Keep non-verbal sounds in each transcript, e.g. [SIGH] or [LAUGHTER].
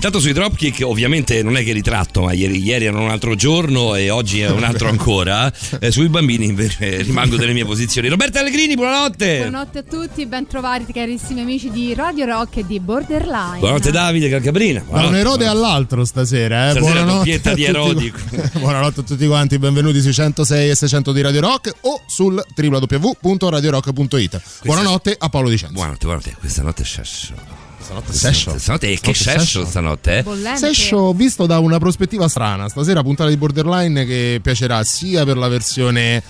Intanto sui Dropkick ovviamente non è che ritratto, ma ieri, ieri era un altro giorno e oggi è un altro [LAUGHS] ancora. Eh, sui bambini invece [LAUGHS] rimango delle mie posizioni. Roberta Allegrini, buonanotte. Buonanotte a tutti, ben trovati carissimi amici di Radio Rock e di Borderline. Buonanotte Davide Calcabrina. Da un erode all'altro stasera, eh. Stasera Buonanotte di tutti erodi. [LAUGHS] Buonanotte a tutti quanti, benvenuti sui 106 e 600 di Radio Rock o sul www.radiorock.it. Buonanotte a Paolo Di Cenzo. Buonanotte, buonanotte. Questa notte è sesso. Stanotte Sesso. Stanotte che sesso stanotte? eh? Bollente. Sescio visto da una prospettiva strana. Stasera puntata di Borderline che piacerà sia per la versione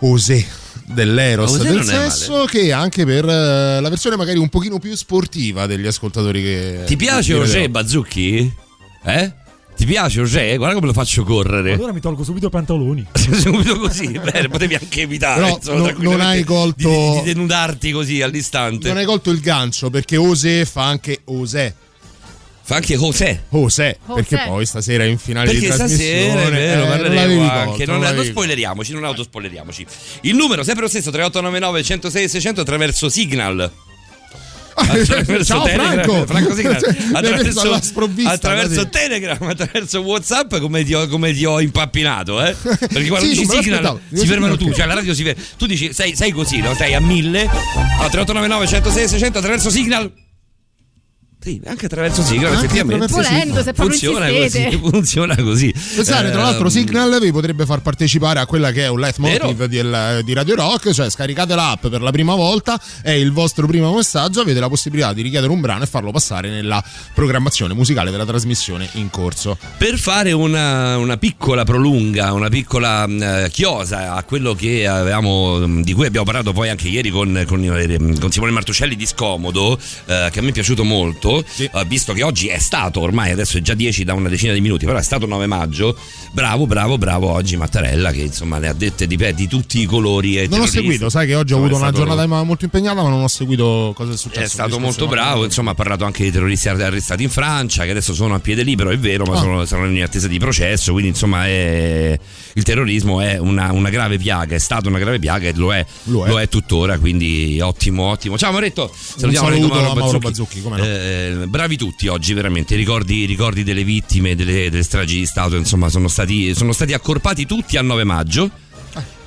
Osè dell'Eros Osè del sesso che anche per eh, la versione magari un pochino più sportiva degli ascoltatori che Ti piace Rock. Bazzucchi? Eh? Ti piace Roger? Guarda come lo faccio correre. Allora mi tolgo subito i pantaloni. [LAUGHS] Subito così, bene, potevi anche evitare. Però insomma, no- non hai colto- Di, di denudarti così all'istante. Non hai colto il gancio perché Osè fa anche Osè. Fa anche José. José, José. perché poi stasera in finale di Perché trasmissione stasera è vero, eh, non parleremo l'avevi anche. non, non l'avevi spoileriamoci, non autospoileriamoci. Il numero sempre lo stesso: 3899 106 600 attraverso Signal. Attraverso Ciao Telegram, Franco. Cioè, l'hai preso attraverso, attraverso. Telegram, attraverso WhatsApp, come ti ho, come ti ho impappinato, eh? Perché quando Sì, dici Signal si fermano tu, Ok. cioè la radio si ferma. Tu dici, sei, sei così, no? Stai a 1000, allora, 3899 106 600 attraverso Signal. Sì, anche attraverso Signal, Anche effettivamente. Volendo, se [LAUGHS] Funziona così, funziona così. Pensate, tra l'altro, Ehm, Signal vi potrebbe far partecipare a quella che è un leitmotiv di, di Radio Rock, cioè scaricate l'app per la prima volta, è il vostro primo messaggio, avete la possibilità di richiedere un brano e farlo passare nella programmazione musicale della trasmissione in corso. per fare una, una piccola prolunga, una piccola mh, chiosa a quello che avevamo, mh, di cui abbiamo parlato poi anche ieri con, con, eh, con Simone Martuscelli di Scomodo, eh, che a me è piaciuto molto, Sì. eh, visto che oggi è stato ormai, adesso è già 10 da una decina di minuti, però è stato 9 maggio, bravo, bravo, bravo oggi Mattarella che insomma ne ha dette di, di tutti i colori. E Non ho terroristi. seguito, sai che oggi ho Insomma, avuto una giornata molto impegnata, ma non ho seguito cosa è successo. È stato molto bravo, insomma ha parlato anche dei terroristi ar- arrestati in Francia che adesso sono a piede libero, è vero, ma Ah. sono, sono in attesa di processo, quindi insomma è- il terrorismo è una, una grave piaga, è stata una grave piaga e lo è, Lo è. tuttora, quindi ottimo, ottimo. Ciao Moretto, salutiamo Enrico a Mauro Bazzucchi, no. Eh, bravi tutti oggi, veramente, ricordi, ricordi delle vittime, delle, delle stragi di Stato, insomma sono stati, sono stati accorpati tutti al 9 maggio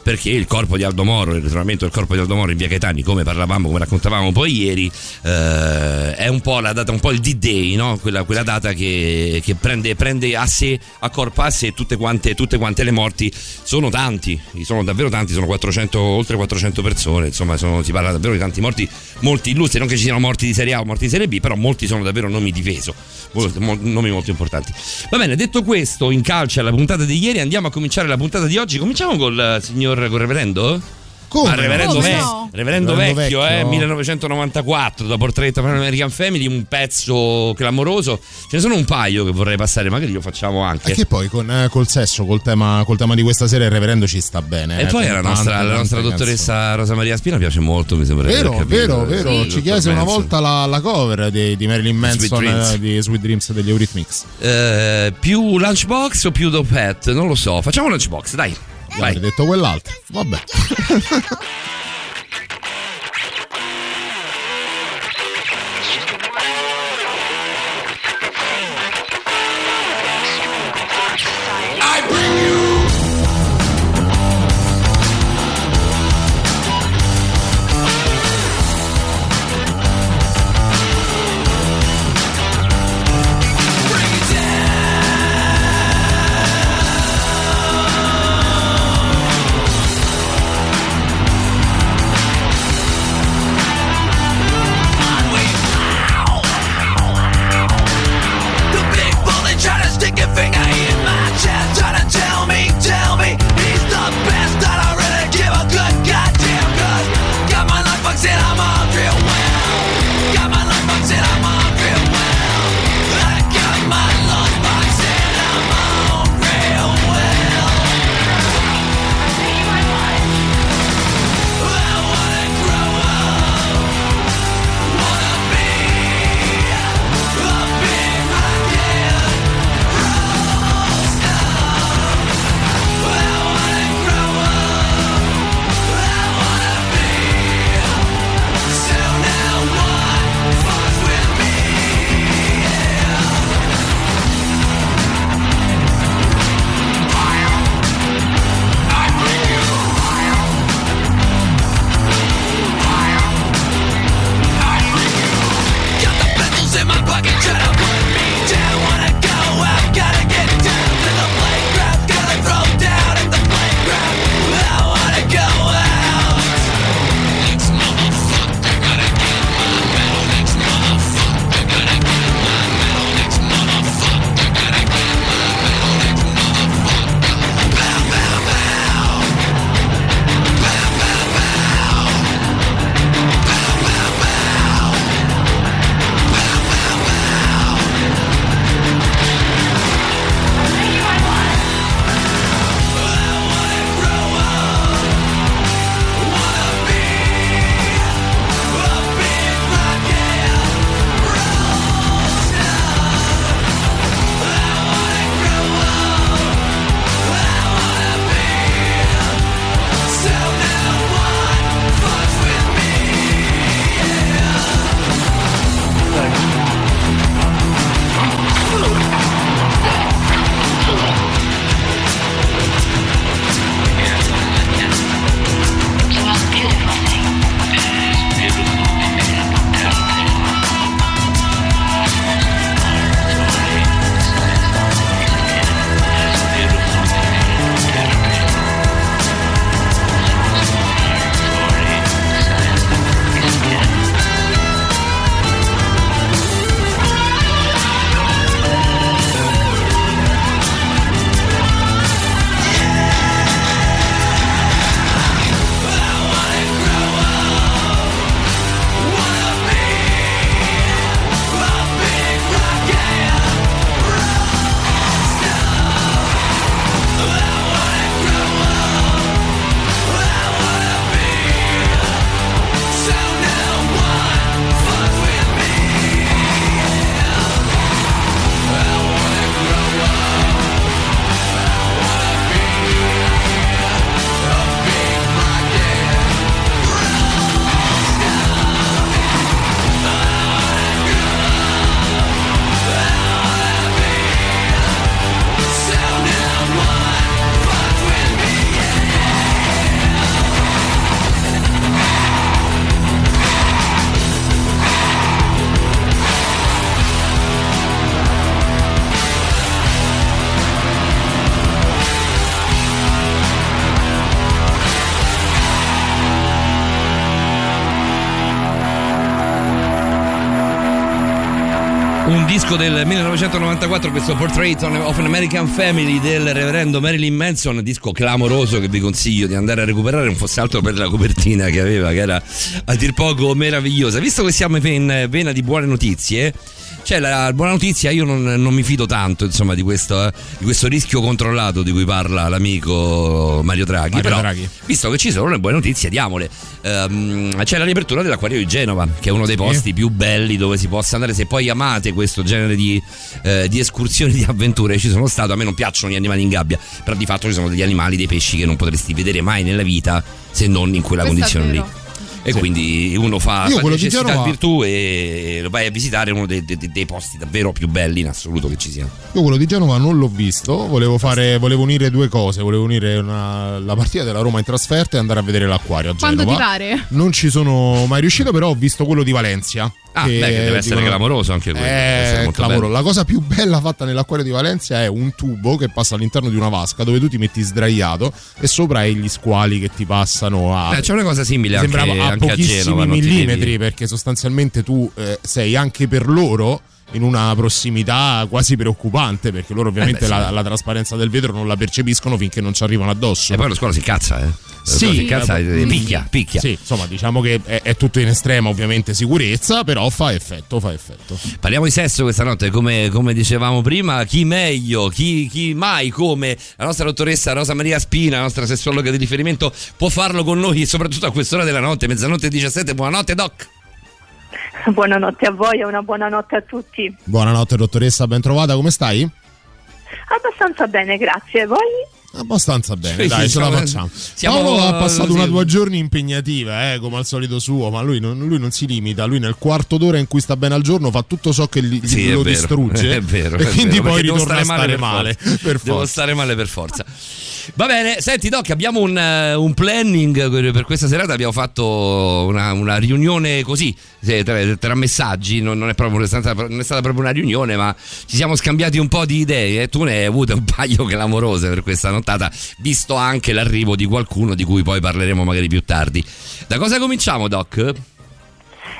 perché il corpo di Aldo Moro, il ritrovamento del corpo di Aldo Moro in via Caetani, come parlavamo, come raccontavamo poi ieri, eh, è un po' la data, un po' il D-Day, no? quella, quella data che, che prende, prende a sé, accorpa a sé tutte quante, tutte quante le morti. Sono tanti, sono davvero tanti, sono 400, oltre 400 persone, insomma sono- si parla davvero di tanti morti, molti illustri, non che ci siano morti di Serie A o morti di Serie B, però molti sono davvero nomi di peso, nomi molto importanti. Va bene, detto questo, in calcio alla puntata di ieri, andiamo a cominciare la puntata di oggi. Cominciamo col eh, signor col reverendo? Come? Ah, reverendo, Come Ve- no? reverendo Reverendo vecchio, vecchio. eh, 1994, da Portrait of an American Family, un pezzo clamoroso. Ce ne sono un paio che vorrei passare, magari lo facciamo anche. E che poi con, eh, col sesso, col tema, col tema di questa sera, il reverendo ci sta bene. E eh, poi con la tante, nostra, la nostra dottoressa Rosa Maria Spina piace molto, mi sembra. Vero, vero, vero. Sì, Ci chiese una volta la, la cover di, di Marilyn Manson eh, di Sweet Dreams degli Eurythmics. Eh, più lunchbox o più dopet? Non lo so. Facciamo lunchbox, dai. Vai. avrei detto quell'altro. Vabbè. [LAUGHS] disco del 1994, questo Portrait of an American Family del reverendo Marilyn Manson, disco clamoroso che vi consiglio di andare a recuperare, non fosse altro per la copertina che aveva, che era a dir poco meravigliosa. Visto che siamo in vena di buone notizie, cioè, la buona notizia, io non, non mi fido tanto insomma, di, questo, di, questo, rischio controllato di cui parla l'amico Mario Draghi. Mario però, Draghi. visto che ci sono le buone notizie, diamole. Um, c'è la riapertura dell'acquario di Genova, che è uno dei posti sì. più belli dove si possa andare. Se poi amate questo genere di, eh, di escursioni, [LAUGHS] di avventure, ci sono stato. A me non piacciono gli animali in gabbia, però di fatto ci sono degli animali, dei pesci che non potresti vedere mai nella vita se non in quella Questo condizione lì e sì. quindi uno fa, Io fa necessità Genova... virtù e lo vai a visitare uno dei, dei, dei, posti davvero più belli in assoluto che ci siano. Io quello di Genova non l'ho visto, volevo, fare, volevo unire due cose, volevo unire una, la partita della Roma in trasferta e andare a vedere l'acquario a Genova. Quando ti pare? Non ci sono mai riuscito, però ho visto quello di Valencia. Ah, che, beh, che deve essere dicono, clamoroso anche quello. È clamoroso. La cosa più bella fatta nell'acquario di Valencia è un tubo che passa all'interno di una vasca dove tu ti metti sdraiato e sopra hai gli squali che ti passano a. Beh, c'è una cosa simile anche, a, anche a Genova. millimetri perché sostanzialmente tu eh, sei anche per loro in una prossimità quasi preoccupante perché loro ovviamente eh beh, sì. la, la, trasparenza del vetro non la percepiscono finché non ci arrivano addosso. E poi lo scuola si cazza, eh. Sì, si cazza, eh, picchia, picchia. Sì, insomma, diciamo che è, è, tutto in estrema ovviamente sicurezza, però fa effetto, fa effetto. Parliamo di sesso questa notte, come, come dicevamo prima, chi meglio, chi, chi, mai come la nostra dottoressa Rosa Maria Spina, la nostra sessuologa di riferimento, può farlo con noi, soprattutto a quest'ora della notte, mezzanotte e 17. Buonanotte, Doc. [LAUGHS] Buonanotte a voi e una buonanotte a tutti. Buonanotte dottoressa, ben trovata, come stai? Abbastanza bene, grazie. Voi? Abbastanza bene, sì, dai, sì, ce la facciamo. Siamo, Paolo ha passato sì. una due giorni impegnativa, eh, come al solito suo, ma lui non, lui non, si limita. Lui nel quarto d'ora in cui sta bene al giorno fa tutto ciò che gli, sì, lo vero, distrugge. È vero. [LAUGHS] E è quindi vero, poi ritorna a stare male. Per forza. Per Devo stare male per forza. Va bene, senti Doc, abbiamo un, uh, un, planning per questa serata, abbiamo fatto una, una riunione così, tra, tra messaggi, non, non, è proprio, non, è stata, non, è stata, proprio una riunione, ma ci siamo scambiati un po' di idee e tu ne hai avute un paio [LAUGHS] clamorose per questa nottata, visto anche l'arrivo di qualcuno di cui poi parleremo magari più tardi. Da cosa cominciamo Doc?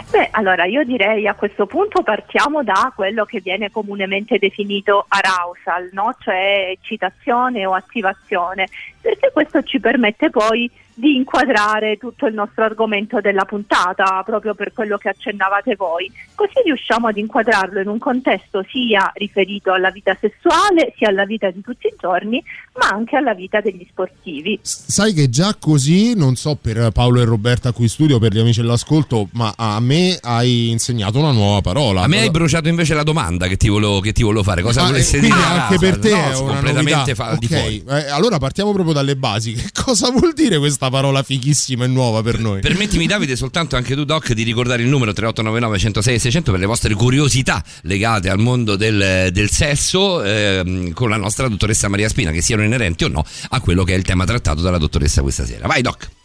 Beh, allora io direi a questo punto partiamo da quello che viene comunemente definito arousal, no? cioè eccitazione o attivazione, perché questo ci permette poi di inquadrare tutto il nostro argomento della puntata, proprio per quello che accennavate voi. Così riusciamo ad inquadrarlo in un contesto sia riferito alla vita sessuale, sia alla vita di tutti i giorni, ma anche alla vita degli sportivi. Sai che già così, non so per Paolo e Roberta qui in studio, per gli amici dell'ascolto, ma a me hai insegnato una nuova parola. A me hai bruciato invece la domanda che ti volevo, che ti volevo fare. Cosa ah, volessi dire? Anche ah, per te no, è una completamente fa- okay. di fuori. Eh, allora partiamo proprio dalle basi. Che cosa vuol dire questa parola fighissima e nuova per noi. Permettimi Davide, soltanto anche tu Doc, di ricordare il numero 3899 106 600 per le vostre curiosità legate al mondo del, del sesso eh, con la nostra dottoressa Maria Spina, che siano inerenti o no a quello che è il tema trattato dalla dottoressa questa sera. Vai Doc!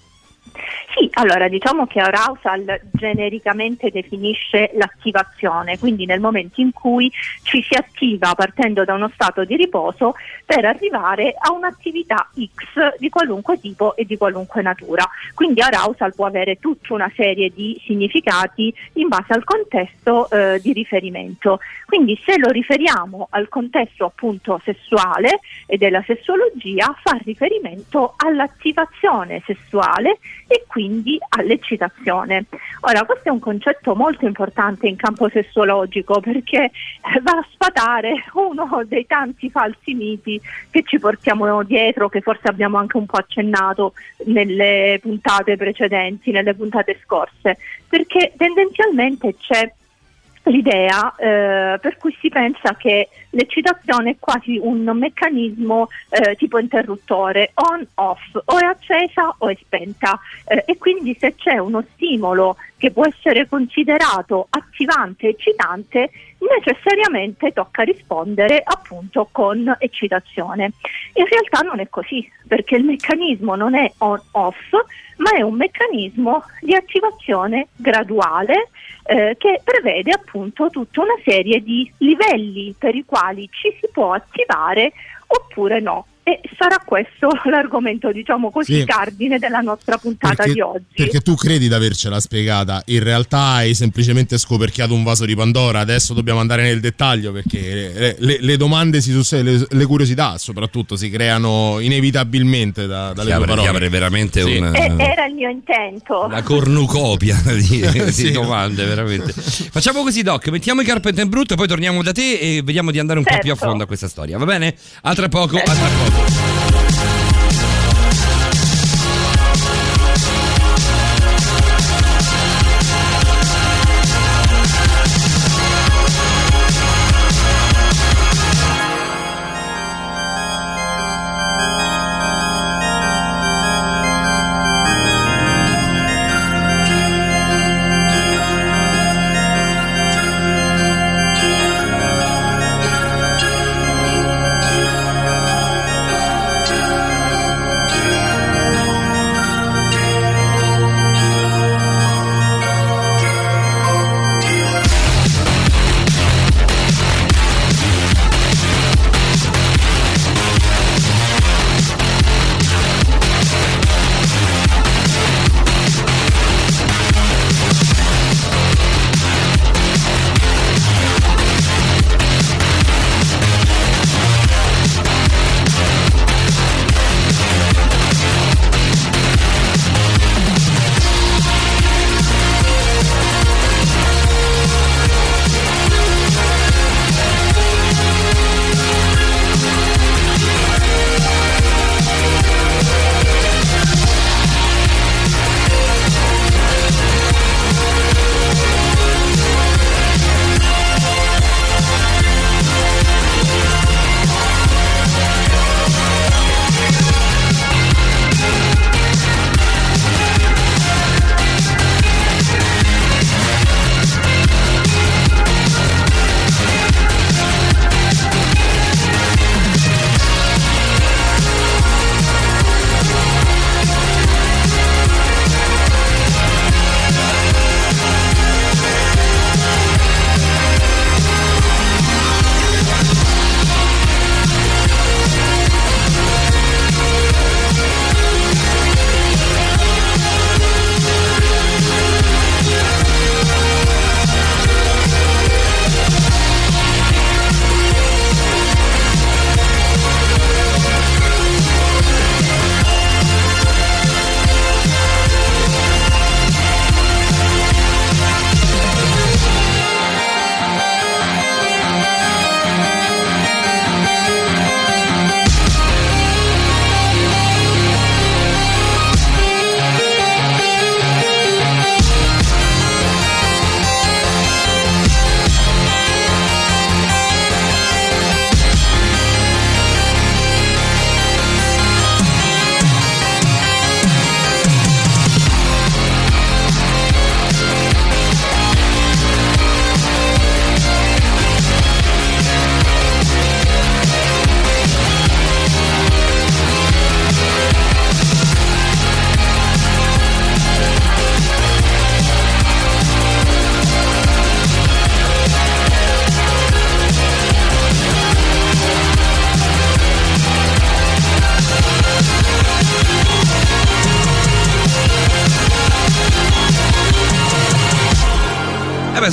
Sì, allora diciamo che arousal genericamente definisce l'attivazione, quindi nel momento in cui ci si attiva partendo da uno stato di riposo per arrivare a un'attività X di qualunque tipo e di qualunque natura. Quindi arousal può avere tutta una serie di significati in base al contesto eh, di riferimento. Quindi se lo riferiamo al contesto appunto sessuale e della sessuologia fa riferimento all'attivazione sessuale e quindi quindi all'eccitazione. Ora, questo è un concetto molto importante in campo sessuologico perché va a sfatare uno dei tanti falsi miti che ci portiamo dietro, che forse abbiamo anche un po' accennato nelle puntate precedenti, nelle puntate scorse, perché tendenzialmente c'è l'idea eh, per cui si pensa che l'eccitazione è quasi un meccanismo eh, tipo interruttore on-off, o è accesa o è spenta. Eh, e quindi se c'è uno stimolo che può essere considerato attivante, eccitante, necessariamente tocca rispondere appunto con eccitazione. In realtà non è così, perché il meccanismo non è on-off, ma è un meccanismo di attivazione graduale eh, che prevede appunto tutta una serie di livelli per i quali ci si può attivare oppure no. E sarà questo [LAUGHS] l'argomento, diciamo così, sì. cardine della nostra puntata perché, di oggi. Perché tu credi di avercela spiegata, in realtà hai semplicemente scoperchiato un vaso di Pandora. Adesso dobbiamo andare nel dettaglio perché le, le domande, si, le, le, curiosità soprattutto si creano inevitabilmente da, dalle tue parole. Apre veramente sì. un, eh, era il mio intento. La cornucopia [LAUGHS] [LAUGHS] di, sì. di domande, veramente. Facciamo così, Doc, mettiamo i Carpenter Brut, poi torniamo da te e vediamo di andare un certo. po' più a certo. fondo a questa storia, va bene? A tra poco, certo. a tra poco. Thank you.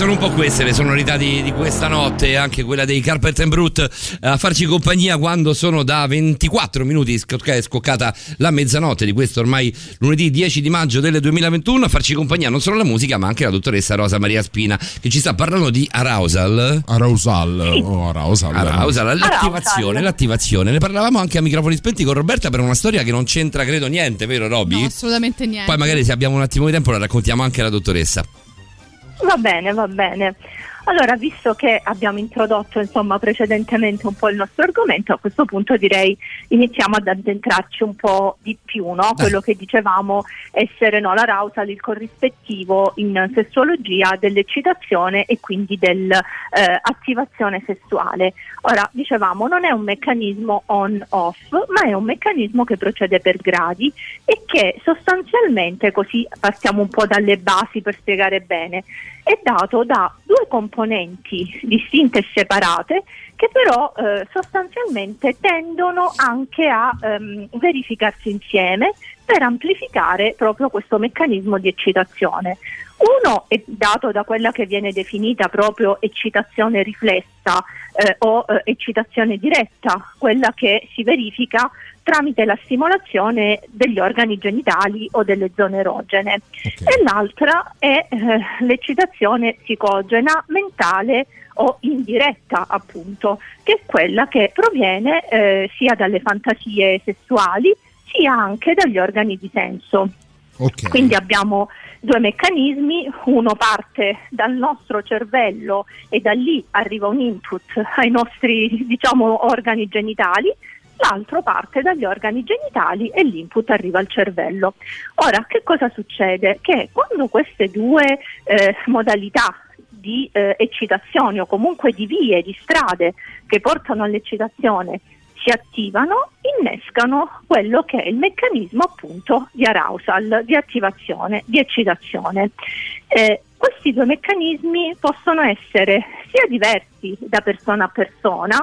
Sono un po' queste le sonorità di, di questa notte, anche quella dei Carpet and Brut, eh, a farci compagnia quando sono da 24 minuti è scoccata la mezzanotte di questo ormai lunedì 10 di maggio del 2021, a farci compagnia non solo la musica ma anche la dottoressa Rosa Maria Spina che ci sta parlando di arousal. Arousal oh, arousal. Arousal, l'attivazione, l'attivazione. Ne parlavamo anche a microfoni spenti con Roberta per una storia che non c'entra credo niente, vero Roby? No, assolutamente niente. Poi magari se abbiamo un attimo di tempo la raccontiamo anche alla dottoressa. Va bene, va bene. Allora, visto che abbiamo introdotto insomma, precedentemente un po' il nostro argomento, a questo punto direi iniziamo ad addentrarci un po' di più, no? quello che dicevamo essere no, l'arousal, il corrispettivo in sessuologia dell'eccitazione e quindi dell'attivazione eh, sessuale. Ora, dicevamo, non è un meccanismo on-off, ma è un meccanismo che procede per gradi e che sostanzialmente, così partiamo un po' dalle basi per spiegare bene, è dato da due componenti distinte e separate che però eh, sostanzialmente tendono anche a ehm, verificarsi insieme per amplificare proprio questo meccanismo di eccitazione. Uno è dato da quella che viene definita proprio eccitazione riflessa eh, o eh, eccitazione diretta, quella che si verifica tramite la stimolazione degli organi genitali o delle zone erogene. Okay. E l'altra è eh, l'eccitazione psicogena mentale o indiretta, appunto, che è quella che proviene eh, sia dalle fantasie sessuali sia anche dagli organi di senso. Okay. Quindi abbiamo due meccanismi, uno parte dal nostro cervello e da lì arriva un input ai nostri diciamo, organi genitali, l'altro parte dagli organi genitali e l'input arriva al cervello. Ora, che cosa succede? Che quando queste due eh, modalità di eh, eccitazione o comunque di vie, di strade che portano all'eccitazione si attivano, innescano quello che è il meccanismo appunto di arousal, di attivazione, di eccitazione. Eh, questi due meccanismi possono essere sia diversi da persona a persona,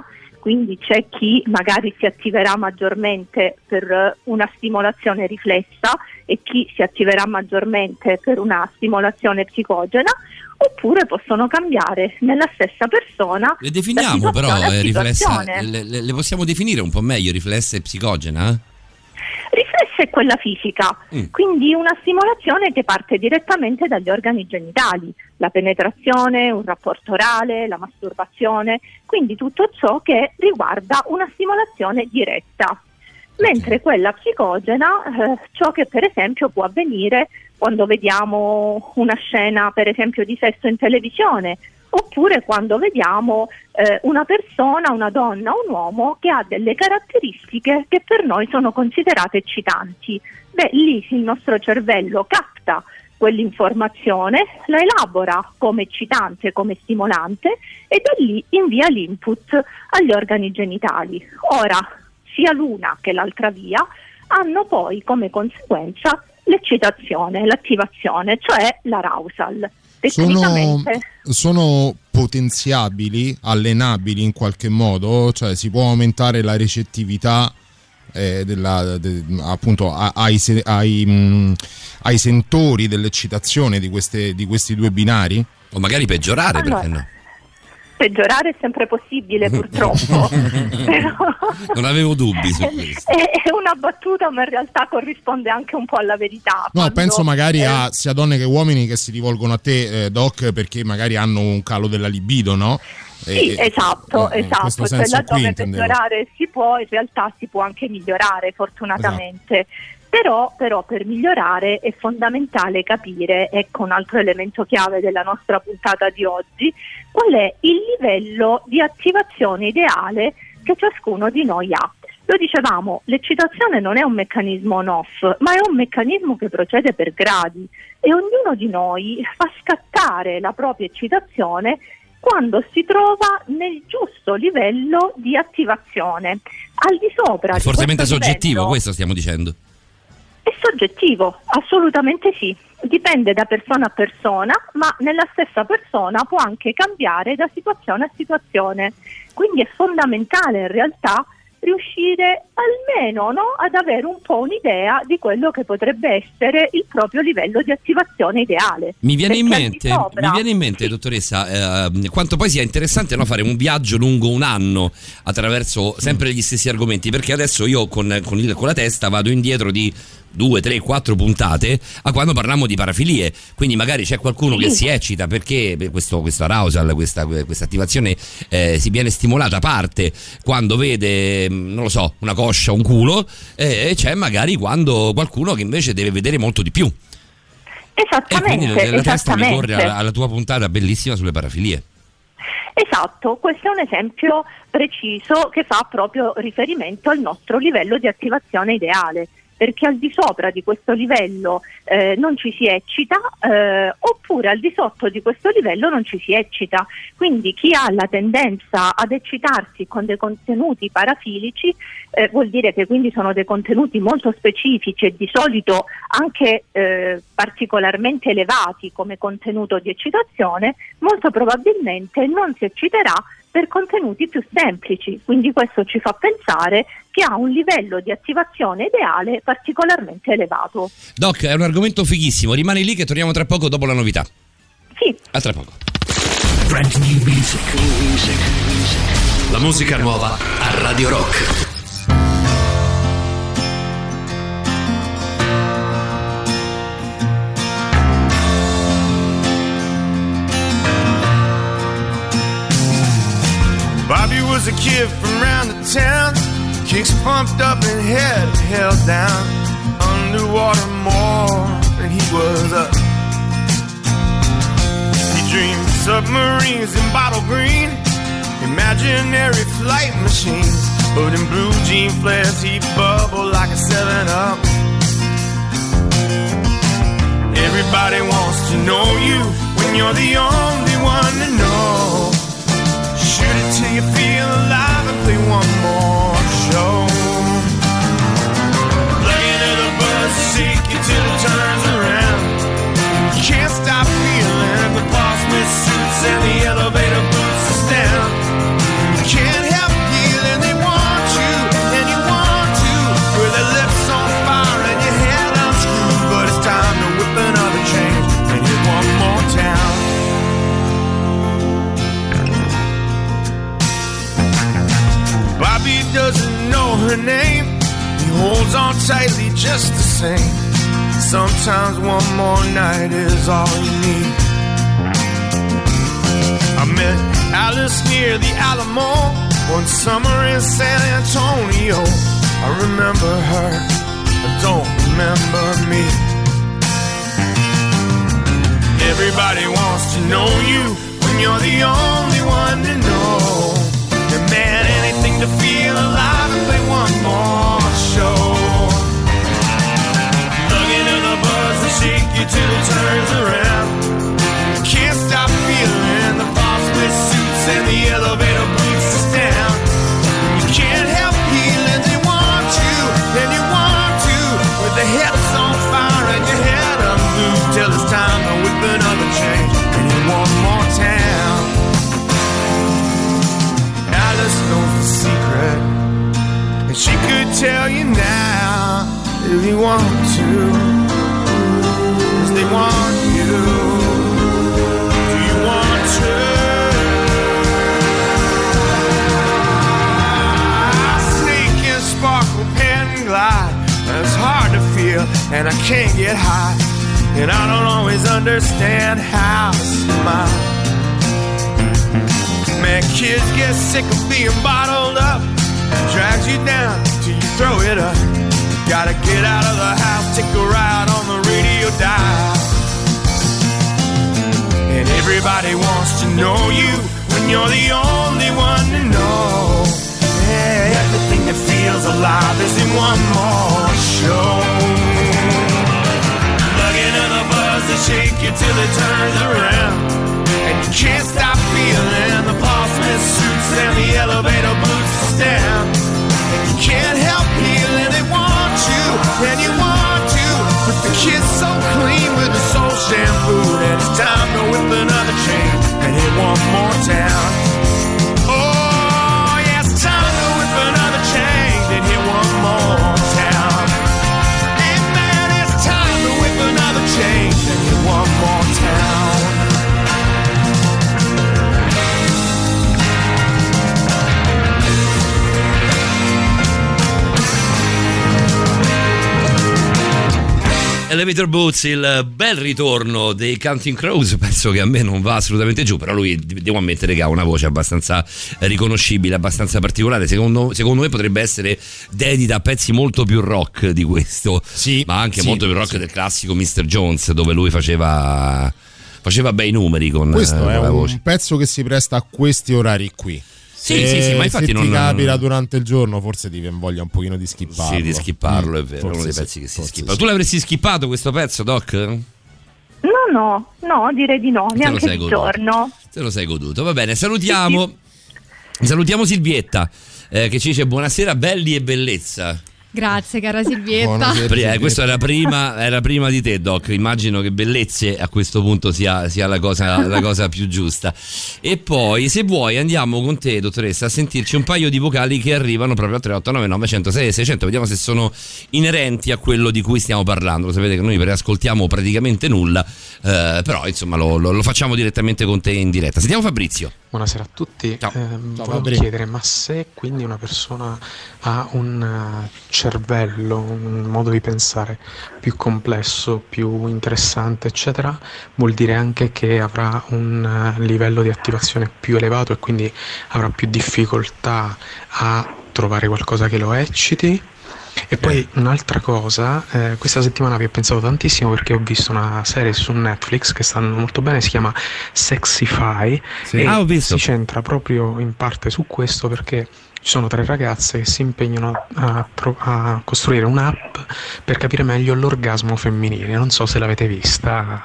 quindi c'è chi magari si attiverà maggiormente per una stimolazione riflessa e chi si attiverà maggiormente per una stimolazione psicogena, oppure possono cambiare nella stessa persona. Le definiamo però eh, riflessa, le, le, le, possiamo definire un po' meglio riflessa e psicogena? Riflessa è quella fisica, mm. quindi una stimolazione che parte direttamente dagli organi genitali, la penetrazione, un rapporto orale, la masturbazione, quindi tutto ciò che riguarda una stimolazione diretta. Mentre quella psicogena, eh, ciò che per esempio può avvenire quando vediamo una scena per esempio di sesso in televisione oppure quando vediamo eh, una persona, una donna, un uomo che ha delle caratteristiche che per noi sono considerate eccitanti. Beh, lì il nostro cervello capta quell'informazione, la elabora come eccitante, come stimolante e da lì invia l'input agli organi genitali. Ora, sia l'una che l'altra via hanno poi come conseguenza l'eccitazione, l'attivazione, cioè l'arousal. Sono, sono, potenziabili, allenabili in qualche modo, cioè si può aumentare la recettività eh, della, de, appunto ai, ai, mh, mm, ai, sentori dell'eccitazione di, queste, di, questi due binari? O magari peggiorare, allora, perché no? Peggiorare è sempre possibile purtroppo. [LAUGHS] non avevo dubbi su [LAUGHS] questo. È, una battuta ma in realtà corrisponde anche un po' alla verità. No, quando, penso magari eh, a sia donne che uomini che si rivolgono a te, eh, Doc, perché magari hanno un calo della libido, no? Sì, e, esatto, eh, esatto. Cioè laddove peggiorare si può, in realtà si può anche migliorare, fortunatamente. Esatto. Però, però, per migliorare è fondamentale capire, ecco un altro elemento chiave della nostra puntata di oggi, qual è il livello di attivazione ideale che ciascuno di noi ha. Lo dicevamo, l'eccitazione non è un meccanismo on-off, ma è un meccanismo che procede per gradi e ognuno di noi fa scattare la propria eccitazione quando si trova nel giusto livello di attivazione, al di sopra. È fortemente soggettivo, livello, questo stiamo dicendo. È soggettivo, assolutamente sì. Dipende da persona a persona, ma nella stessa persona può anche cambiare da situazione a situazione. Quindi è fondamentale in realtà riuscire almeno no, ad avere un po' un'idea di quello che potrebbe essere il proprio livello di attivazione ideale. Mi viene, in mente, mi viene in mente, dottoressa, eh, quanto poi sia interessante no, fare un viaggio lungo un anno attraverso sempre gli stessi argomenti, perché adesso io con, con, il, con la testa vado indietro di due, tre, quattro puntate a quando parliamo di parafilie. Quindi magari c'è qualcuno che si eccita perché questo, questo arousal, questa, questa attivazione eh, si viene stimolata a parte quando vede, non lo so, una coscia, un culo, e c'è magari quando qualcuno che invece deve vedere molto di più. Esattamente. E quindi la testa mi corre alla, alla tua puntata bellissima sulle parafilie. Esatto, questo è un esempio preciso che fa proprio riferimento al nostro livello di attivazione ideale perché al di sopra di questo livello eh, non ci si eccita eh, oppure al di sotto di questo livello non ci si eccita. Quindi chi ha la tendenza ad eccitarsi con dei contenuti parafilici eh, vuol dire che quindi sono dei contenuti molto specifici e di solito anche eh, particolarmente elevati come contenuto di eccitazione, molto probabilmente non si ecciterà per contenuti più semplici, quindi questo ci fa pensare che ha un livello di attivazione ideale particolarmente elevato. Doc, è un argomento fighissimo, rimani lì che torniamo tra poco dopo la novità. Sì. A tra poco. Brand new music. La musica nuova a Radio Rock. A kid from round the town, kicks pumped up and head held down. Underwater more than he was up. He dreamed submarines in bottle green, imaginary flight machines. But in blue jean flares, he bubbled like a 7 up. Everybody wants to know you when you're the only one to know. Till you feel alive and play one more show. Plug into the seek you till it turns around. Can't stop feeling the and the her name. He holds on tightly just the same. Sometimes one more night is all you need. I met Alice near the Alamo one summer in San Antonio. I remember her, I don't remember me. Everybody wants to know you when you're the only one to know. And man, anything to feel alive you till it turns around. Can't stop feeling the boss with suits and the elevator boots us down. You can't help feeling they want you, and you want to. With the hips on fire and your head unglued till it's time to whip another change and in one more town. Alice knows the secret, and she could tell you now if you want to. And I can't get high. And I don't always understand how to smile. Man, kids get sick of being bottled up. Drags you down till you throw it up. Gotta get out of the house, take a ride on the radio dial. And everybody wants to know you when you're the only one to know. Yeah, everything that feels alive is in one more show. And shake you till it turns around. And you can't stop feeling the boss with suits and the elevator boots down. And you can't help feeling they want you, and you want to. With the kids so clean with the soul shampoo, and it's time to whip another chain and hit one more town. Elevator Boots, il bel ritorno dei Counting Crows, [LAUGHS] penso che a me non va assolutamente giù, però lui devo ammettere che ha una voce abbastanza riconoscibile, abbastanza particolare, secondo, secondo me potrebbe essere dedita a pezzi molto più rock di questo, Sì, ma anche sì, molto più rock sì. del classico Mr. Jones, dove lui faceva, faceva bei numeri con, Questo eh, è con la un voce. pezzo che si presta a questi orari qui. Sì, sì, sì, ma infatti se non ti capita durante il giorno, forse ti viene voglia un pochino di skipparlo. Sì, di skipparlo, Mm, è vero, uno forse dei sì, pezzi che si skippa. sì. Tu l'avresti skippato questo pezzo, Doc? No, no, no, direi di no, Te lo neanche sei di goduto. giorno. Te lo sei goduto. Va bene, salutiamo. Salutiamo Silvietta eh, che ci dice buonasera belli e bellezza. Grazie, cara Silvietta. Eh, questo era prima, era prima di te, Doc. Immagino che bellezze a questo punto sia, sia la, cosa, la cosa più giusta. E poi, se vuoi, andiamo con te, dottoressa, a sentirci un paio di vocali che arrivano proprio al 3899 106 600. Vediamo se sono inerenti a quello di cui stiamo parlando. Lo sapete che noi preascoltiamo praticamente nulla, eh, però insomma lo, lo- lo facciamo direttamente con te in diretta. Sentiamo Fabrizio. Buonasera a tutti. Ciao. Ehm, Ciao, volevo Fabri. chiedere, ma se quindi una persona ha un eh, cervello, un modo di pensare più complesso, più interessante, eccetera, vuol dire anche che avrà un eh, livello di attivazione più elevato e quindi avrà più difficoltà a trovare qualcosa che lo ecciti? E poi un'altra cosa, eh, questa settimana vi ho pensato tantissimo perché ho visto una serie su Netflix che sta andando molto bene, si chiama Sexify Sì. e Ah, si centra proprio in parte su questo perché ci sono tre ragazze che si impegnano a, tro- a costruire un'app per capire meglio l'orgasmo femminile. Non so se l'avete vista.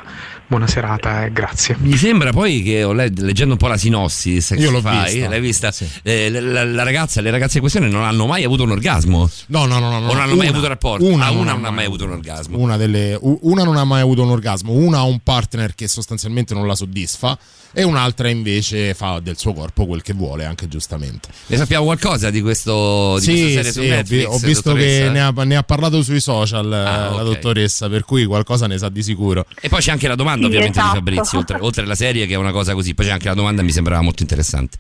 Buona serata e grazie. Mi sembra poi che ho le- leggendo un po' la sinossi di l'ho vista. l'hai vista? Sì. Eh, la, la- ragazza, le ragazze in questione non hanno mai avuto un orgasmo. No, no, no, no. non hanno mai Una- avuto rapporto? Una, Ah, non una ha non ha mai avuto un orgasmo. Una, delle, una non ha mai avuto un orgasmo, una ha un partner che sostanzialmente non la soddisfa e un'altra invece fa del suo corpo quel che vuole, anche giustamente. Ne sappiamo qualcosa di, questo, di questa Sì, serie su sì, ho, vi- Netflix? ho visto dottoressa? che ne ha, ne ha parlato sui social Ah, la ok. dottoressa, per cui qualcosa ne sa di sicuro. E poi c'è anche la domanda Sì, ovviamente esatto. di Fabrizio, oltre, oltre alla serie che è una cosa così, poi c'è anche la domanda mi sembrava molto interessante.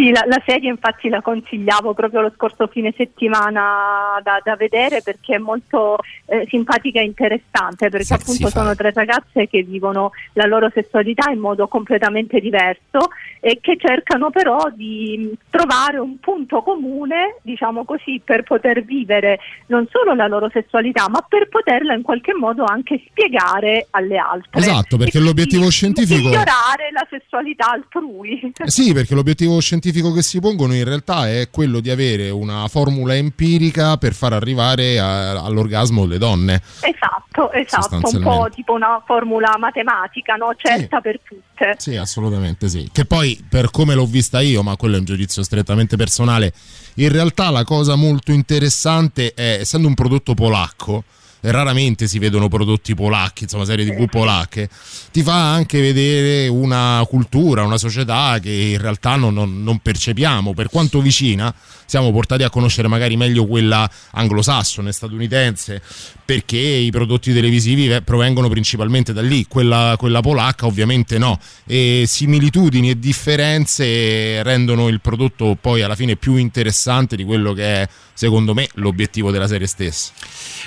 Sì, la, la serie infatti la consigliavo proprio lo scorso fine settimana da, da vedere perché è molto eh, simpatica e interessante perché Sexy appunto Fire. sono tre ragazze che vivono la loro sessualità in modo completamente diverso e che cercano però di trovare un punto comune, diciamo così, per poter vivere non solo la loro sessualità ma per poterla in qualche modo anche spiegare alle altre. Esatto, perché E l'obiettivo scientifico- Migliorare la sessualità altrui. Eh Sì, perché l'obiettivo scientifico [LAUGHS] che si pongono in realtà è quello di avere una formula empirica per far arrivare a- all'orgasmo le donne. Esatto, esatto, un po' tipo una formula matematica, no? certa per tutte. Sì, assolutamente sì. Che poi, per come l'ho vista io, ma quello è un giudizio strettamente personale, in realtà la cosa molto interessante è, essendo un prodotto polacco, raramente si vedono prodotti polacchi, insomma serie tv polacche, ti fa anche vedere una cultura, una società che in realtà non, non- non percepiamo, per quanto vicina siamo portati a conoscere magari meglio quella anglosassone, statunitense, perché i prodotti televisivi ve- provengono principalmente da lì, quella, quella polacca ovviamente no, e similitudini e differenze rendono il prodotto poi alla fine più interessante di quello che è secondo me l'obiettivo della serie stessa.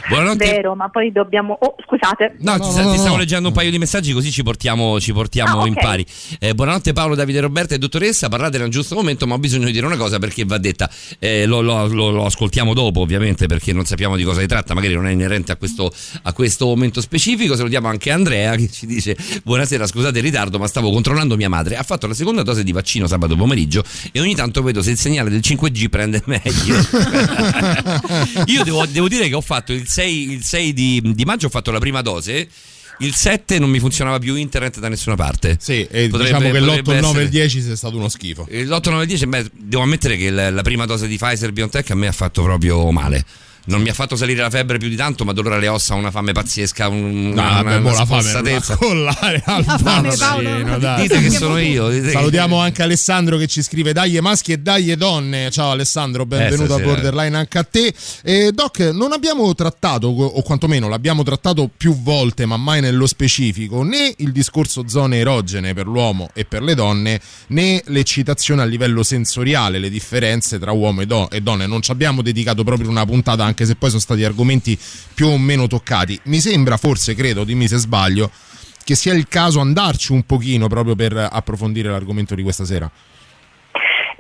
Buonanotte. Vero, ma poi dobbiamo... Oh, scusate. No, No, ti, no, ti no, stavo no. leggendo un paio di messaggi così ci portiamo, ci portiamo Ah, in pari. Eh, buonanotte Paolo, Davide, Roberta e dottoressa, parlate nel giusto momento ma ho bisogno di dire una cosa perché va detta, Eh, lo, lo- lo- lo ascoltiamo dopo ovviamente perché non sappiamo di cosa si tratta, magari non è inerente a questo, a questo momento specifico, salutiamo anche Andrea che ci dice buonasera, scusate il ritardo ma stavo controllando mia madre, ha fatto la seconda dose di vaccino sabato pomeriggio e ogni tanto vedo se il segnale del 5G prende meglio. [LAUGHS] Io devo, devo dire che ho fatto il 6, il 6 di, di maggio, ho fatto la prima dose. Il 7 non mi funzionava più internet da nessuna parte. Sì, e Potrebbe- diciamo che l'8, potrebbe il 9 e il essere- 10 sia stato uno schifo. L'8, 9 e 10, beh, devo ammettere che la prima dose di Pfizer BioNTech a me ha fatto proprio male. Non mi ha fatto salire la febbre più di tanto, ma dolore alle ossa, una fame pazzesca, un, No, una, vabbè, una non spossatezza. [LAUGHS] la collare al Paolo. dai. Dite che sono io. Salutiamo anche Alessandro che ci scrive dagli maschi e dagli donne. Ciao Alessandro, benvenuto a stasera. Borderline anche a te. E Doc, non abbiamo trattato, o quantomeno l'abbiamo trattato più volte, ma mai nello specifico, né il discorso zone erogene per l'uomo e per le donne, né l'eccitazione a livello sensoriale, le differenze tra uomo e, do- e donne. Non ci abbiamo dedicato proprio una puntata, anche se poi sono stati argomenti più o meno toccati. Mi sembra, forse, credo, dimmi se sbaglio, che sia il caso andarci un pochino proprio per approfondire l'argomento di questa sera.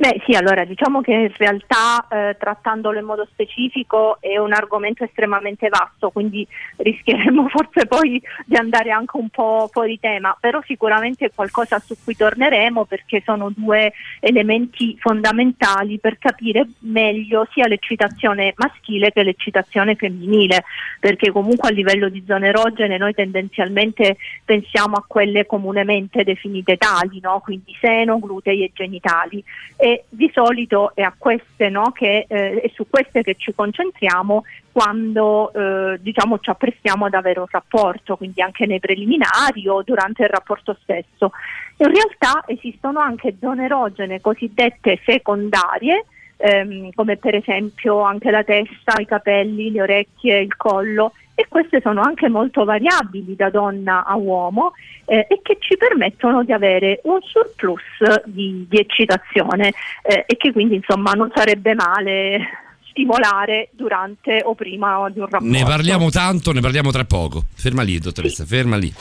Beh sì, allora diciamo che in realtà eh, trattandolo in modo specifico è un argomento estremamente vasto, quindi rischieremmo [LAUGHS] forse poi di andare anche un po' fuori tema, però sicuramente è qualcosa su cui torneremo perché sono due elementi fondamentali per capire meglio sia l'eccitazione maschile che l'eccitazione femminile, perché comunque a livello di zone erogene noi tendenzialmente pensiamo a quelle comunemente definite tali, no? quindi seno, glutei e genitali e di solito è, queste, no, che, eh, è su queste che ci concentriamo quando eh, diciamo, ci apprestiamo ad avere un rapporto, quindi anche nei preliminari o durante il rapporto stesso. In realtà esistono anche zone erogene cosiddette secondarie, ehm, come per esempio anche la testa, i capelli, le orecchie, il collo, e queste sono anche molto variabili da donna a uomo eh, e che ci permettono di avere un surplus di, di eccitazione eh, e che quindi insomma non sarebbe male stimolare durante o prima di un rapporto. Ne parliamo tanto, ne parliamo tra poco. Ferma lì, dottoressa, sì. ferma lì.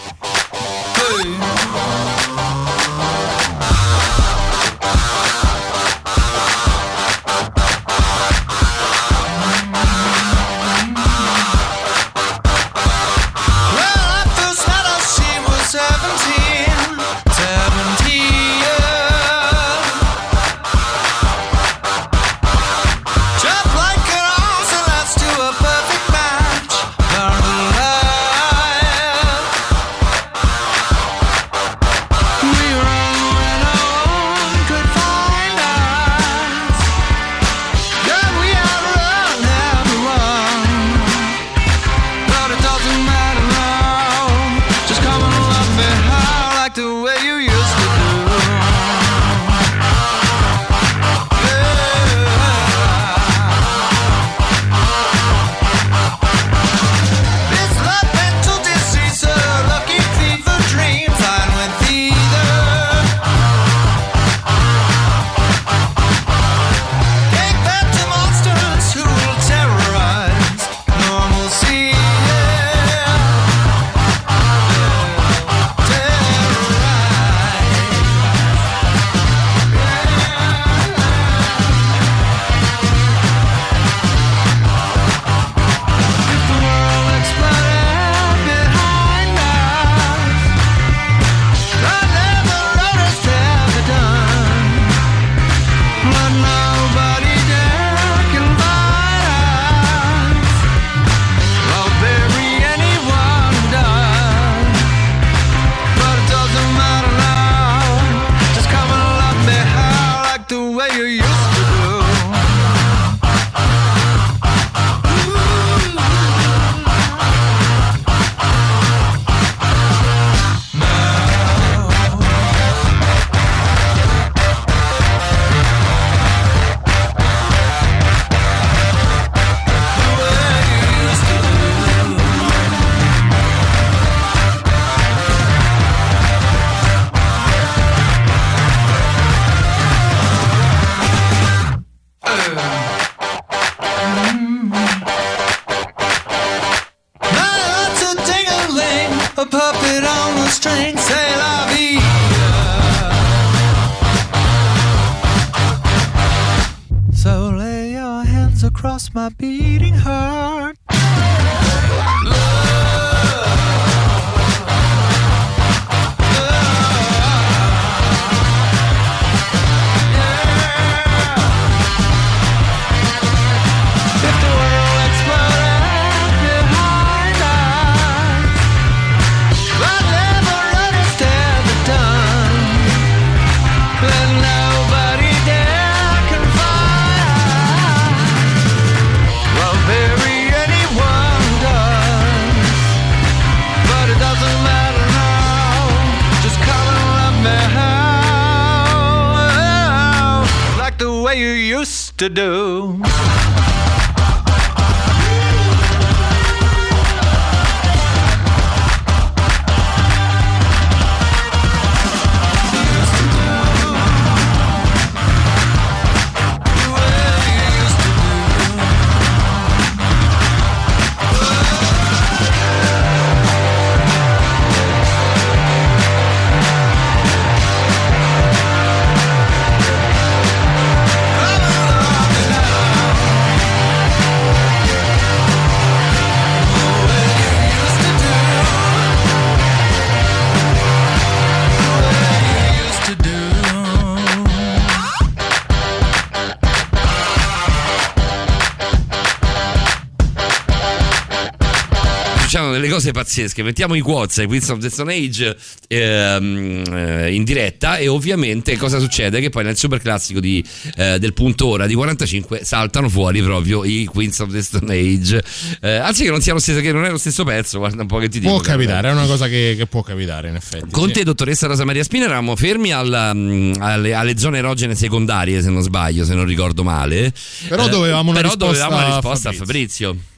Cose pazzesche. Mettiamo i quotes ai Queens of the Stone Age ehm, eh, in diretta e ovviamente cosa succede? Che poi nel super classico di, eh, del punto ora di 45 saltano fuori proprio i Queens of the Stone Age. Eh, anzi che non, sia lo stesso, che non è lo stesso pezzo, guarda un po' che ti dico. Può capitare, è una cosa che, che può capitare in effetti. Con sì. te, dottoressa Rosa Maria Spina, eravamo fermi alla, mm, alle, alle zone erogene secondarie, se non sbaglio, se non ricordo male. Però dovevamo una però risposta dovevamo una a risposta a Fabrizio. Fabrizio.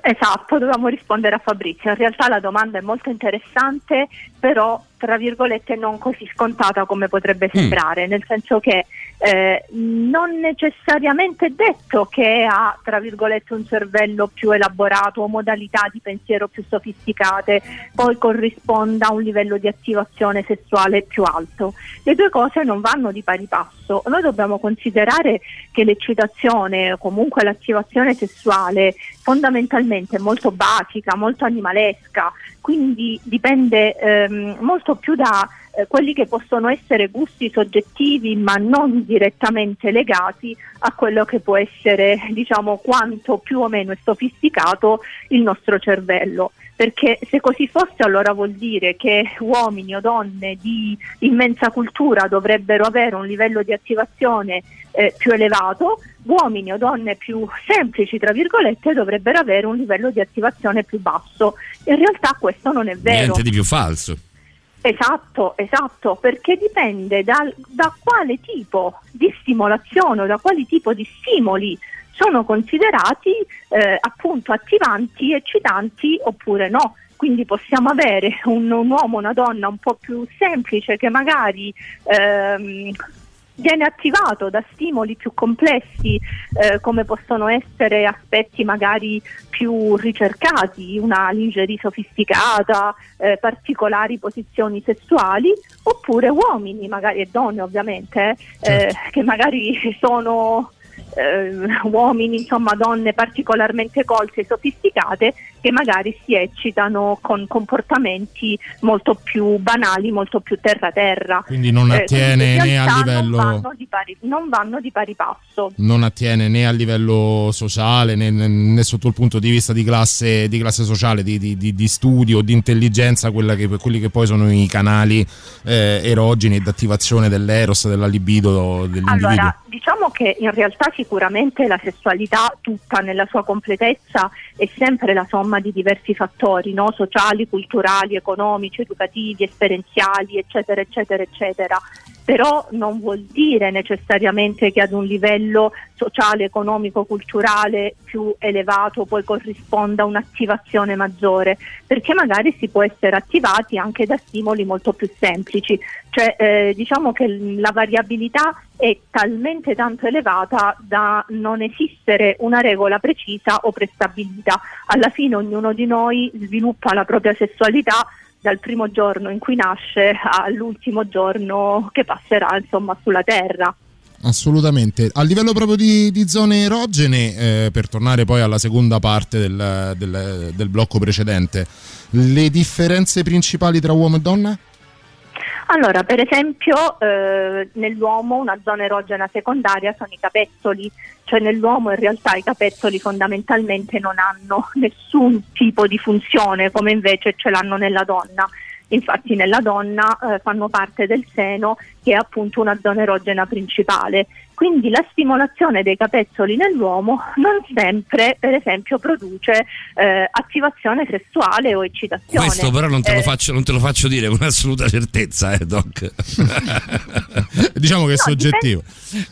Esatto, dovevamo rispondere a Fabrizio. In realtà la domanda è molto interessante, però tra virgolette non così scontata come potrebbe sembrare, nel senso che eh, non necessariamente detto che ha tra virgolette un cervello più elaborato o modalità di pensiero più sofisticate poi corrisponda a un livello di attivazione sessuale più alto. Le due cose non vanno di pari passo. Noi dobbiamo considerare che l'eccitazione o comunque l'attivazione sessuale fondamentalmente è molto basica, molto animalesca, quindi dipende ehm, molto più da eh, quelli che possono essere gusti soggettivi ma non direttamente legati a quello che può essere diciamo quanto più o meno è sofisticato il nostro cervello perché se così fosse allora vuol dire che uomini o donne di immensa cultura dovrebbero avere un livello di attivazione eh, più elevato, uomini o donne più semplici, tra virgolette, dovrebbero avere un livello di attivazione più basso. In realtà questo non è vero. Niente di più falso. Esatto, esatto, perché dipende dal- da quale tipo di stimolazione o da quali tipo di stimoli sono considerati eh, appunto attivanti, eccitanti oppure no. Quindi possiamo avere un, un uomo, una donna un po' più semplice che magari ehm, viene attivato da stimoli più complessi eh, come possono essere aspetti magari più ricercati, una lingerie sofisticata, eh, particolari posizioni sessuali, oppure uomini, magari e donne ovviamente, eh, che magari sono eh, uomini, insomma donne particolarmente colte e sofisticate che magari si eccitano con comportamenti molto più banali, molto più terra-terra. Quindi non Eh, attiene quindi in né a livello- Non vanno, di pari, non vanno di pari passo. non attiene né a livello sociale né, né- sotto il punto di vista di classe, di classe sociale, di, di- di- di studio, di intelligenza, che- quelli che poi sono i canali eh, erogeni ed attivazione dell'eros, della libido dell'individuo. Allora, diciamo che in realtà sicuramente la sessualità tutta nella sua completezza è sempre la somma di diversi fattori, no? sociali, culturali, economici, educativi, esperienziali, eccetera, eccetera, eccetera. Però non vuol dire necessariamente che ad un livello sociale, economico, culturale più elevato poi corrisponda un'attivazione maggiore, perché magari si può essere attivati anche da stimoli molto più semplici. Cioè, eh, diciamo che la variabilità è talmente tanto elevata da non esistere una regola precisa o prestabilita. Alla fine ognuno di noi sviluppa la propria sessualità dal primo giorno in cui nasce all'ultimo giorno che passerà insomma sulla terra. Assolutamente. A livello proprio di, di zone erogene, eh, per tornare poi alla seconda parte del, del- del blocco precedente, le differenze principali tra uomo e donna? Allora, per esempio, eh, nell'uomo una zona erogena secondaria sono i capezzoli, cioè nell'uomo in realtà i capezzoli fondamentalmente non hanno nessun tipo di funzione come invece ce l'hanno nella donna. Infatti nella donna eh, fanno parte del seno che è appunto una zona erogena principale. Quindi la stimolazione dei capezzoli nell'uomo non sempre, per esempio, produce eh, attivazione sessuale o eccitazione. Questo però non te, lo Eh, faccio, non te lo faccio dire con assoluta certezza, eh, Doc. [LAUGHS] diciamo che è soggettivo.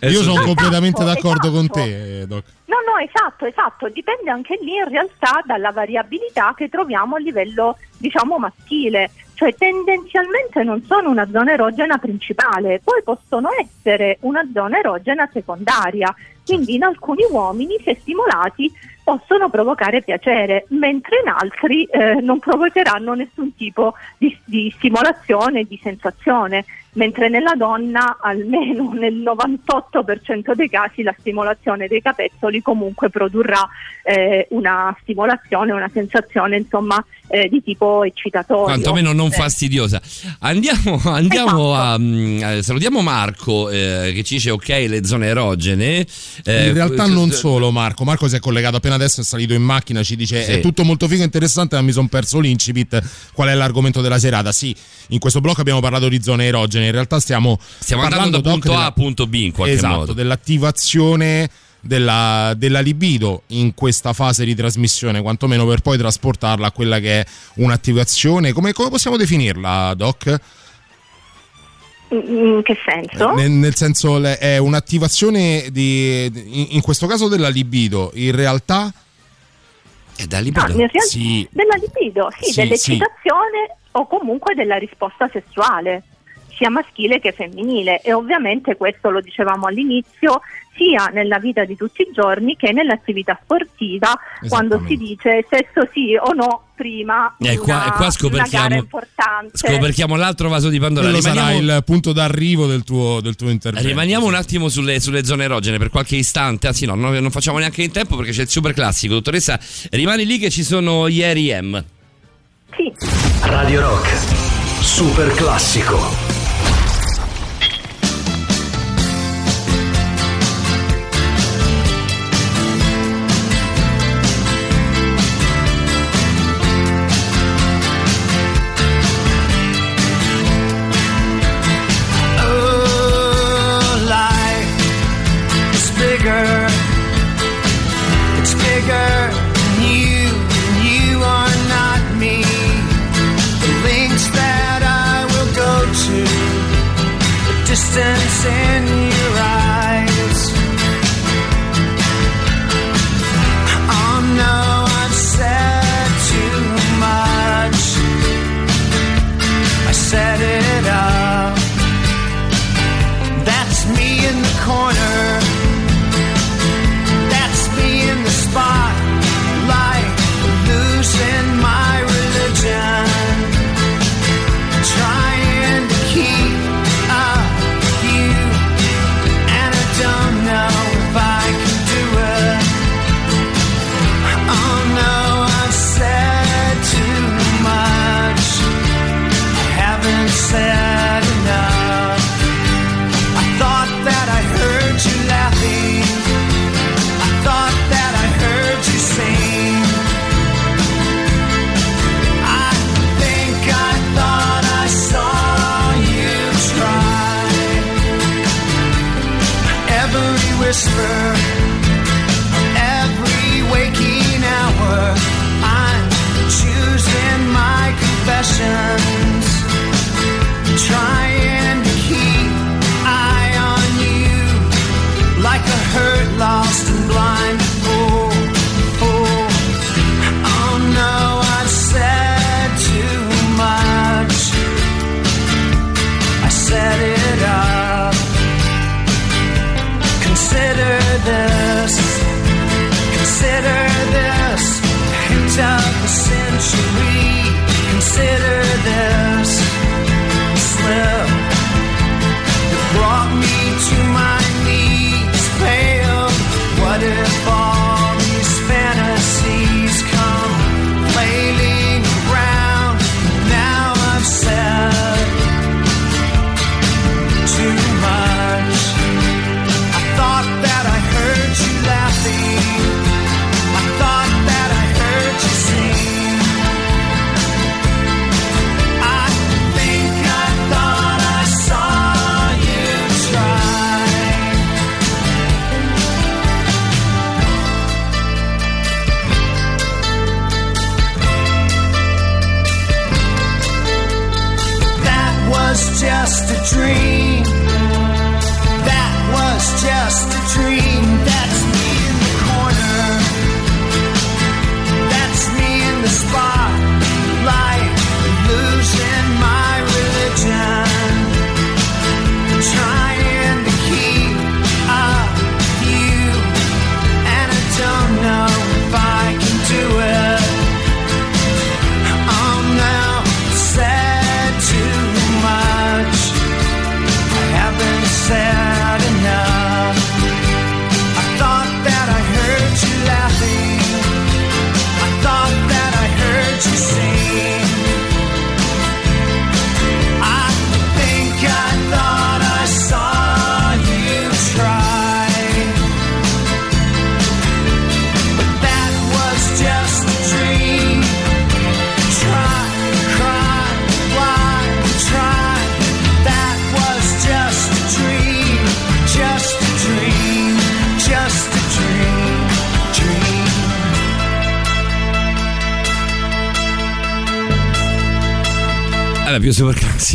Io sono Esatto, completamente d'accordo con esatto. te, eh, Doc. No, no, esatto, esatto, dipende anche lì in realtà dalla variabilità che troviamo a livello, diciamo, maschile. Cioè tendenzialmente non sono una zona erogena principale, poi possono essere una zona erogena secondaria. Quindi in alcuni uomini, se stimolati, possono provocare piacere, mentre in altri eh, non provocheranno nessun tipo di, di stimolazione, di sensazione. Mentre nella donna almeno [LAUGHS] nel 98% dei casi la stimolazione dei capezzoli comunque produrrà eh, una stimolazione, una sensazione insomma eh, di tipo eccitatorio. Quantomeno non fastidiosa. Andiamo, [LAUGHS] andiamo esatto. a, mm, a, salutiamo Marco eh, che ci dice ok le zone erogene. Eh, in realtà non solo Marco, Marco si è collegato appena adesso, è salito in macchina, ci dice sì. è tutto molto figo e interessante ma mi sono perso l'incipit, qual è l'argomento della serata? Sì, in questo blocco abbiamo parlato di zone erogene, in realtà stiamo, stiamo parlando da punto A a punto B in qualche esatto, modo. dell'attivazione della, della, libido in questa fase di trasmissione, quantomeno per poi trasportarla a quella che è un'attivazione. Come, come possiamo definirla, Doc? In che senso? Nel, nel senso è un'attivazione di, in, in questo caso della libido, in realtà è da libido. No, realtà, sì. Della libido, sì, sì dell'eccitazione sì. o comunque della risposta sessuale sia maschile che femminile. E ovviamente questo lo dicevamo all'inizio sia nella vita di tutti i giorni che nell'attività sportiva quando si dice sesso sì o no prima e qua, una, qua scoperchiamo, scoperchiamo l'altro vaso di Pandora. Quello Rimaniamo, sarà il punto d'arrivo del tuo, del tuo intervento. Rimaniamo un attimo sulle, sulle, zone erogene per qualche istante. Anzi no non, non facciamo neanche in tempo perché c'è il super classico. Dottoressa rimani lì che ci sono ieri M. Sì. Radio Rock super classico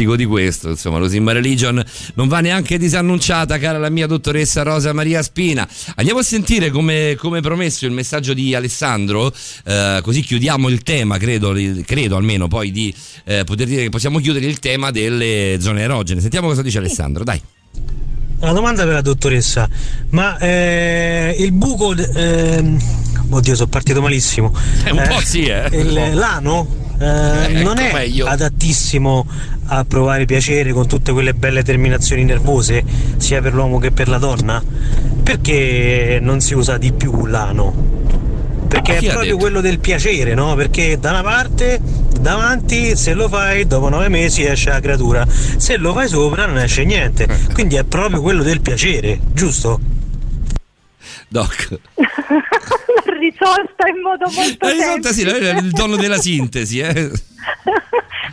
classico di questo, insomma, lo Simba Religion non va neanche disannunciata, cara la mia dottoressa Rosa Maria Spina. Andiamo a sentire come, come promesso il messaggio di Alessandro, eh, così chiudiamo il tema, credo, credo almeno poi di eh, poter dire che possiamo chiudere il tema delle zone erogene. Sentiamo cosa dice Alessandro, dai. Una domanda per la dottoressa, ma eh, il buco, eh, oddio sono partito malissimo, Eh, un po' sì, eh. il- l'ano eh, ecco, non è meglio. adattissimo a provare piacere con tutte quelle belle terminazioni nervose, sia per l'uomo che per la donna? Perché non si usa di più l'ano? Perché è proprio detto? quello del piacere, no? Perché da una parte, davanti, se lo fai, dopo nove mesi esce la creatura. Se lo fai sopra non esce niente. Quindi è proprio quello del piacere, giusto? Doc. [LAUGHS] Risolta in modo molto La risolta sì, semplice. il tono della sintesi, eh. [LAUGHS]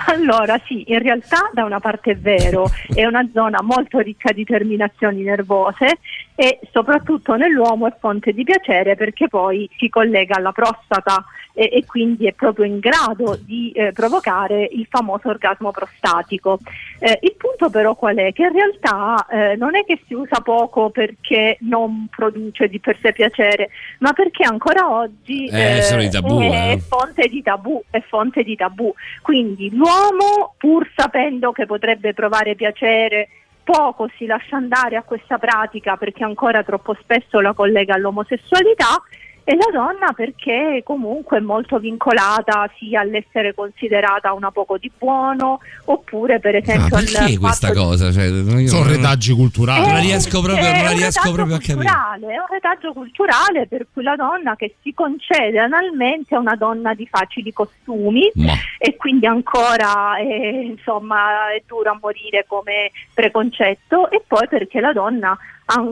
Allora sì, in realtà da una parte è vero, è una zona molto ricca di terminazioni nervose e soprattutto nell'uomo è fonte di piacere perché poi si collega alla prostata e, e quindi è proprio in grado di eh, provocare il famoso orgasmo prostatico. Eh, il punto però qual è? Che in realtà eh, non è che si usa poco perché non produce di per sé piacere, ma perché ancora oggi Eh, tabù, è eh. fonte di tabù, è fonte di tabù. Quindi l'uomo, pur sapendo che potrebbe provare piacere, poco si lascia andare a questa pratica perché ancora troppo spesso la collega all'omosessualità e la donna perché comunque è molto vincolata sia all'essere considerata una poco di buono oppure per Ma esempio al perché questa fatto di- cosa? Cioè, io Sono non- retaggi culturali. Non la Eh, riesco proprio- non la un riesco proprio a capire. culturale, È un retaggio culturale per cui la donna che si concede analmente è una donna di facili costumi Ma- e quindi ancora eh, insomma è dura a morire come preconcetto e poi perché la donna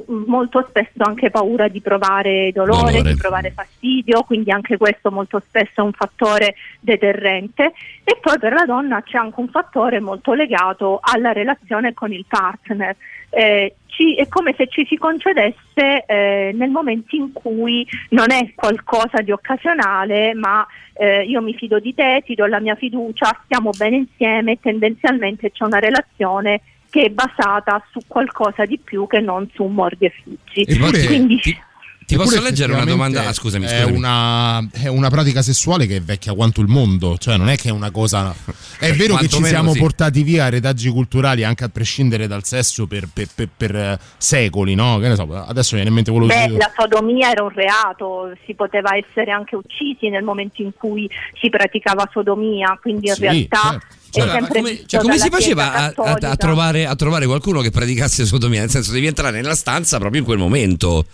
molto spesso anche paura di provare dolore, Dolore. di provare fastidio, quindi anche questo molto spesso è un fattore deterrente e poi per la donna c'è anche un fattore molto legato alla relazione con il partner. Eh, ci- è come se ci si concedesse eh, nel momento in cui non è qualcosa di occasionale, ma eh, io mi fido di te, ti do la mia fiducia, stiamo bene insieme, tendenzialmente c'è una relazione che è basata su qualcosa di più che non su mordi e fuggi. Eppure- Quindi Ti, ti posso leggere una domanda? Ah, scusami, È scusami. una, è una pratica sessuale che è vecchia quanto il mondo, cioè non è che è una cosa. È [LAUGHS] vero che ci siamo sì. portati via retaggi culturali anche a prescindere dal sesso per, per- per- per, eh, secoli, no? Che ne so, adesso viene in mente quello Beh, che. la sodomia era un reato, si poteva essere anche uccisi nel momento in cui si praticava sodomia, quindi in Sì, realtà certo, è. Ma sempre come, cioè, come si faceva a, a- a trovare, a trovare qualcuno che praticasse sodomia? Nel senso, devi entrare nella stanza proprio in quel momento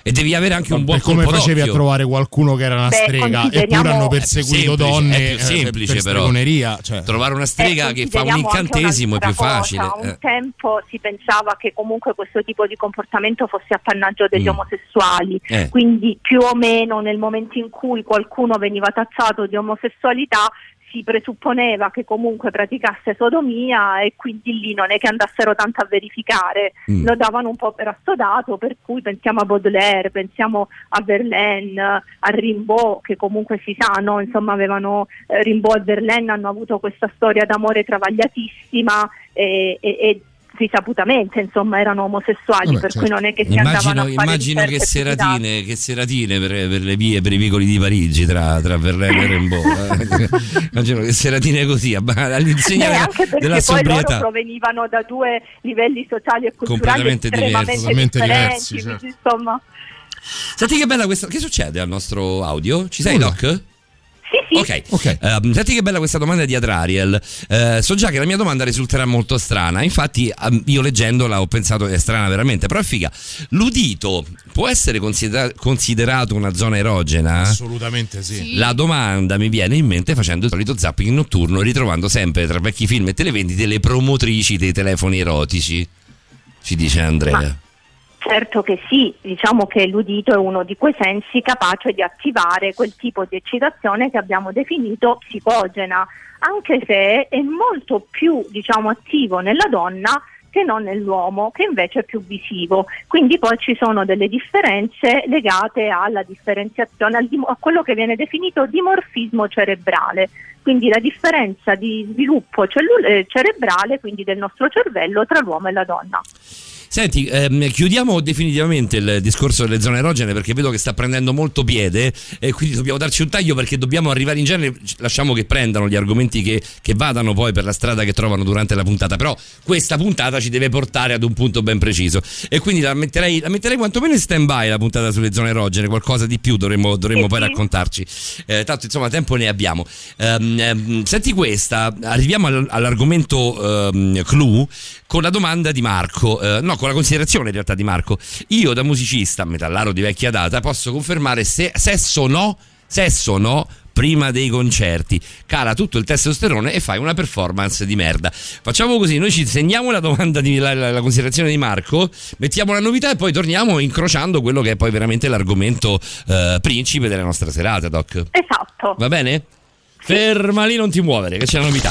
e devi avere anche un buon come colpo facevi a d'occhio. trovare qualcuno che era una Beh, strega eppure hanno perseguito semplice, donne è più eh, semplice, per però. stregoneria, cioè. Trovare una strega Eh, che fa un incantesimo è più un'altra facile. cosa. Un eh. tempo si pensava che comunque questo tipo di comportamento fosse appannaggio degli Mm. omosessuali, Eh. quindi più o meno nel momento in cui qualcuno veniva tazzato di omosessualità si presupponeva che comunque praticasse sodomia e quindi lì non è che andassero tanto a verificare, Mm. lo davano un po' per assodato, per cui pensiamo a Baudelaire, pensiamo a Verlaine, a Rimbaud, che comunque si sa, no? insomma avevano eh, Rimbaud e Verlaine hanno avuto questa storia d'amore travagliatissima e, e- e risaputamente insomma erano omosessuali, Vabbè, per certo. cui non è che si andavano Immagino, a fare immagino che seratine, che seratine per, per le vie, per i vicoli di Parigi tra, tra Verlaine e Rimbaud. eh. [LAUGHS] immagino che seratine così, all'insegna Eh, della, anche perché della poi loro sobrietà. provenivano da due livelli sociali e culturali Completamente diversi. Diversi, certo. insomma Senti che bella questa. Che succede al nostro audio? Ci sei. Doc? Sì sì Ok, Ok. Ehm, senti che bella questa domanda di Adrariel. Eh, so già che la mia domanda risulterà molto strana. Infatti, ehm, io leggendola ho pensato è strana veramente, però è figa. L'udito può essere considera- considerato una zona erogena? Assolutamente sì. Sì. La domanda mi viene in mente facendo il solito zapping notturno, ritrovando sempre tra vecchi film e televendite le promotrici dei telefoni erotici. Ci dice Andrea. Ma- Certo che sì, diciamo che l'udito è uno di quei sensi capace di attivare quel tipo di eccitazione che abbiamo definito psicogena, anche se è molto più diciamo, attivo nella donna che non nell'uomo, che invece è più visivo. Quindi poi ci sono delle differenze legate alla differenziazione, al dim- a quello che viene definito dimorfismo cerebrale. Quindi la differenza di sviluppo cellu- eh, cerebrale, quindi del nostro cervello, tra l'uomo e la donna. Senti, ehm, chiudiamo definitivamente il discorso delle zone erogene perché vedo che sta prendendo molto piede e quindi dobbiamo darci un taglio perché dobbiamo arrivare in genere, lasciamo che prendano gli argomenti che, che vadano poi per la strada che trovano durante la puntata, però questa puntata ci deve portare ad un punto ben preciso. E quindi la metterei, la metterei quantomeno in stand by la puntata sulle zone erogene, qualcosa di più dovremmo, dovremmo poi raccontarci, eh, tanto insomma tempo ne abbiamo. Ehm, senti questa, arriviamo all- all'argomento ehm, clou con la domanda di Marco, eh, no con la considerazione in realtà di Marco. Io da musicista, metallaro di vecchia data, posso confermare se sesso no, sesso no, prima dei concerti. Cala tutto il testosterone e fai una performance di merda. Facciamo così, noi ci segniamo la domanda di la, la, la considerazione di Marco, mettiamo la novità e poi torniamo incrociando quello che è poi veramente l'argomento eh, principe della nostra serata, Doc. Esatto. Va bene? Ferma lì, non ti muovere, che c'è la novità.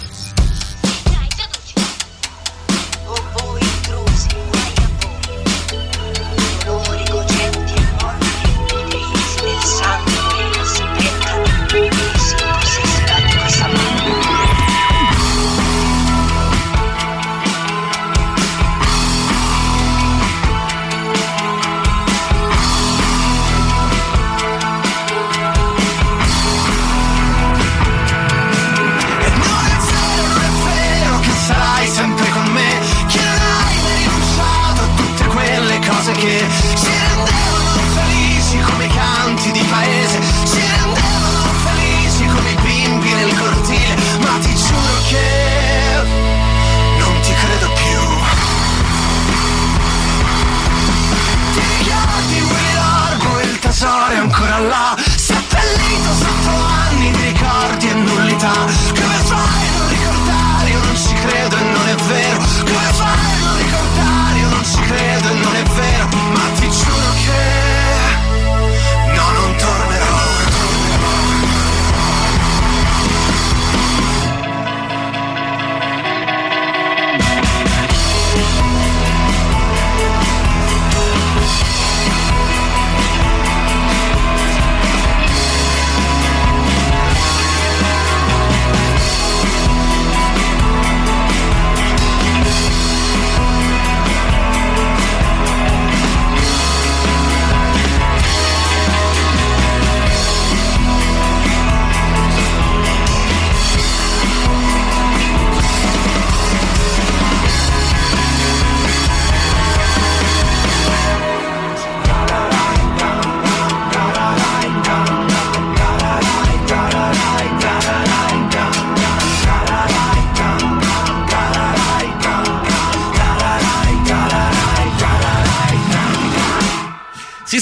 E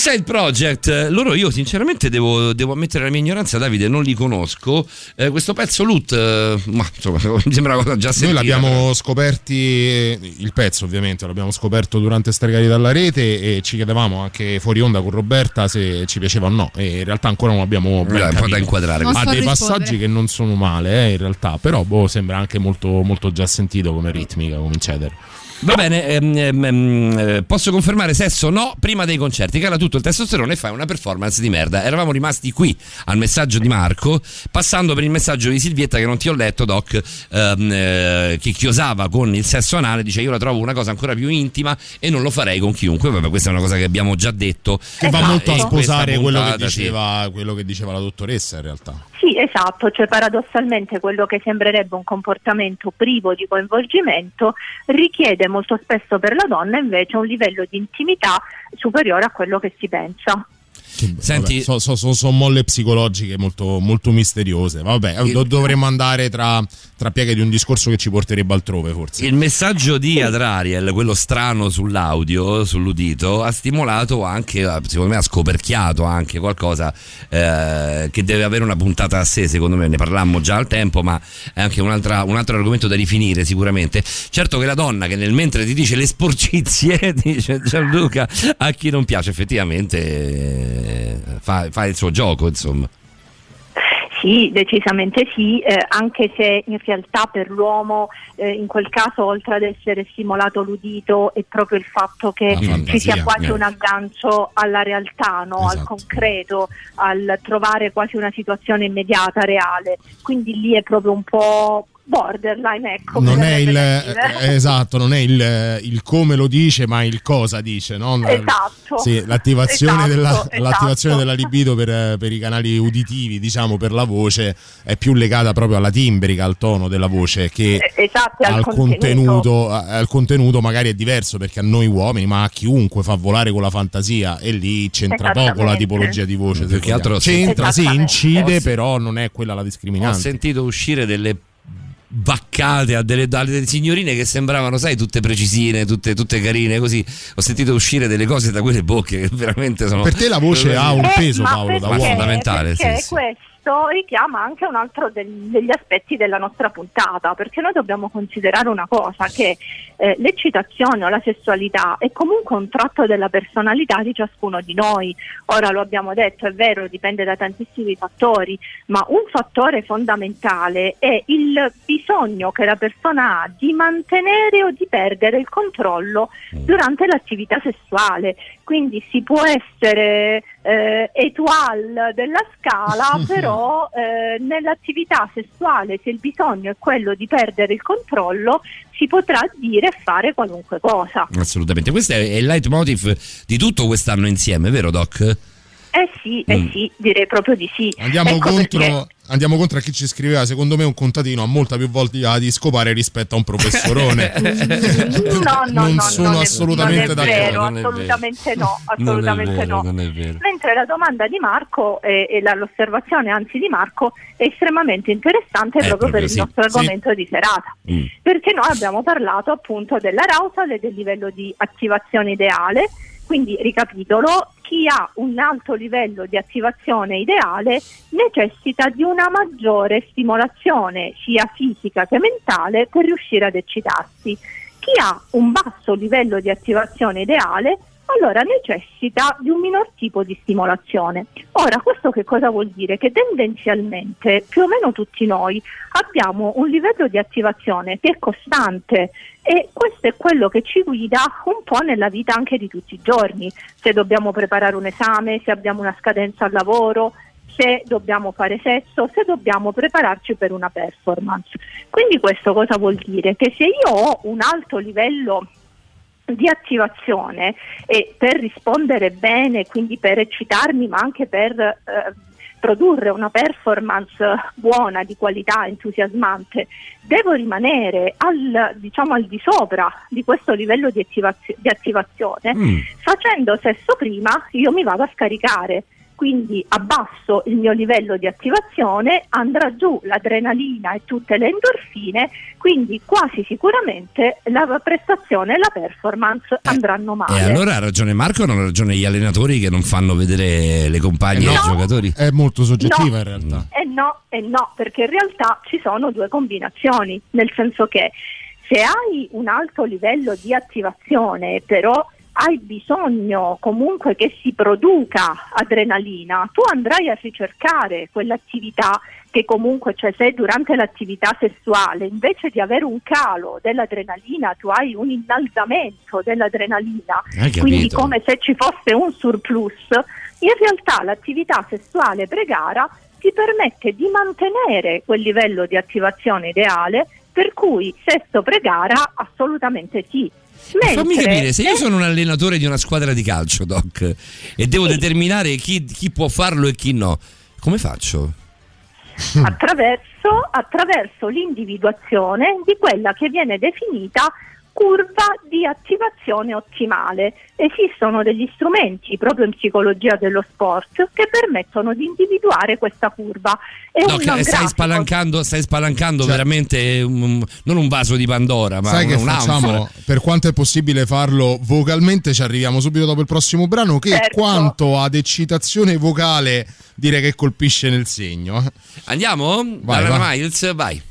Seaside Project, loro io sinceramente devo, devo ammettere la mia ignoranza, Davide, non li conosco. Eh, questo pezzo Loot, eh, ma insomma, [LAUGHS] mi sembra una cosa già Noi sentita. l'abbiamo scoperti, eh, il pezzo ovviamente, l'abbiamo scoperto durante Stregati dalla rete e ci chiedevamo anche fuori onda con Roberta se ci piaceva o no e in realtà ancora non abbiamo Eh, un po' da inquadrare. Ha dei passaggi che non sono male eh, in realtà, però boh, sembra anche molto, molto già sentito come ritmica, come eccetera. Va bene, ehm, ehm, eh, posso confermare sesso no prima dei concerti, cala tutto il testosterone e fai una performance di merda. Eravamo rimasti qui al messaggio di Marco, passando per il messaggio di Silvietta che non ti ho letto, Doc, ehm, eh, che chiosava con il sesso anale, dice io la trovo una cosa ancora più intima e non lo farei con chiunque. Vabbè, questa è una cosa che abbiamo già detto. Che va molto a sposare quello che, puntata, sì. diceva, quello che diceva la dottoressa in realtà. Sì, esatto, cioè paradossalmente quello che sembrerebbe un comportamento privo di coinvolgimento richiede molto spesso per la donna invece un livello di intimità superiore a quello che si pensa. Senti, sono molle psicologiche molto, molto misteriose. Vabbè, do- dovremmo andare tra, tra pieghe di un discorso che ci porterebbe altrove, forse. Il messaggio di Adrariel, quello strano sull'audio, sull'udito, ha stimolato anche, secondo me ha scoperchiato anche qualcosa eh, che deve avere una puntata a sé, secondo me, ne parlammo già al tempo, ma è anche un altro argomento da rifinire sicuramente. Certo che la donna che nel mentre ti dice le sporcizie, [LAUGHS] dice Gianluca, a chi non piace effettivamente eh, fa, fa il suo gioco, insomma. Sì, decisamente sì, eh, anche se in realtà per l'uomo eh, in quel caso oltre ad essere stimolato l'udito è proprio il fatto che ci sia quasi eh. un aggancio alla realtà, no? al Esatto. concreto, al trovare quasi una situazione immediata, reale. Quindi lì è proprio un po' borderline, ecco. non è il dire. eh, esatto, non è il, il come lo dice, ma il cosa dice, no? Esatto. Sì, l'attivazione, Esatto, della, esatto. l'attivazione della libido per, per i canali uditivi, diciamo per la voce, è più legata proprio alla timbrica, al tono della voce che Eh, esatto, al al contenuto. contenuto, al contenuto magari è diverso perché a noi uomini, ma a chiunque fa volare con la fantasia e lì c'entra poco la tipologia di voce. Che altro c'entra, sì, incide, Ho- però non è quella la Ho discriminante. sentito uscire delle vaccate a delle, dalle delle signorine che sembravano, sai, tutte precisine, tutte, tutte carine, così. Ho sentito uscire delle cose da quelle bocche che veramente sono. Per te la voce [LAUGHS] ha un Eh, peso, ma Paolo, da perché- uomo. fondamentale, sì, Perché sì. questo richiama anche un altro del- degli aspetti della nostra puntata, perché noi dobbiamo considerare una cosa, che eh, l'eccitazione o la sessualità è comunque un tratto della personalità di ciascuno di noi. Ora lo abbiamo detto, è vero, dipende da tantissimi fattori, ma un fattore fondamentale è il bisogno che la persona ha di mantenere o di perdere il controllo durante l'attività sessuale. Quindi si può essere eh, étoile della scala, [LAUGHS] però eh, nell'attività sessuale se il bisogno è quello di perdere il controllo si potrà dire e fare qualunque cosa. Assolutamente, questo è è il leitmotiv di tutto quest'anno insieme, vero Doc? Eh sì, eh Mm. sì, direi proprio di sì. Andiamo, Ecco contro, perché- andiamo contro a chi ci scriveva. Secondo me, un contadino ha molta più voglia di scopare rispetto a un professorone. [LAUGHS] No, no, non no, sono non assolutamente non è d'accordo. vero, assolutamente no, assolutamente vero, no. Mentre la domanda di Marco e, e la- l'osservazione anzi di Marco è estremamente interessante Eh, proprio per proprio il sì. nostro Sì. argomento di serata. Mm. Perché noi abbiamo parlato appunto dell'arousal e del livello di attivazione ideale. Quindi, ricapitolo, chi ha un alto livello di attivazione ideale necessita di una maggiore stimolazione sia fisica che mentale per riuscire ad eccitarsi. Chi ha un basso livello di attivazione ideale allora necessita di un minor tipo di stimolazione. Ora, questo che cosa vuol dire? Che tendenzialmente più o meno tutti noi abbiamo un livello di attivazione che è costante e questo è quello che ci guida un po' nella vita anche di tutti i giorni. Se dobbiamo preparare un esame, se abbiamo una scadenza al lavoro, se dobbiamo fare sesso, se dobbiamo prepararci per una performance. Quindi questo cosa vuol dire? Che se io ho un alto livello di attivazione e per rispondere bene, quindi per eccitarmi, ma anche per eh, produrre una performance buona, di qualità, entusiasmante, devo rimanere al, diciamo, al di sopra di questo livello di, attivazio- di attivazione. Mm. Facendo sesso prima, io mi vado a scaricare. Quindi abbasso il mio livello di attivazione, andrà giù l'adrenalina e tutte le endorfine, quindi quasi sicuramente la prestazione e la performance andranno male. E allora ha ragione Marco o non ha ragione gli allenatori che non fanno vedere le compagne Eh ai no. giocatori? È molto soggettiva No. in realtà. Eh no, eh no, perché in realtà ci sono due combinazioni, nel senso che se hai un alto livello di attivazione, però hai bisogno comunque che si produca adrenalina, tu andrai a ricercare quell'attività che comunque, cioè se durante l'attività sessuale invece di avere un calo dell'adrenalina, tu hai un innalzamento dell'adrenalina, quindi come se ci fosse un surplus, in realtà l'attività sessuale pre-gara ti permette di mantenere quel livello di attivazione ideale, per cui sesso pre-gara assolutamente sì. Fammi Mentre capire, se io se- sono un allenatore di una squadra di calcio, Doc, e devo determinare chi, chi può farlo e chi no, come faccio? [LAUGHS] attraverso, attraverso l'individuazione di quella che viene definita curva di attivazione ottimale. Esistono degli strumenti proprio in psicologia dello sport che permettono di individuare questa curva. È Doc, un eh, stai grafico- spalancando, stai spalancando Cioè- veramente un- non un vaso di Pandora, ma Sai un, che facciamo? Per quanto è possibile farlo vocalmente, ci arriviamo subito dopo il prossimo brano. Che Certo. quanto ad eccitazione vocale, direi che colpisce nel segno. Andiamo? Vai, Dalla vai. Miles, vai.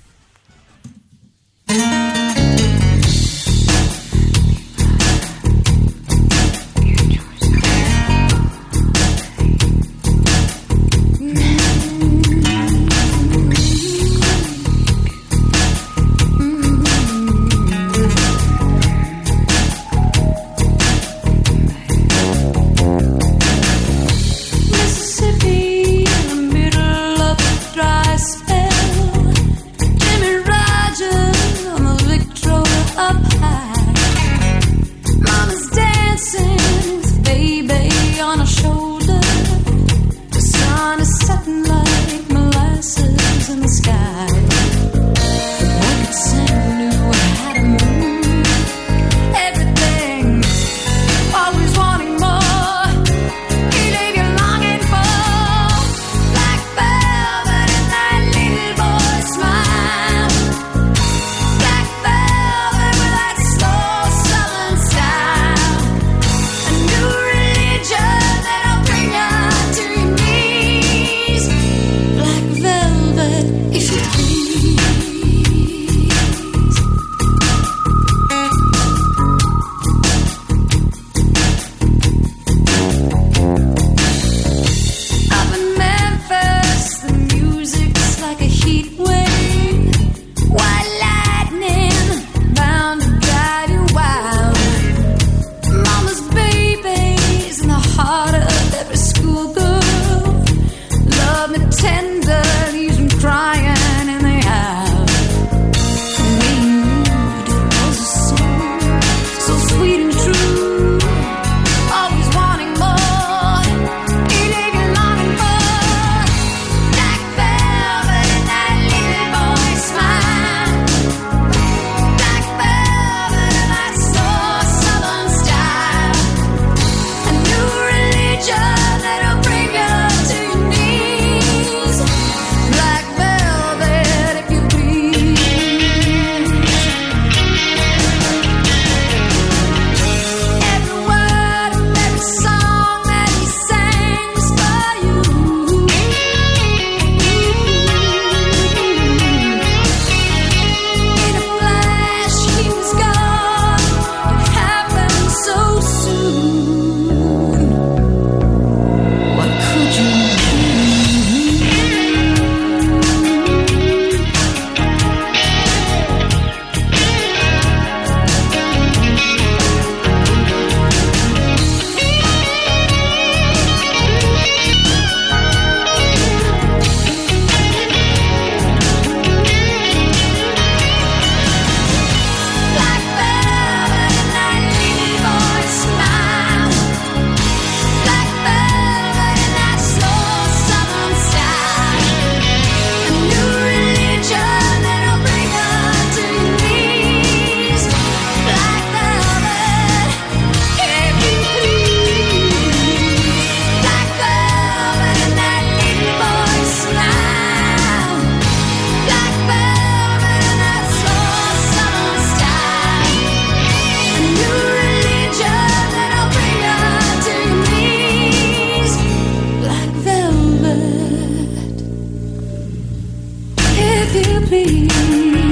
please.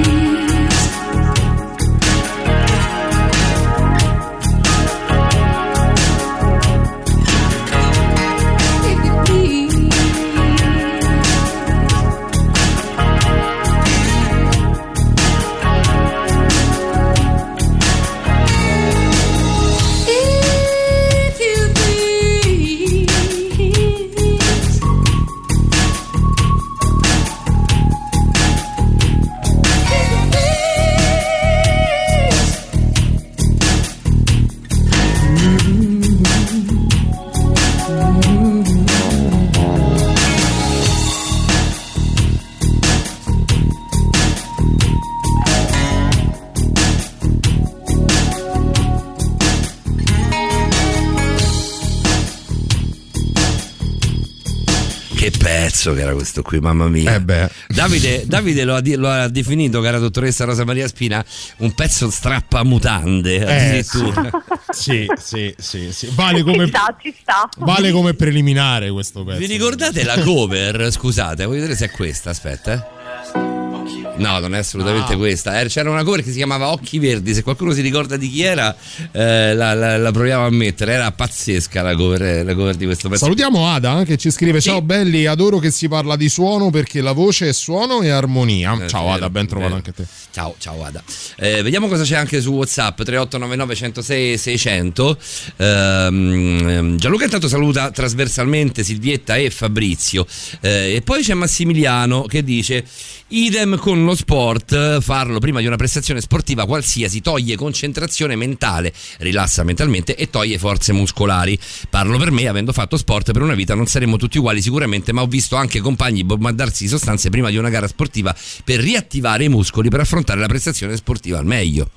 Pezzo che era questo qui, mamma mia. Eh beh. Davide, Davide lo, ha, lo ha definito, cara dottoressa Rosa Maria Spina, un pezzo strappamutande. Eh, Addirittura. Sì, sì, sì, sì. Vale come, Ci sta, ci sta. vale come preliminare questo pezzo. Vi ricordate la cover? Scusate, voglio vedere se è questa, aspetta. eh. No, non è assolutamente No. questa. Eh, C'era una cover che si chiamava Occhi Verdi. Se qualcuno si ricorda di chi era, eh, la, la- la proviamo a mettere. Era pazzesca la cover, eh, la cover di questo pezzo. Salutiamo Ada eh, che ci scrive: Ciao belli, adoro che si parla di suono perché la voce è suono e armonia. Eh, Ciao vero, Ada, ben trovato vero. anche te. Ciao, ciao Ada. Eh, vediamo cosa c'è anche su WhatsApp 3899 106 600. Ehm, Gianluca intanto saluta trasversalmente Silvietta e Fabrizio. Eh, e poi c'è Massimiliano che dice: idem con lo sport, farlo prima di una prestazione sportiva qualsiasi toglie concentrazione mentale, rilassa mentalmente e toglie forze muscolari. Parlo per me, avendo fatto sport per una vita, non saremmo tutti uguali sicuramente, ma ho visto anche compagni bombardarsi di sostanze prima di una gara sportiva per riattivare i muscoli per affrontare la prestazione sportiva al meglio.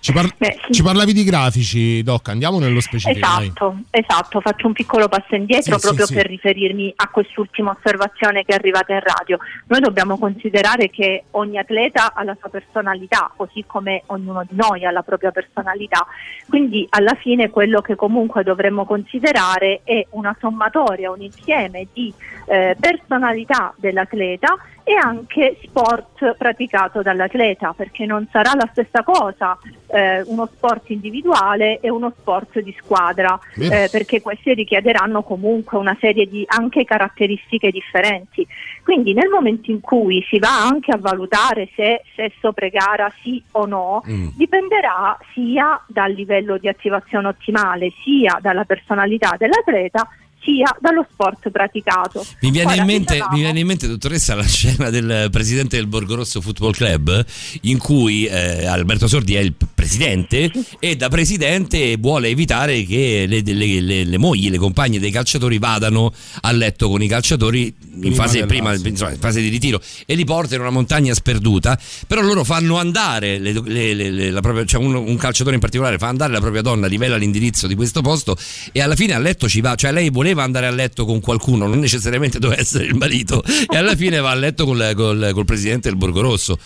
Ci, par- Beh, sì. ci parlavi di grafici, Doc, andiamo nello specifico. Esatto, esatto, faccio un piccolo passo indietro Sì, proprio sì, per riferirmi a quest'ultima osservazione che è arrivata in radio. Noi dobbiamo considerare che ogni atleta ha la sua personalità, così come ognuno di noi ha la propria personalità. Quindi alla fine quello che comunque dovremmo considerare è una sommatoria, un insieme di eh, personalità dell'atleta e anche sport praticato dall'atleta, perché non sarà la stessa cosa eh, uno sport individuale e uno sport di squadra, eh, perché questi richiederanno comunque una serie di anche caratteristiche differenti. Quindi nel momento in cui si va anche a valutare se sesso pre-gara sì o no, Mm. dipenderà sia dal livello di attivazione ottimale, sia dalla personalità dell'atleta, sia dallo sport praticato. Mi viene, Ora, in mente, mi viene in mente, dottoressa, la scena del presidente del Borgorosso Football Club in cui eh, Alberto Sordi è il presidente e da presidente vuole evitare che le, le- le- le mogli, le compagne dei calciatori vadano a letto con i calciatori in Prima fase, della- prima- insomma, in fase di ritiro e li porta in una montagna sperduta, però loro fanno andare, le- le- le- le- la propria- cioè un, un calciatore in particolare fa andare la propria donna, rivela l'indirizzo di questo posto e alla fine a letto ci va, cioè lei voleva andare a letto con qualcuno, non necessariamente doveva essere il marito e alla fine va a letto col, col- col presidente del Borgo Rosso.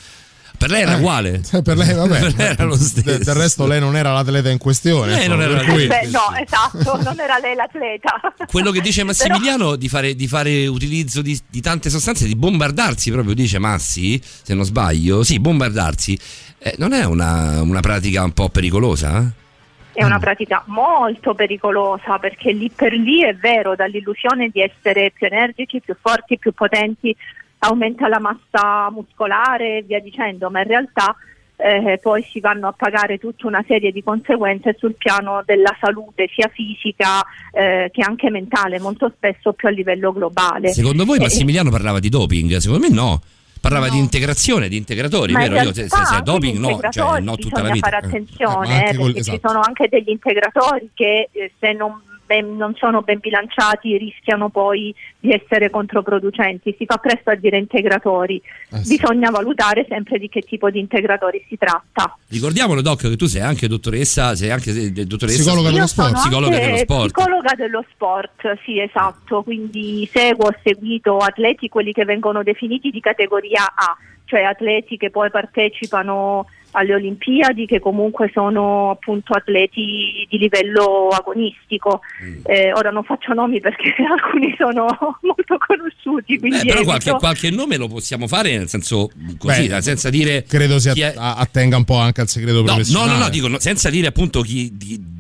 Per lei era Eh, uguale. [LAUGHS] Per lei, vabbè, [LAUGHS] Per lei era lo stesso. De- del resto lei non era l'atleta in questione. Lei non era cui- Beh, no, esatto, non era lei l'atleta. [LAUGHS] Quello che dice Massimiliano di, fare, di fare utilizzo di, di tante sostanze, di bombardarsi proprio, dice Massi, se non sbaglio, sì, bombardarsi, eh, non è una, una pratica un po' pericolosa? È una pratica molto pericolosa perché lì per lì è vero, dall'illusione di essere più energici, più forti, più potenti, aumenta la massa muscolare e via dicendo, ma in realtà eh, poi si vanno a pagare tutta una serie di conseguenze sul piano della salute, sia fisica eh, che anche mentale, molto spesso più a livello globale. Secondo voi Eh, Massimiliano parlava di doping? Secondo me no. Parlava di integrazione, di integratori, Ma vero? Io, se, se- se è doping no, cioè no tutta la bisogna vita. fare Eh. attenzione Eh, eh, perché ci esatto. sono anche degli integratori che eh, se non, ben- non sono ben bilanciati rischiano poi di essere controproducenti. Si fa presto a dire integratori, Eh, sì. bisogna valutare sempre di che tipo di integratori si tratta. Ricordiamolo Doc che tu sei anche dottoressa, sei anche eh, dottoressa Psicologa dello sport. Psicologa dello sport. psicologa dello sport, sì esatto, quindi seguo, ho seguito atleti quelli che vengono definiti di categoria A, cioè atleti che poi partecipano alle Olimpiadi, che comunque sono appunto atleti di livello agonistico. Mm. Eh, ora non faccio nomi perché [LAUGHS] alcuni sono [LAUGHS] molto conosciuti, quindi Eh, però qualche, qualche nome lo possiamo fare nel senso così, Beh, senza dire Credo si è- att- attenga un po' anche al segreto No, no, professionale. no, no, dico no, senza dire appunto chi, di-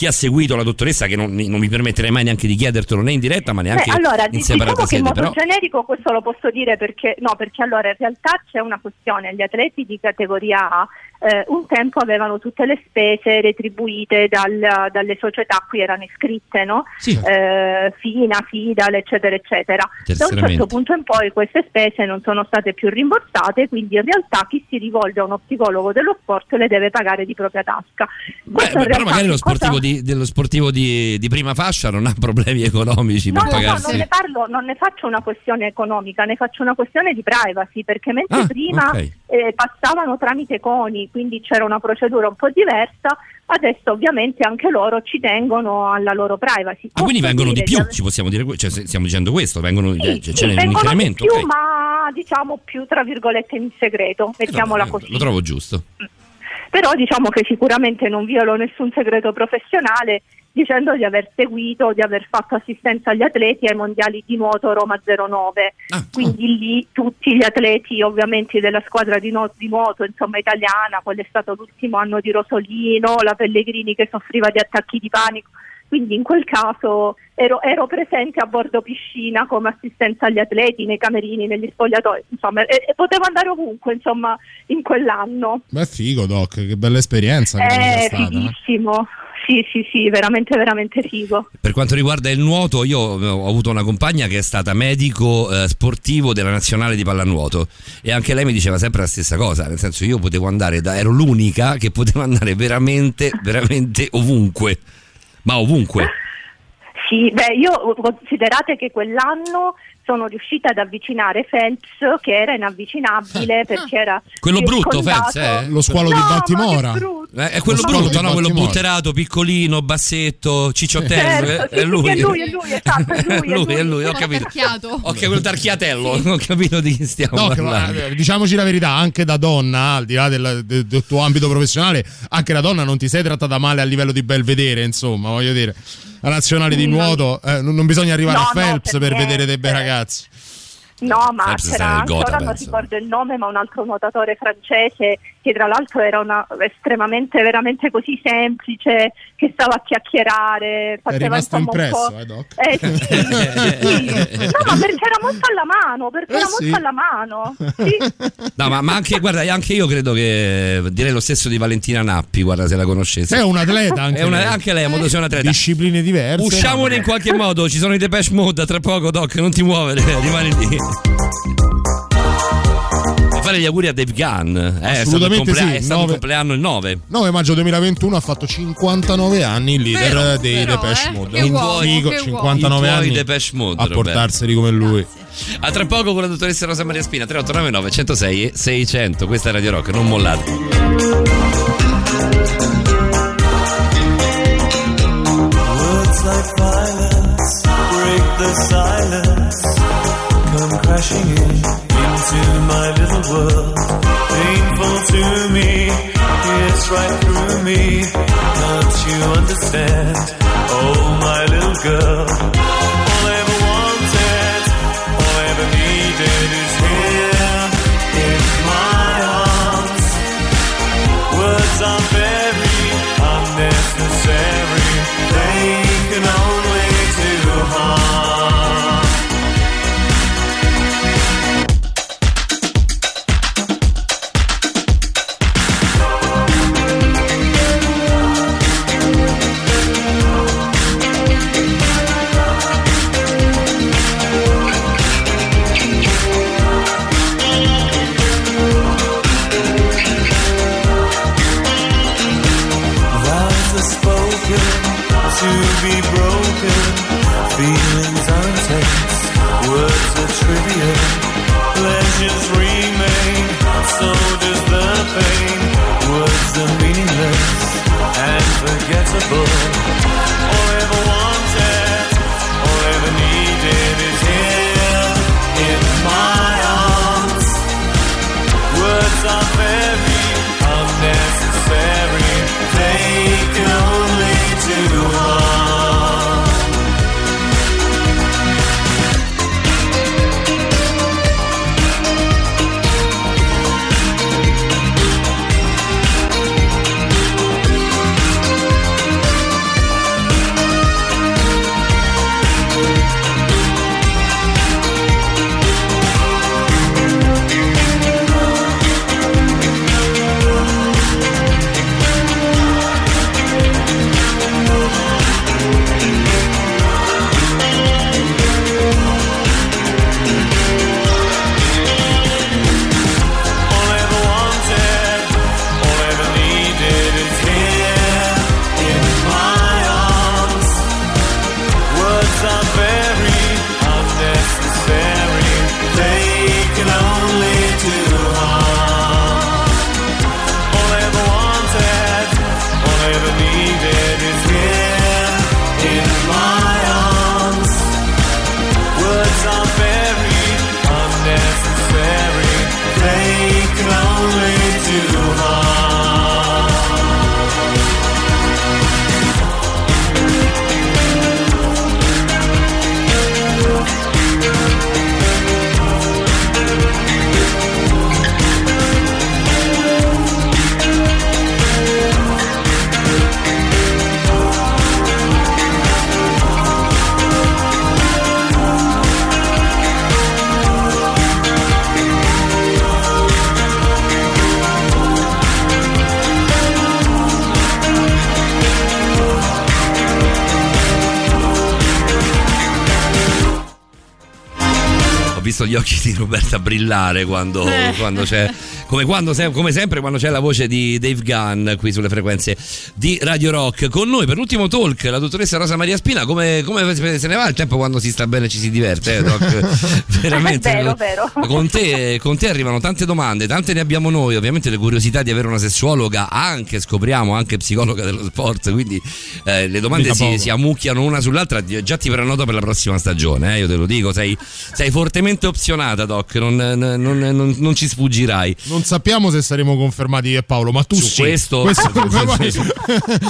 chi ha seguito la dottoressa, che non, non mi permetterei mai neanche di chiedertelo né in diretta, ma neanche Beh, allora, in separata diciamo che in sede. modo Però generico questo lo posso dire perché no, perché allora in realtà c'è una questione, gli atleti di categoria A eh, un tempo avevano tutte le spese retribuite dal- dalle società a cui erano iscritte, no? Sì. Eh, FINA, FIDAL, eccetera, eccetera. Da un certo punto in poi queste spese non sono state più rimborsate, quindi in realtà chi si rivolge a uno psicologo dello sport le deve pagare di propria tasca. Beh, in però magari lo che cosa- sportivo, di, dello sportivo di, di prima fascia non ha problemi economici No, per no, no, non ne parlo, non ne faccio una questione economica, ne faccio una questione di privacy, perché mentre Ah, prima ok. Eh, passavano tramite CONI, quindi c'era una procedura un po' diversa, adesso ovviamente anche loro ci tengono alla loro privacy. Ah, quindi vengono di più, aver- ci possiamo dire, cioè, stiamo dicendo questo, vengono, Sì, eh, sì, c'è un vengono di incremento. più, ok. ma diciamo più tra virgolette in segreto, mettiamola Eh, così. Lo trovo giusto. Però diciamo che sicuramente non violo nessun segreto professionale dicendo di aver seguito, di aver fatto assistenza agli atleti ai mondiali di nuoto Roma 09. Ah, Quindi lì tutti gli atleti ovviamente della squadra di, nu- di nuoto insomma, italiana, quello è stato l'ultimo anno di Rosolino, la Pellegrini che soffriva di attacchi di panico. Quindi in quel caso ero, ero presente a bordo piscina come assistenza agli atleti, nei camerini, negli spogliatoi, insomma, e, e potevo andare ovunque insomma, in quell'anno. Beh, figo, Doc, che bella esperienza. che È è stata. eh. Sì, sì, sì, veramente, veramente figo. Per quanto riguarda il nuoto, io eh, ho avuto una compagna che è stata medico eh, sportivo della nazionale di pallanuoto e anche lei mi diceva sempre la stessa cosa, nel senso io potevo andare da, ero l'unica che poteva andare veramente, veramente ovunque, ma ovunque. Sì, beh, io considerate che quell'anno sono riuscita ad avvicinare Phelps che era inavvicinabile perché era Quello brutto, Phelps, eh? Lo squalo di No, ma Baltimora. che brutto. Eh, è quello brutto, di no? Quello Baltimora. butterato, piccolino, bassetto, cicciottello. Certo, eh, sì, è lui. sì, è lui, è lui, esatto, è lui, è [LAUGHS] lui, è lui. lui, ho capito. Ok, quello tarchiatello, [LAUGHS] ho capito di chi stiamo Doc, parlando. ma, eh, diciamoci la verità, anche da donna, al di là del, del- del tuo ambito professionale, anche da donna non ti sei trattata male a livello di bel vedere, insomma, voglio dire. La nazionale di nuoto, eh, non, bisogna arrivare No, a no, Phelps per per vedere dei bei ragazzi. No, ma Phelps sta c'era nel anche, Gotha, ora non ricordo il nome, ma un altro nuotatore francese che tra l'altro era una, estremamente, veramente così semplice, che stava a chiacchierare, È faceva rimasto impresso, po'... eh, Doc? Eh sì, sì. [LAUGHS] No, ma perché era molto alla mano, perché Eh, era sì. molto alla mano. [LAUGHS] Sì. No, ma, ma anche, guarda, anche io credo che direi lo stesso di Valentina Nappi, guarda se la conoscesse. È un atleta anche, È una- lei. anche lei, modo sia un atleta. Discipline diverse. Usciamone in qualche modo, ci sono i Depeche Mode tra poco, Doc, non ti muovere, [LAUGHS] rimani lì. Fare gli auguri a Dave Gunn. Eh, è stato il Assolutamente sì, È stato il nove- compleanno il 9. 9 maggio 2021 ha fatto 59 anni il leader Vero, dei però, Depeche eh. Mode. Un uomo, figo, che uomo. 59 I tuoi anni Depeche Mode, a Roberto. portarseli come lui. A tra poco con la dottoressa Rosa Maria Spina 3899 106 e 600. Questa è Radio Rock, non mollate. Like violence break the silence. Come crashing in into my little world. Painful to me, it's right through me. Can't you understand? Oh, my little girl. Oh. book. Visto gli occhi di Roberta brillare quando, Eh. quando c'è, come, quando come sempre, quando c'è la voce di Dave Gunn qui sulle frequenze di Radio Rock. Con noi per l'ultimo talk, la dottoressa Rosa Maria Spina. Come, come se ne va il tempo quando si sta bene e ci si diverte, eh, [LAUGHS] Doc? Veramente. Vero, vero. Con te, con te arrivano tante domande, tante ne abbiamo noi. Ovviamente le curiosità di avere una sessuologa, anche scopriamo, anche psicologa dello sport. Quindi eh, le domande si, si ammucchiano una sull'altra. Già ti prenoto per la prossima stagione, eh, io te lo dico. Sei, sei fortemente opzionata, Doc. Non, non- non- non ci sfuggirai. Non sappiamo se saremo confermati io e Paolo, ma tu Su sì. questo, [LAUGHS]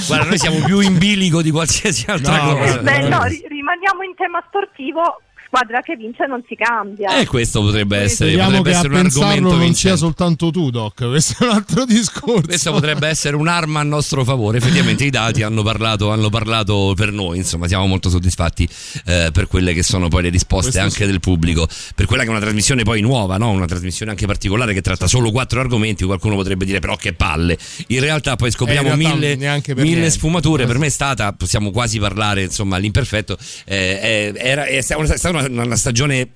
guarda, noi siamo più in bilico di qualsiasi altra No, cosa. Beh, no, ri- rimaniamo in tema sportivo. Squadra che vince non si cambia. E questo potrebbe essere, Speriamo potrebbe che a essere un argomento non sia vincente. soltanto tu, Doc. [LAUGHS] Questo è un altro discorso. Questa potrebbe essere un'arma a nostro favore. Effettivamente i dati hanno parlato, hanno parlato per noi. Insomma, siamo molto soddisfatti eh, per quelle che sono poi le risposte Questo anche sì. del pubblico. Per quella che è una trasmissione poi nuova, no? una trasmissione anche particolare che tratta solo quattro argomenti. Qualcuno potrebbe dire, però, che palle. In realtà, poi scopriamo Eh, realtà mille, per mille sfumature. Per me è stata, possiamo quasi parlare, insomma, all'imperfetto. eh, è, era, è stata una- una, una stagione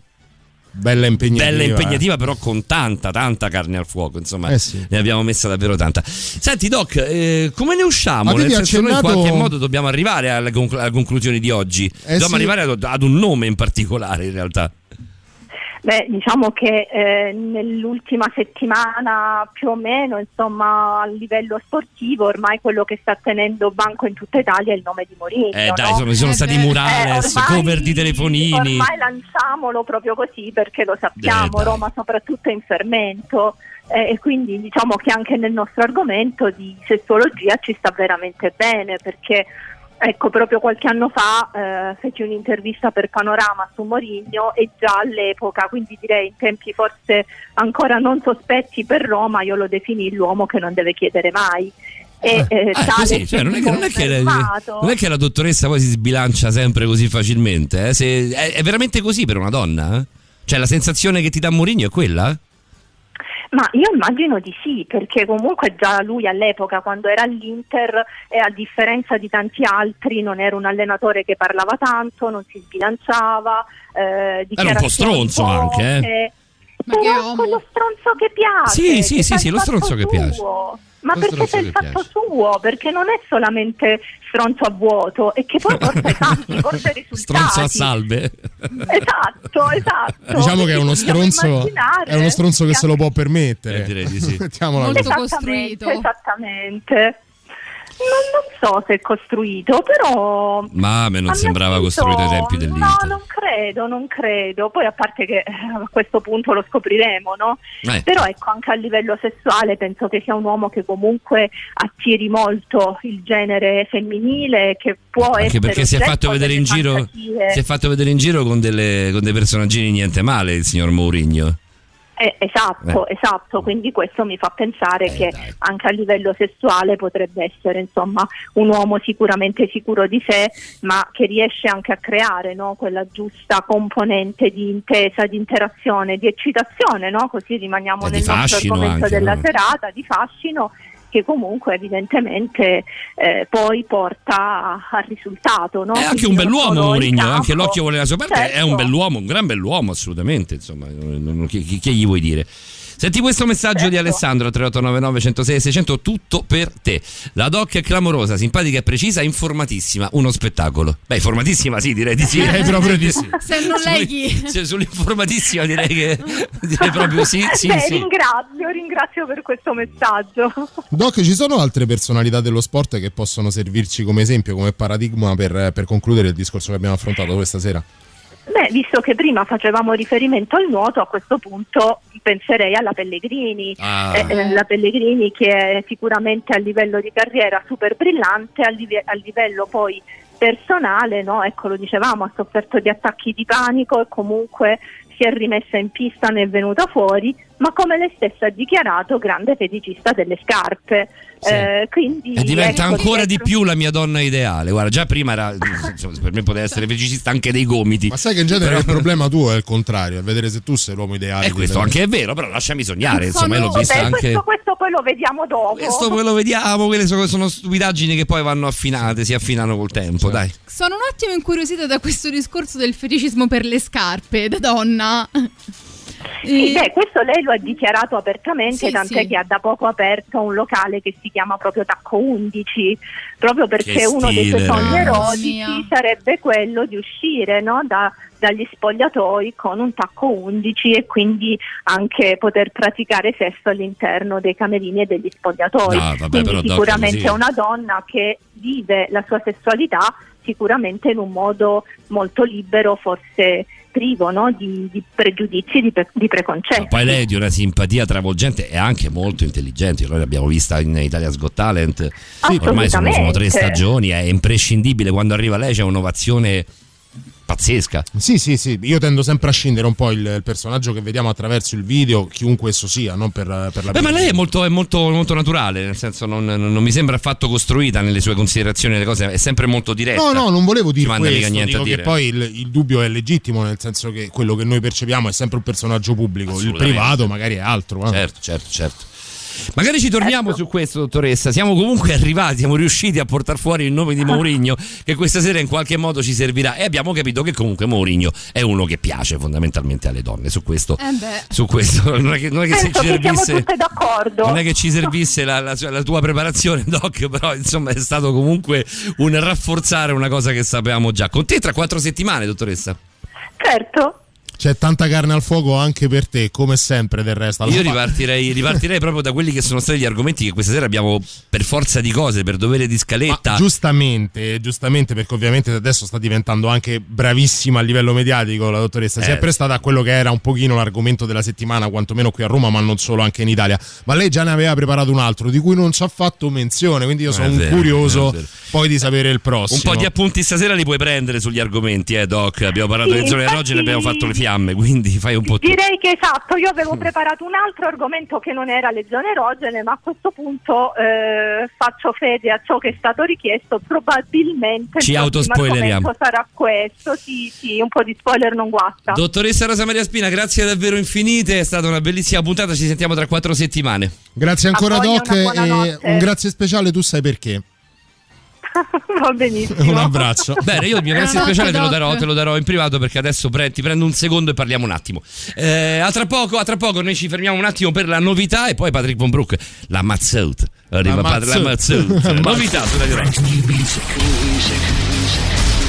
Bella impegnativa. bella eh. impegnativa, però con tanta, tanta carne al fuoco. Insomma, Eh sì. ne abbiamo messa davvero tanta. Senti, Doc, eh, come ne usciamo? Avevi Nel senso, noi in accennato- qualche modo dobbiamo arrivare alle, conclu- alle conclusioni di oggi. Eh dobbiamo sì. arrivare ad, ad un nome in particolare, in realtà. Beh, diciamo che eh, nell'ultima settimana più o meno, insomma, a livello sportivo, ormai quello che sta tenendo banco in tutta Italia è il nome di Mourinho. Eh, dai, no? sono, sono Eh, stati murales, Eh, ormai- cover di telefonini. Ormai lanciamolo proprio così perché lo sappiamo, Eh. Roma soprattutto è in fermento eh, e quindi diciamo che anche nel nostro argomento di sessuologia ci sta veramente bene perché ecco proprio qualche anno fa eh, feci un'intervista per Panorama su Mourinho e già all'epoca, quindi direi in tempi forse ancora non sospetti per Roma, io lo definì l'uomo che non deve chiedere mai. E, eh, Ah, è tale così, cioè, non, è che, non è che la, confermato. non è che la dottoressa poi si sbilancia sempre così facilmente. eh? Se- è, è veramente così per una donna? eh? Cioè, la sensazione che ti dà Mourinho è quella? Ma io immagino di sì, perché comunque già lui all'epoca, quando era all'Inter, e a differenza di tanti altri, non era un allenatore che parlava tanto, non si sbilanciava. Eh, Era un po' stronzo dichiarazioni anche, eh. poche. Ma che Però quello stronzo che piace. Sì, sì, sì, sì, lo stronzo che piace. Ma Lo perché fa il fatto piace. suo? Perché non è solamente stronzo a vuoto, e che poi porta [LAUGHS] i fatti, porta risultati. Stronzo a salve. Esatto, esatto. Diciamo che è uno stronzo, è uno stronzo che se lo può Eh, permettere. direi di sì. [LAUGHS] Molto costruito. Esattamente. Non, non so se è costruito, però. Ma a me non sembrava avviso- costruito ai tempi No, dell'Inter. non credo, non credo. Poi a parte che eh, a questo punto lo scopriremo, no? Eh. Però ecco, anche a livello sessuale penso che sia un uomo che comunque attiri molto il genere femminile, che può Anche essere perché si è fatto vedere in giro si è fatto vedere in giro con, delle, con dei personaggini niente male il signor Mourinho Eh, esatto, esatto, quindi questo mi fa pensare Eh, che dai. anche a livello sessuale potrebbe essere insomma un uomo sicuramente sicuro di sé, ma che riesce anche a creare no, quella giusta componente di intesa, di interazione, di eccitazione, no? così rimaniamo Eh, nel nostro argomento anche, della no? serata, di fascino che comunque evidentemente eh, poi porta al risultato. No? è anche Quindi un bell'uomo Mourinho anche l'occhio vuole la sua parte è un Certo. bell'uomo un gran bell'uomo assolutamente insomma che- che gli vuoi dire Senti questo messaggio di Certo. Alessandro 3899 106 600 tutto per te. La doc è clamorosa, simpatica e precisa, informatissima, uno spettacolo. Beh, informatissima sì, direi di sì. Direi [LAUGHS] proprio di sì. Se non lei chi? Cioè, sull'informatissima direi che [LAUGHS] direi proprio sì, sì, Beh, sì. ringrazio, ringrazio per questo messaggio. Doc, ci sono altre personalità dello sport che possono servirci come esempio, come paradigma per, per concludere il discorso che abbiamo affrontato questa sera? Beh, visto che prima facevamo riferimento al nuoto, a questo punto penserei alla Pellegrini. Ah. Eh, eh, la Pellegrini che è sicuramente a livello di carriera super brillante, a, live- a livello poi personale, no? ecco lo dicevamo, ha sofferto di attacchi di panico e comunque si è rimessa in pista, ne è venuta fuori, ma come lei stessa ha dichiarato, grande feticista delle scarpe. Sì. Eh, quindi, E diventa ecco, ancora di dietro- più la mia donna ideale. Guarda, già prima era. [LAUGHS] insomma, per me poteva essere feticista anche dei gomiti. Ma sai che in genere il problema tuo è il contrario, è vedere se tu sei l'uomo ideale. E questo anche è vero, però lasciami sognare. Insomma, l'ho vista anche. questo, questo poi lo vediamo dopo. Questo poi lo vediamo, quelle sono, sono stupidaggini che poi vanno affinate, si affinano col tempo, dai. Sono un attimo incuriosita da questo discorso del feticismo per le scarpe da donna. Sì, Eh, beh, questo lei lo ha dichiarato apertamente, Sì, tant'è sì. che ha da poco aperto un locale che si chiama proprio Tacco 11, proprio perché uno dei suoi sogni erotici Mia. sarebbe quello di uscire no, da- dagli spogliatoi con un tacco 11 e quindi anche poter praticare sesso all'interno dei camerini e degli spogliatoi. No, vabbè, quindi sicuramente è una donna che vive la sua sessualità sicuramente in un modo molto libero, forse privo no, di, di pregiudizi, di, pre- di preconcetti. Ma poi lei è di una simpatia travolgente e anche molto intelligente. Noi l'abbiamo vista in Italia's Got Talent. Sì, ormai sono, sono tre stagioni, è imprescindibile. Quando arriva lei c'è un'ovazione pazzesca. Sì, sì, sì, io tendo sempre a scindere un po' il, il personaggio che vediamo attraverso il video, chiunque esso sia, non per, per la Beh, ma lei è molto, è molto, molto naturale, nel senso non, non- non mi sembra affatto costruita nelle sue considerazioni, le cose, è sempre molto diretta. No, no, non volevo dire questo, niente che dire. poi il, il dubbio è legittimo, nel senso che quello che noi percepiamo è sempre un personaggio pubblico, il privato magari è altro. ma- Certo, certo, certo. Magari ci torniamo su questo, dottoressa. Siamo comunque arrivati, siamo riusciti a portare fuori il nome di Mourinho, che questa sera in qualche modo ci servirà. E abbiamo capito che comunque Mourinho è uno che piace fondamentalmente alle donne. Su questo, Eh su questo [LAUGHS] non è che, non è che se Penso ci servisse. Non è che ci servisse la, la- la tua preparazione, [LAUGHS] Doc, però insomma è stato comunque un rafforzare una cosa che sapevamo già. Con te tra quattro settimane, dottoressa. Certo. C'è tanta carne al fuoco anche per te, come sempre del resto. Io ripartirei, [LAUGHS] ripartirei proprio da quelli che sono stati gli argomenti che questa sera abbiamo per forza di cose, per dovere di scaletta. Ma giustamente, giustamente, perché ovviamente adesso sta diventando anche bravissima a livello mediatico la dottoressa. Si Eh. è prestata a quello che era un pochino l'argomento della settimana, quantomeno qui a Roma, ma non solo, anche in Italia. Ma lei già ne aveva preparato un altro di cui non ci ha fatto menzione, quindi io È sono vero, curioso poi di sapere il prossimo. Un po' di appunti stasera li puoi prendere sugli argomenti, eh, Doc. Abbiamo parlato Sì, delle zone erogene, abbiamo fatto le fiamme, quindi fai un po' tu. Direi che esatto, io avevo [LAUGHS] preparato un altro argomento che non era le zone erogene, ma a questo punto eh, faccio fede a ciò che è stato richiesto. Probabilmente Ci autospoileriamo. sarà questo. Sì, sì, un po' di spoiler non guasta. Dottoressa Rosa Maria Spina, grazie davvero infinite, è stata una bellissima puntata, ci sentiamo tra quattro settimane. Grazie ancora, Doc. E un grazie speciale, tu sai perché. [LAUGHS] Va benissimo. Un abbraccio. Bene, io il mio grazie speciale te lo, darò, te lo darò in privato perché adesso pre- ti prendo un secondo e parliamo un attimo. Eh, a, tra poco, a tra poco noi ci fermiamo un attimo per la novità e poi Patrick Von Broek, la Mazzout. Arriva La Pat- Mazzout. Novità sulla diretta.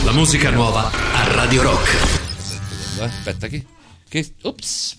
La musica nuova a Radio Rock. Aspetta, che. che ops.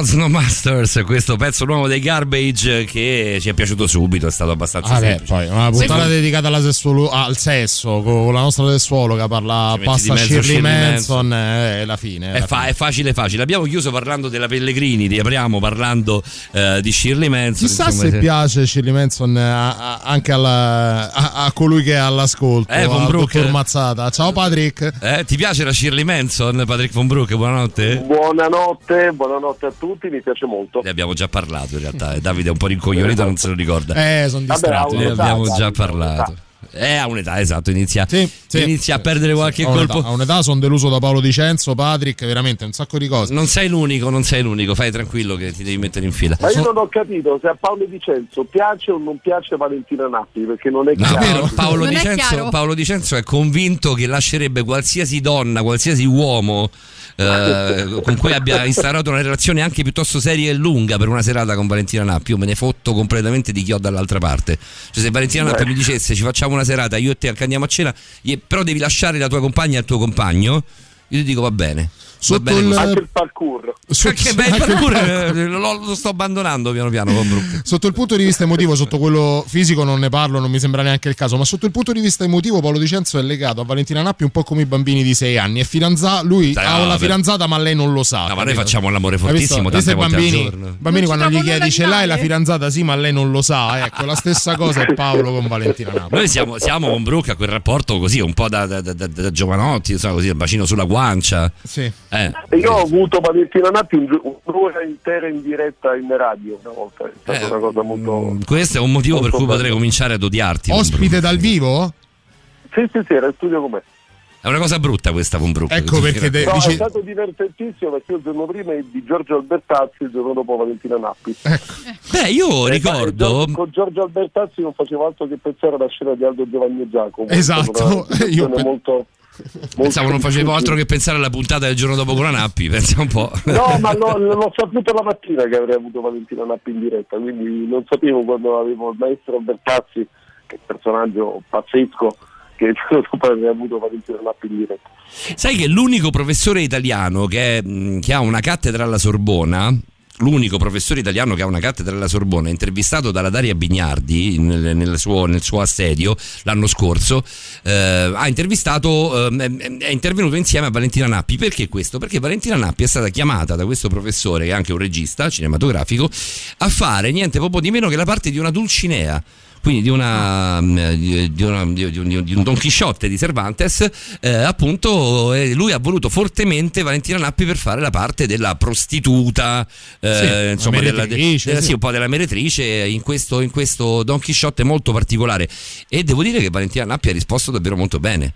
No Gods No Masters, questo pezzo nuovo dei Garbage che ci è piaciuto subito, è stato abbastanza Ah, beh, semplice. poi una puntata Secondo- dedicata alla sessuolo- al sesso con la nostra sessuologa parla Ci mezzo Shirley Shirley Manson eh, è la fine. È, la fa- è facile, facile. Abbiamo chiuso parlando della Pellegrini, riapriamo parlando eh, di Shirley Manson. Chissà insomma, se piace Shirley Manson a- a- anche alla- a, a colui che è all'ascolto, Eh, Von dottor Mazzata. Ciao Patrick. Eh, ti piace la Shirley Manson, Patrick von Broek? Buonanotte. Buonanotte, buonanotte a tutti, mi piace molto. Ne abbiamo già parlato in realtà. Davide è un po' rincoglionito, non se lo ricorda. Eh, sono distratto. Ne abbiamo già parlato. Eh, a un'età, esatto, inizia, sì. inizia a perdere qualche A colpo. a un'età sono deluso da Paolo Dicenzo, Patrick, veramente un sacco di cose. Non sei l'unico, non sei l'unico, fai tranquillo che ti devi mettere in fila. Ma io non ho capito se a Paolo Dicenzo piace o non piace Valentina Nappi, perché non è No, chiaro. Paolo, Non è Dicenzo, chiaro. Paolo Dicenzo è convinto che lascerebbe qualsiasi donna, qualsiasi uomo eh, con cui abbia instaurato una relazione anche piuttosto seria e lunga per una serata con Valentina Nappi. Io me ne fotto completamente di chi ho dall'altra parte. Cioè, se Valentina Nappi mi dicesse ci facciamo una serata, io e te andiamo a cena, però devi lasciare la tua compagna al tuo compagno, io ti dico va bene. Sotto bene il-. Anche il parkour. Che bel parkour, eh, lo, lo sto abbandonando piano piano con Brook. Sotto il punto di vista emotivo, sotto quello fisico non ne parlo, non mi sembra neanche il caso, ma sotto il punto di vista emotivo Paolo Dicenzo è legato a Valentina Nappi un po' come i bambini di 6 anni. È fidanzato, lui Dai, ha no, una fidanzata ma lei non lo sa. No, ma noi facciamo l'amore fortissimo tante i volte al bambini, giorno. bambini Non quando gli chiedi ce di l'hai la fidanzata sì ma lei non lo sa [LAUGHS] ecco la stessa cosa è Paolo con Valentina Nappi Noi siamo, siamo con Brooke a quel rapporto così, un po' da, da, da, da- da giovanotti, insomma, così, il bacino sulla guancia. Sì. Eh. E io ho avuto Valentina Nappi un gi- un'ora intera in diretta in radio una volta, è stata Eh, una cosa molto... Questo è un motivo per cui potrei bello. cominciare ad odiarti. ospite dal vivo? Sì, sì, sì, era in studio con me. È una cosa brutta questa con Brooke. Ecco perché de- No, dici- è stato divertentissimo perché io il giorno prima è di Giorgio Albertazzi, il giorno dopo Valentina Nappi. Beh, io E ricordo. Gior- con Giorgio Albertazzi non facevo altro che pensare alla scena di Aldo Giovanni e Giacomo. Esatto. Una Io molto, Pensavo non facevo altro che pensare alla puntata del giorno dopo con la Nappi, pensa un po'. No, ma l'ho, [LAUGHS] l'ho saputo la mattina che avrei avuto Valentina Nappi in diretta, quindi non sapevo quando avevo il maestro Albertazzi, che è un personaggio pazzesco, che il giorno dopo avrei avuto Valentina Nappi in diretta. Sai che l'unico professore italiano che, che ha una cattedra alla Sorbona, l'unico professore italiano che ha una cattedra alla Sorbona, intervistato dalla Daria Bignardi nel, nel suo, nel suo assedio l'anno scorso, eh, ha intervistato, ehm, è intervenuto insieme a Valentina Nappi. Perché questo? Perché Valentina Nappi è stata chiamata da questo professore, che è anche un regista cinematografico, a fare niente poco di meno che la parte di una Dulcinea quindi di, una, mm, di, di una- di- di un, di un Don Chisciotte di Cervantes, eh, appunto eh, lui ha voluto fortemente Valentina Nappi per fare la parte della prostituta, eh, Sì, insomma, la della, meretrice, della- sì. sì, un po' della meretrice in questo, in questo Don Chisciotte molto particolare. E devo dire che Valentina Nappi ha risposto davvero molto bene.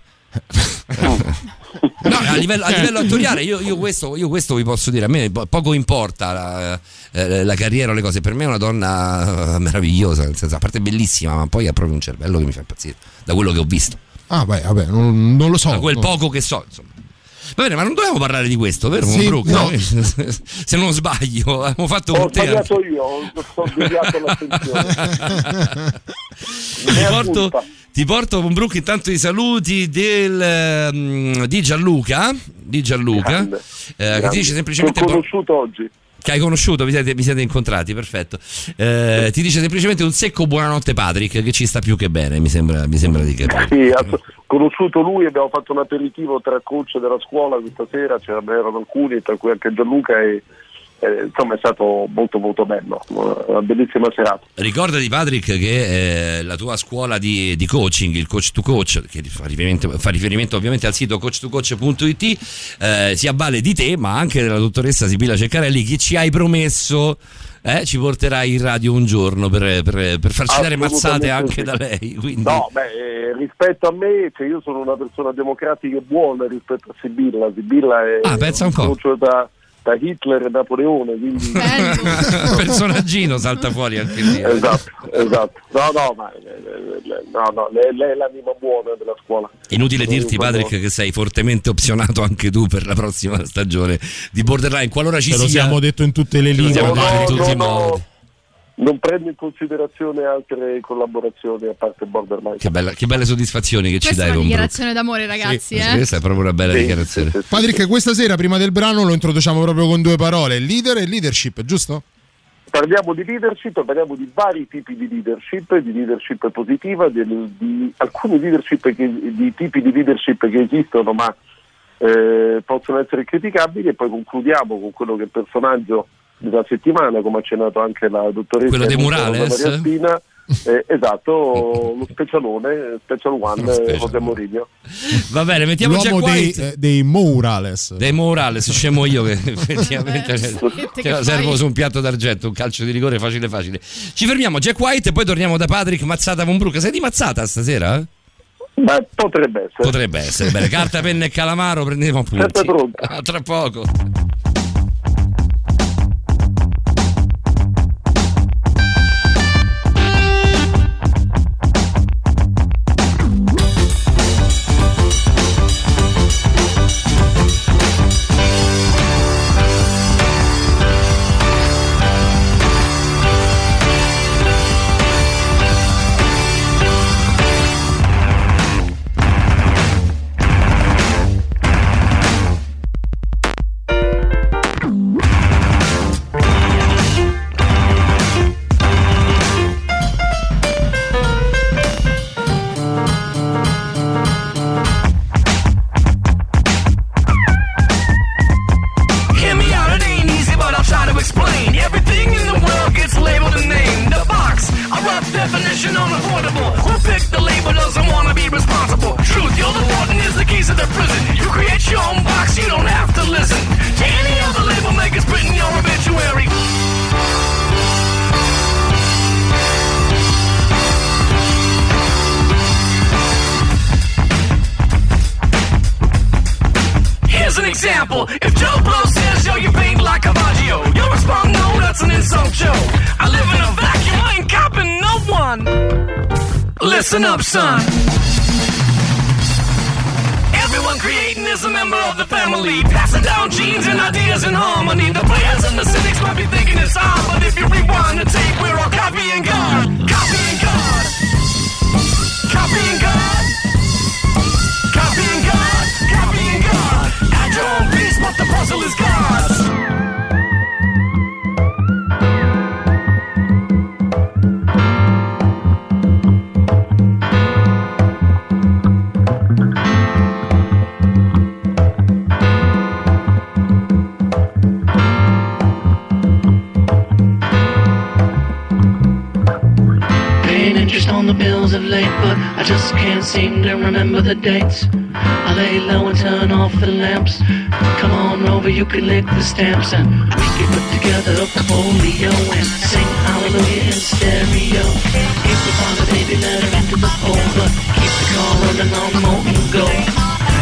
No, [LAUGHS] a livello, a livello attoriale io, io questo, io questo vi posso dire, a me po- poco importa la, eh, la carriera o le cose, per me è una donna eh, meravigliosa, nel senso, a parte bellissima, ma poi ha proprio un cervello che mi fa impazzire, da quello che ho visto, ah beh vabbè non, non lo so da quel No. poco che so, insomma. Va bene, ma non dovevamo parlare di questo, vero? Sì, no. [LAUGHS] Se non sbaglio, [LAUGHS] abbiamo fatto Ho con te. anche- sbagliato io, ho ho sbagliato l'attenzione. [LAUGHS] ti porto, ti porto con Brooke intanto i saluti del, ehm, di Gianluca, di Gianluca Grande, eh, che grande. ti dice semplicemente L'ho conosciuto oggi. Che hai conosciuto, vi siete, vi siete incontrati, perfetto. Eh, ti dice semplicemente un secco buonanotte Patrick, che ci sta più che bene, mi sembra, mi sembra di capire. Sì, ho conosciuto lui, abbiamo fatto un aperitivo tra coach della scuola questa sera, c'erano alcuni, tra cui anche Gianluca e eh, insomma è stato molto molto bello, una bellissima serata. Ricordati Patrick che eh, la tua scuola di, di coaching, il coach to coach, che fa riferimento, fa riferimento ovviamente al sito coach2coach.it, eh, si avvale di te, ma anche della dottoressa Sibilla Ceccarelli, che ci hai promesso eh, ci porterai in radio un giorno per, per- per farci dare mazzate anche sì. da lei. Quindi... No, beh, eh, rispetto a me, cioè io sono una persona democratica e buona rispetto a Sibilla. Sibilla è Ah, pensa un po'. da, da Hitler e Napoleone, quindi... [LAUGHS] [LAUGHS] personaggino salta fuori anche lì. eh. esatto, esatto. No, no, ma eh, eh, no, no, lei, lei è l'anima buona della scuola. Inutile dirti, Patrick, che sei fortemente opzionato anche tu per la prossima stagione di Borderline. Qualora ci Ce lo sia. siamo detto in tutte le lo lingue i no, modi. Non prendo in considerazione altre collaborazioni a parte Borderline. Che, bella- che belle soddisfazioni che ci Questa è dai, una Von Brook. dichiarazione d'amore, ragazzi. Sì, eh. Questa è proprio una bella Sì, dichiarazione. sì, sì. Patrick, questa sera prima del brano lo introduciamo proprio con due parole, leader e leadership, giusto? Parliamo di leadership, parliamo di vari tipi di leadership, di leadership positiva, del- di alcuni leadership che- di tipi di leadership che esistono ma eh, possono essere criticabili e poi concludiamo con quello che è il personaggio della settimana, come ha accennato anche la dottoressa Quello de Morales? Maria. [LAUGHS] Eh, esatto, lo specialone, special one, special. eh, José Mourinho. Va bene, mettiamo Jack L'uomo dei, White. eh, dei Morales. Dei Morales, scemo io che [LAUGHS] effettivamente Vabbè, te che la fai? servo su un piatto d'argento, un calcio di rigore facile facile. Ci fermiamo Jack White e poi torniamo da Patrick Mazzata Von Brook. Sei di Mazzata stasera? Beh, potrebbe essere. Potrebbe essere. Bene, carta, [LAUGHS] penna e calamaro, prendiamo appunti. Sempre pronto. A tra poco. Dates. I lay low and turn off the lamps. Come on, over, you can lick the stamps, and we can put together a folio and sing hallelujah in stereo. If Keep the father baby letter into the hole, but Keep the car running on molten gold.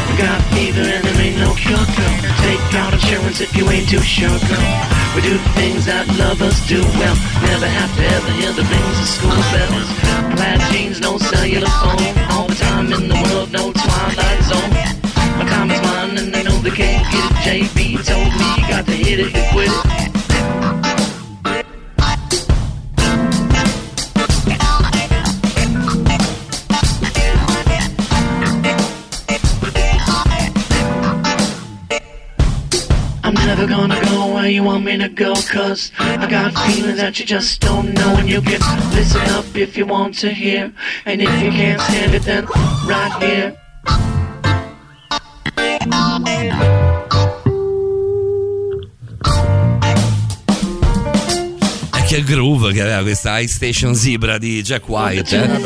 We got fever and there ain't no cure, girl. Take out insurance if you ain't too sure, girl. We do things that lovers do well. Never have to ever hear the rings of school bells. Plaid jeans, no cellular phone. All the time in the world, no twilight zone. My time is mine and they know they can't get it. JB told me you got to hit it and quit it. I got feelings that you just don't know And you can listen up if you want to hear. And if you can't stand it then right here Che groove che aveva questa High Station Zebra di Jack White. Eh?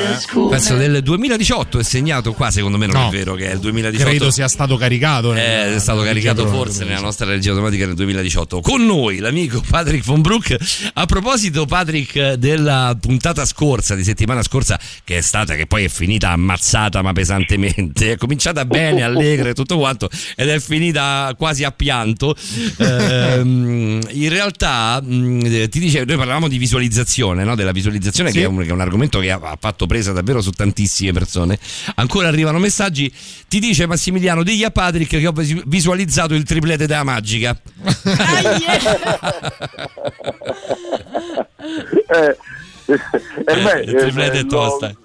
Penso del 2018 è segnato qua, secondo me non No. è vero che è il 2018. Credo sia stato caricato. nel- Eh, è stato caricato forse nella nostra regia automatica nel 2018. Con noi l'amico Patrick von Brook. A proposito, Patrick, della puntata scorsa, di settimana scorsa, che è stata, che poi è finita ammazzata ma pesantemente. È cominciata bene, allegra e tutto quanto, ed è finita quasi a pianto. [LAUGHS] Ehm, in realtà, mh, ti dicevo, noi parlavamo di visualizzazione, no? della visualizzazione, Sì. che, è un, che è un argomento che ha, ha fatto presa davvero su tantissime persone. Ancora arrivano messaggi. Ti dice Massimiliano, digli a Patrick che ho vis- visualizzato il triplete della magica. [LAUGHS] Eh, eh, beh, il triplete eh, è tosta. no,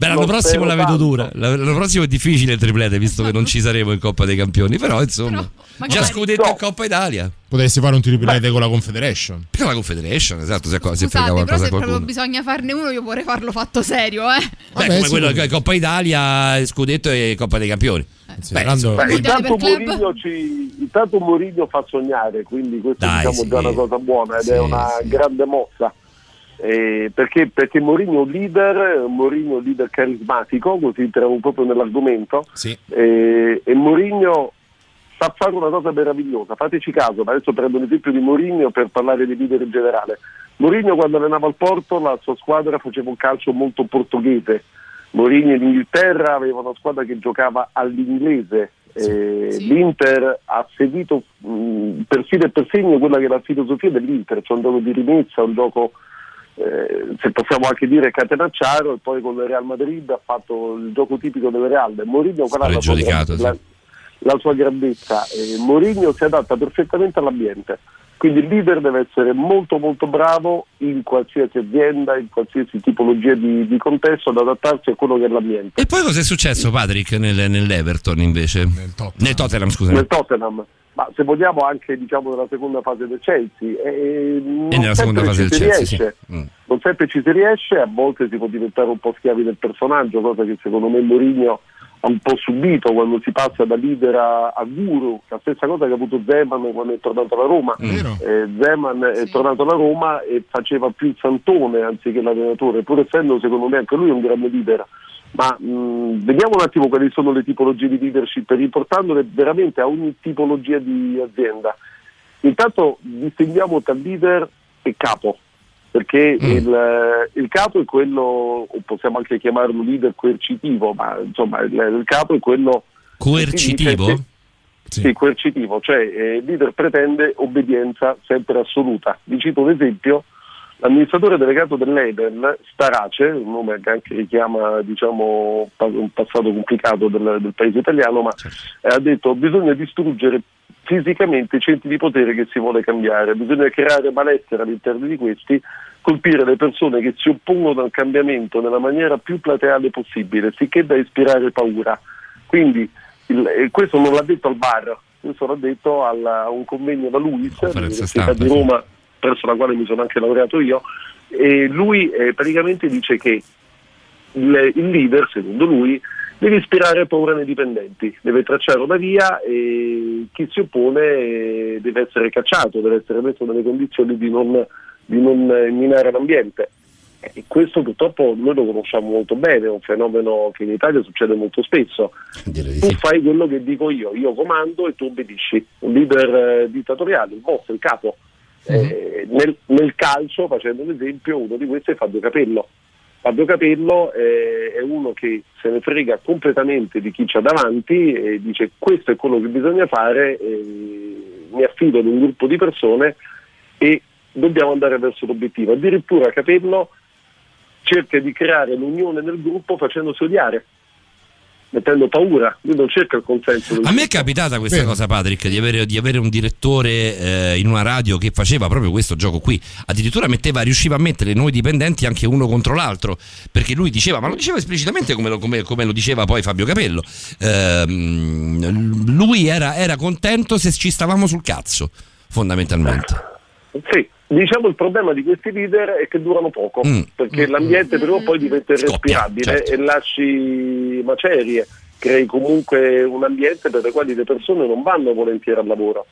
Beh, l'anno prossimo la vedo tanto. dura. L'anno prossimo è difficile il triplete, visto che non ci saremo in Coppa dei Campioni. Però, insomma, magari- già scudetto in Coppa Italia. Potresti fare un triplete con la Confederation. Perché la Confederation, esatto, se, se frega Scusate, però qualcosa se a proprio bisogna farne uno, io vorrei farlo fatto serio, eh. Beh, come quello che Coppa Italia, scudetto e Coppa dei Campioni. Beh, insomma, Beh, intanto, per club? Mourinho ci, intanto Mourinho fa sognare, quindi questa Dai, diciamo sì. già una cosa buona ed Sì, è una sì. grande mossa. Eh, perché, perché Mourinho leader, Mourinho leader carismatico, così entriamo proprio nell'argomento. Sì. Eh, e Mourinho sa fare una cosa meravigliosa, fateci caso, ma adesso prendo l'esempio di Mourinho per parlare di leader in generale. Mourinho quando allenava al Porto la sua squadra faceva un calcio molto portoghese. Mourinho in Inghilterra aveva una squadra che giocava all'inglese. Eh, L'Inter ha seguito mh, per filo e per segno quella che è la filosofia dell'Inter, cioè un gioco di rimessa, un gioco eh, se possiamo anche dire catenacciaro e poi con il Real Madrid ha fatto il gioco tipico del Real. Mourinho qual è la sua, la- la sua grandezza? Eh, Mourinho si adatta perfettamente all'ambiente. Quindi il leader deve essere molto molto bravo in qualsiasi azienda, in qualsiasi tipologia di, di contesto ad adattarsi a quello che è l'ambiente. E poi cosa è successo, Patrick, nel- nell'Everton invece? Nel Tottenham, scusami. Nel Tottenham, ma se vogliamo anche diciamo nella seconda fase del Chelsea. eh, non E nella seconda sempre fase ci del si Chelsea, sì. riesce. Mm. non sempre ci si riesce, a volte si può diventare un po' schiavi del personaggio, cosa che secondo me Mourinho ha un po' subito quando si passa da leader a, a guru, la stessa cosa che ha avuto Zeman quando è tornato alla Roma. Eh, Zeman è tornato alla Roma e faceva più il santone anziché l'allenatore, pur essendo secondo me anche lui un grande leader. Ma mh, vediamo un attimo quali sono le tipologie di leadership, riportandole veramente a ogni tipologia di azienda. Intanto distinguiamo tra leader e capo, perché Mm. il, il capo è quello, o possiamo anche chiamarlo leader coercitivo, ma insomma il, il capo è quello... Coercitivo? dice- Sì, coercitivo, cioè eh, il leader pretende obbedienza sempre assoluta. Vi cito un esempio, l'amministratore delegato dell'Eden, Starace, un nome che anche richiama diciamo, un passato complicato del, del paese italiano, ma eh, ha detto bisogna distruggere fisicamente i centri di potere che si vuole cambiare, bisogna creare malessere all'interno di questi, colpire le persone che si oppongono al cambiamento nella maniera più plateale possibile, sicché da ispirare paura. Quindi il- questo non l'ha detto al bar, questo l'ha detto al- a un convegno da Luis, all'Università di sì. Presso la quale mi sono anche laureato io, e lui eh, praticamente dice che il, il leader, secondo lui, deve ispirare paura nei dipendenti, deve tracciare una via e chi si oppone eh, deve essere cacciato, deve essere messo nelle condizioni di non, di non eh, minare l'ambiente. E questo purtroppo noi lo conosciamo molto bene, è un fenomeno che in Italia succede molto spesso. Tu fai quello che dico io, io comando e tu obbedisci. Un leader eh, dittatoriale, il boss, il capo. Eh, nel, nel calcio, facendo un esempio, uno di questi è Fabio Capello. Fabio Capello eh, è uno che se ne frega completamente di chi c'ha davanti e dice questo è quello che bisogna fare, eh, mi affido ad un gruppo di persone e dobbiamo andare verso l'obiettivo. Addirittura Capello cerca di creare l'unione nel gruppo facendosi odiare, mettendo paura, lui non cerca il consenso. A me è capitata questa cosa, Patrick, di avere, di avere un direttore eh, in una radio che faceva proprio questo gioco qui. Addirittura metteva, riusciva a mettere noi dipendenti anche uno contro l'altro, perché lui diceva, ma lo diceva esplicitamente come lo, come- come lo diceva poi Fabio Capello. Ehm, lui era, era contento se ci stavamo sul cazzo, fondamentalmente. Sì, diciamo il problema di questi leader è che durano poco, Mm. perché l'ambiente prima o poi diventa irrespirabile certo. e lasci macerie, crei comunque un ambiente per il quale le persone non vanno volentieri al lavoro.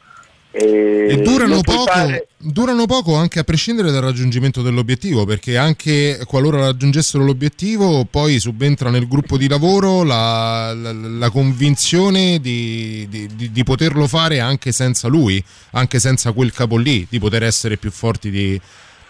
E, durano poco, fare- durano poco anche a prescindere dal raggiungimento dell'obiettivo, perché anche qualora raggiungessero l'obiettivo, poi subentra nel gruppo di lavoro la, la- la convinzione di, di- di- di poterlo fare anche senza lui, anche senza quel capo lì, di poter essere più forti di-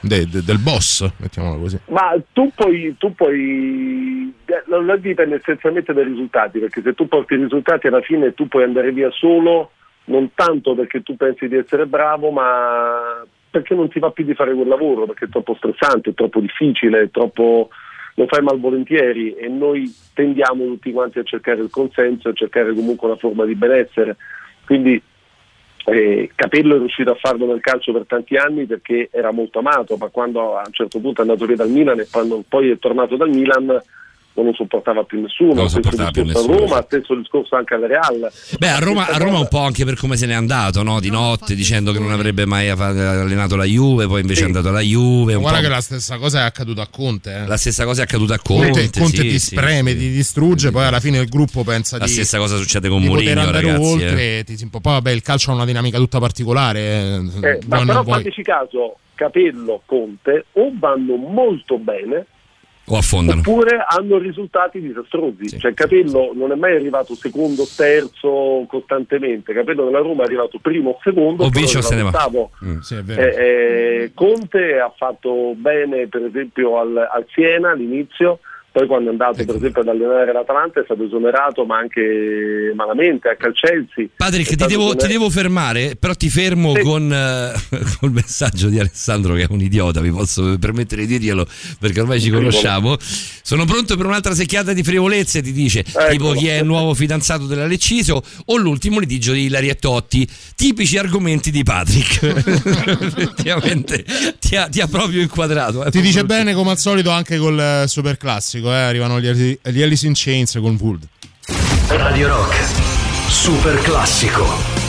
de- de- del boss, mettiamola così. Ma tu puoi, tu puoi la la dipende essenzialmente dai risultati, perché se tu porti i risultati alla fine tu puoi andare via solo, non tanto perché tu pensi di essere bravo, ma perché non ti va più di fare quel lavoro, perché è troppo stressante, è troppo difficile, è troppo lo fai malvolentieri e noi tendiamo tutti quanti a cercare il consenso, a cercare comunque una forma di benessere. Quindi Eh, Capello è riuscito a farlo nel calcio per tanti anni perché era molto amato, ma quando a un certo punto è andato via dal Milan e poi è tornato dal Milan non lo sopportava più nessuno. Non lo sopportava più nessuno, a Roma, stesso discorso anche al Real. Beh, a Roma, a Roma un po' anche per come se n'è andato, no? Di notte, dicendo che non avrebbe mai allenato la Juve, poi invece è andato alla Juve. un Guarda po'- che la stessa cosa è accaduta a Conte. eh. La stessa cosa è accaduta a Conte. Conte, Conte sì, ti sì, spreme, sì. ti distrugge, poi alla fine il gruppo pensa La di, stessa cosa succede con Mourinho, ragazzi. oltre. eh. Ti, poi vabbè, il calcio ha una dinamica tutta particolare. eh, Eh, ma però fateci caso, Capello, Conte o vanno molto bene O affondano. oppure hanno risultati disastrosi. cioè Capello non è mai arrivato secondo, terzo costantemente. Capello della Roma è arrivato primo o secondo, O è se ne va. Mm. Sì, è vero. Eh, eh, Conte ha fatto bene per esempio al, al Siena all'inizio, poi quando è andato per esempio ad allenare l'Atalanta è stato esonerato ma anche malamente anche al Chelsea. Patrick, ti devo, ti devo fermare, però ti fermo con eh, [LAUGHS] col messaggio di Alessandro che è un idiota, mi posso permettere di dirglielo perché ormai ci conosciamo. Sono pronto per un'altra secchiata di frivolezze, ti dice, tipo chi è il nuovo fidanzato della Leccisio o l'ultimo litigio di Ilaria Totti, tipici argomenti di Patrick. [LAUGHS] Effettivamente ti ha, ti ha proprio inquadrato. eh. Ti dice bene come al solito anche col eh, super classico, eh, arrivano gli, gli Alice in Chains con Wood. Radio Rock, super classico.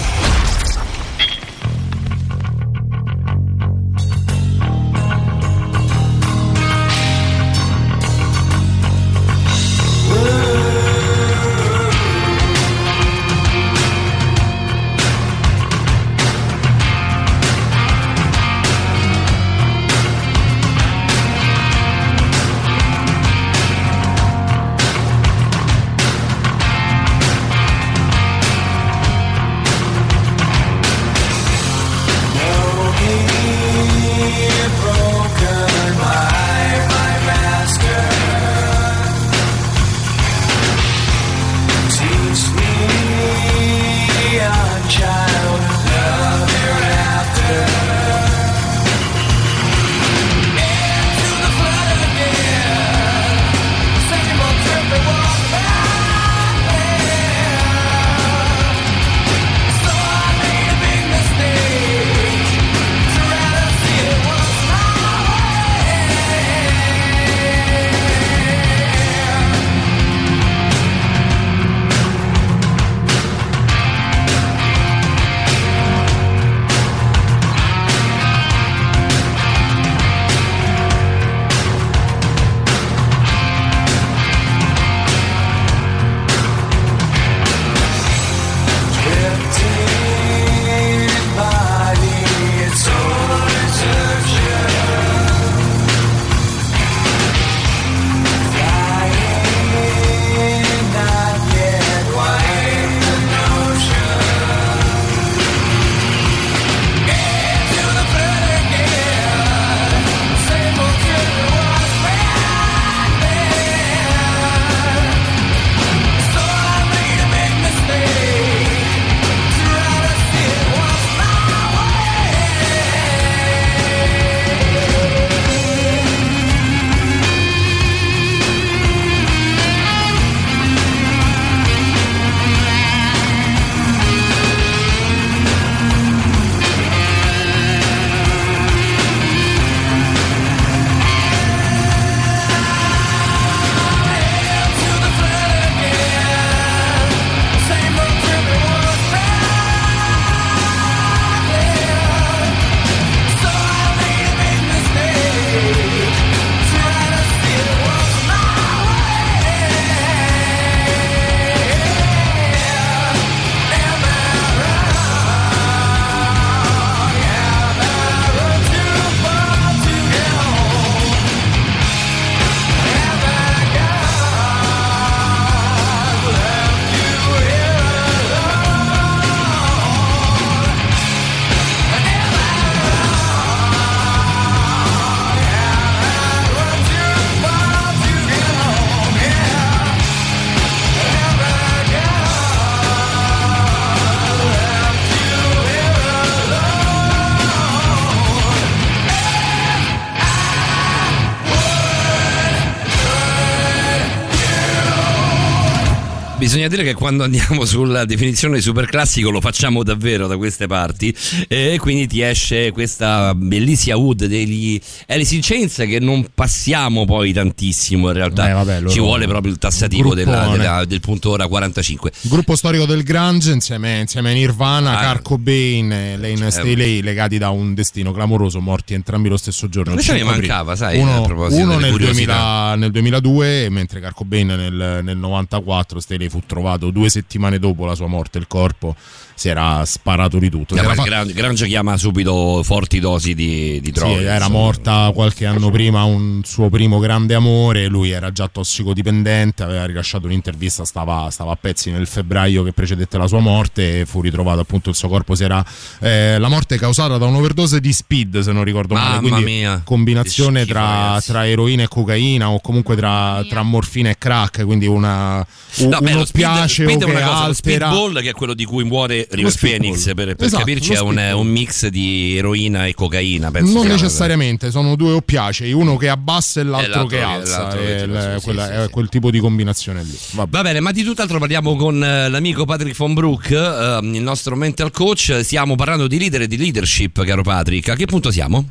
Bisogna dire che quando andiamo sulla definizione di superclassico lo facciamo davvero da queste parti e quindi ti esce questa bellissima wood degli Alice in Chains che non passiamo poi tantissimo in realtà Eh, vabbè, ci vuole proprio il tassativo della- della- del punto ora 45 Il gruppo storico del Grunge insieme, insieme a Nirvana, Ah. Kurt Cobain e Lane Staley legati da un destino clamoroso, morti entrambi lo stesso giorno. Il mi 5 mancava, sai, Uno, uno nel, curiosità. 2000 nel 2002, mentre Kurt Cobain nel, nel 94, Staley fu trovato due settimane dopo la sua morte, il corpo si era sparato di tutto. Era fa- Gran- Grange chiama subito forti dosi di, di Sì, droga era insomma. morta qualche anno prima un suo primo grande amore, lui era già tossicodipendente, aveva rilasciato un'intervista, stava, stava a pezzi nel febbraio che precedette la sua morte e fu ritrovato appunto il suo corpo, si era, eh, la morte causata da un'overdose di speed se non ricordo male, Mamma quindi mia. combinazione schifo, tra, tra eroina e cocaina o comunque tra, tra morfina e crack, quindi una, un, No, beh, un lo speed, oppiaceo speed è che una cosa, lo altera... speedball che è quello di cui muore River. Phoenix per, per Esatto, capirci è un, un mix di eroina e cocaina penso Non necessariamente, sono due oppiacei, uno che abbassa e l'altro, l'altro che alza, è, sì, quella- sì, è sì. quel tipo di combinazione lì. Vabbè. Va bene, ma di tutt'altro parliamo con eh, l'amico Patrick von Broek, eh, il nostro mental coach. Stiamo parlando di leader e di leadership, caro Patrick. A che punto siamo?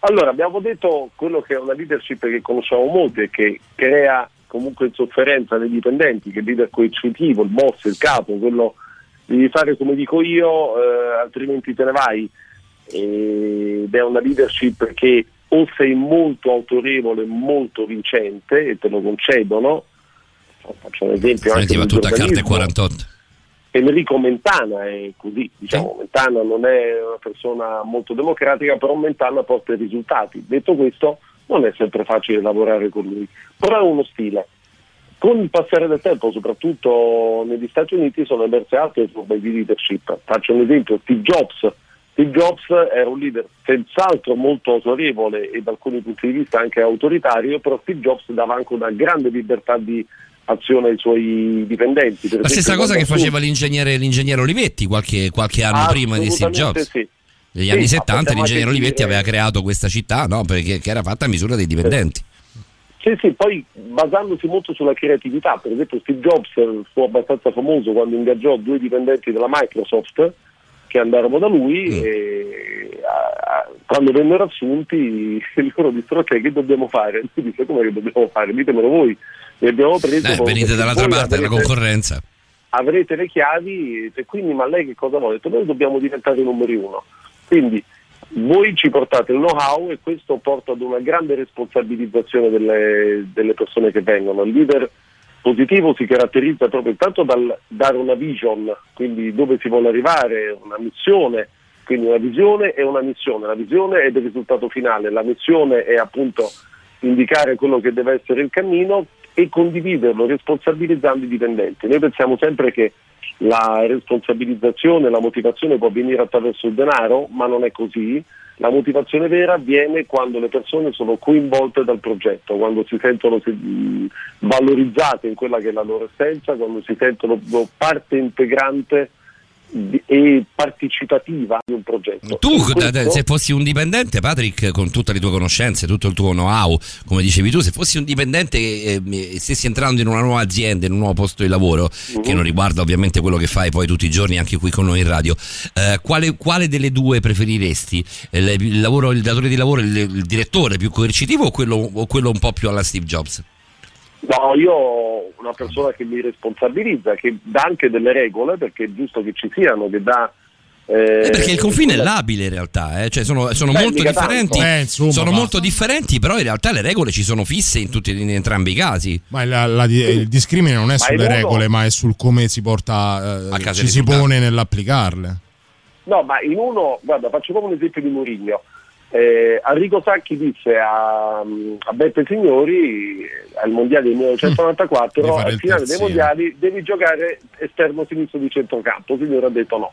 Allora, abbiamo detto quello che è una leadership che conosciamo molto e che crea comunque sofferenza nei dipendenti, che il leader coercitivo, il boss, il capo, quello devi fare come dico io, eh, altrimenti te ne vai. Ed è una leadership che o sei molto autorevole, molto vincente e te lo concedono, faccio un esempio anche Senti, del tutta e giornalismo. 48. Enrico Mentana è così, diciamo, Mentana non è una persona molto democratica, però Mentana porta i risultati. Detto questo, non è sempre facile lavorare con lui, però è uno stile. Con il passare del tempo, soprattutto negli Stati Uniti, sono emerse altre forme di leadership. Faccio un esempio, Steve Jobs. Steve Jobs era un leader senz'altro molto autorevole e da alcuni punti di vista anche autoritario, però Steve Jobs dava anche una grande libertà di azione ai suoi dipendenti. La stessa cosa che faceva l'ingegnere, l'ingegnere Olivetti qualche, qualche anno prima di Steve Jobs. sì. Negli Sì, anni ma 70 possiamo l'ingegnere Olivetti aveva creato questa città no? Perché, che era fatta a misura dei dipendenti. Sì, sì, poi basandosi molto sulla creatività, per esempio Steve Jobs fu abbastanza famoso quando ingaggiò due dipendenti della Microsoft che andarono da lui Mm. e a- a- quando vennero assunti [LAUGHS] loro dissero ok che dobbiamo fare? [LAUGHS] Lui disse come che dobbiamo fare? Ditemelo voi, li abbiamo presi. Eh, venite dall'altra parte della concorrenza. avrete le chiavi, e quindi ma lei che cosa vuole? Detto, noi dobbiamo diventare i numeri uno. Quindi voi ci portate il know-how e questo porta ad una grande responsabilizzazione delle, delle persone che vengono. Il leader positivo si caratterizza proprio intanto dal dare una vision, quindi dove si vuole arrivare, una missione, quindi una visione e una missione. La visione è del risultato finale, la missione è appunto indicare quello che deve essere il cammino e condividerlo responsabilizzando i dipendenti. Noi pensiamo sempre che la responsabilizzazione, la motivazione può avvenire attraverso il denaro, ma non è così. La motivazione vera avviene quando le persone sono coinvolte dal progetto, quando si sentono valorizzate in quella che è la loro essenza, quando si sentono parte integrante e partecipativa di un progetto. Tu, questo- se fossi un dipendente, Patrick, con tutte le tue conoscenze, tutto il tuo know-how, come dicevi tu, se fossi un dipendente e e stessi entrando in una nuova azienda, in un nuovo posto di lavoro, Mhm. che non riguarda ovviamente quello che fai poi tutti i giorni anche qui con noi in radio, eh, quale, quale delle due preferiresti? Il, il lavoro, il datore di lavoro, il, il direttore più coercitivo o quello, o quello un po' più alla Steve Jobs? No, io ho una persona che mi responsabilizza, che dà anche delle regole, perché è giusto che ci siano, che dà... eh, Eh, perché il confine è labile in realtà, eh, cioè sono, sono Beh, molto differenti. Eh, insomma, sono molto differenti, però in realtà le regole ci sono fisse in, tutti, in entrambi i casi. Ma la- la- il discrimine non è Ma sulle regole, ma è sul come si porta, eh, A casa ci si pone nell'applicarle. No, ma in uno, guarda, faccio proprio un esempio di Mourinho. Eh, Enrico Sacchi disse a, a Beppe Signori eh, al mondiale del Di 1994 fare al finale dei mondiali devi giocare esterno sinistro di centrocampo Signore ha detto no.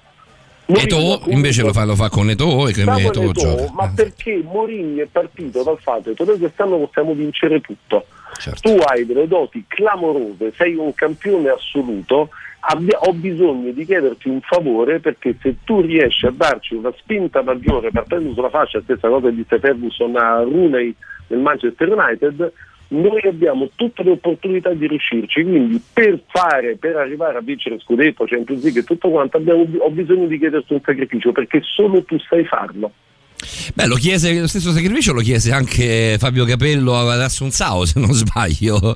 Mourinho, invece lo fa, lo fa con Eto'o e che Eto'o Eto'o, gioca. ma perché Mourinho è partito dal fatto che noi quest'anno possiamo vincere tutto Certo. tu hai delle doti clamorose, sei un campione assoluto, ho bisogno di chiederti un favore perché se tu riesci a darci una spinta maggiore partendo sulla fascia, stessa cosa di Ferguson a Rooney nel Manchester United, noi abbiamo tutte le opportunità di riuscirci, quindi per fare, per arrivare a vincere Scudetto, Champions League e tutto quanto, abbiamo, ho bisogno di chiederti un sacrificio perché solo tu sai farlo. Beh, lo, chiese, lo stesso sacrificio lo chiese anche Fabio Capello ad Assunzao, [LAUGHS] se non sbaglio,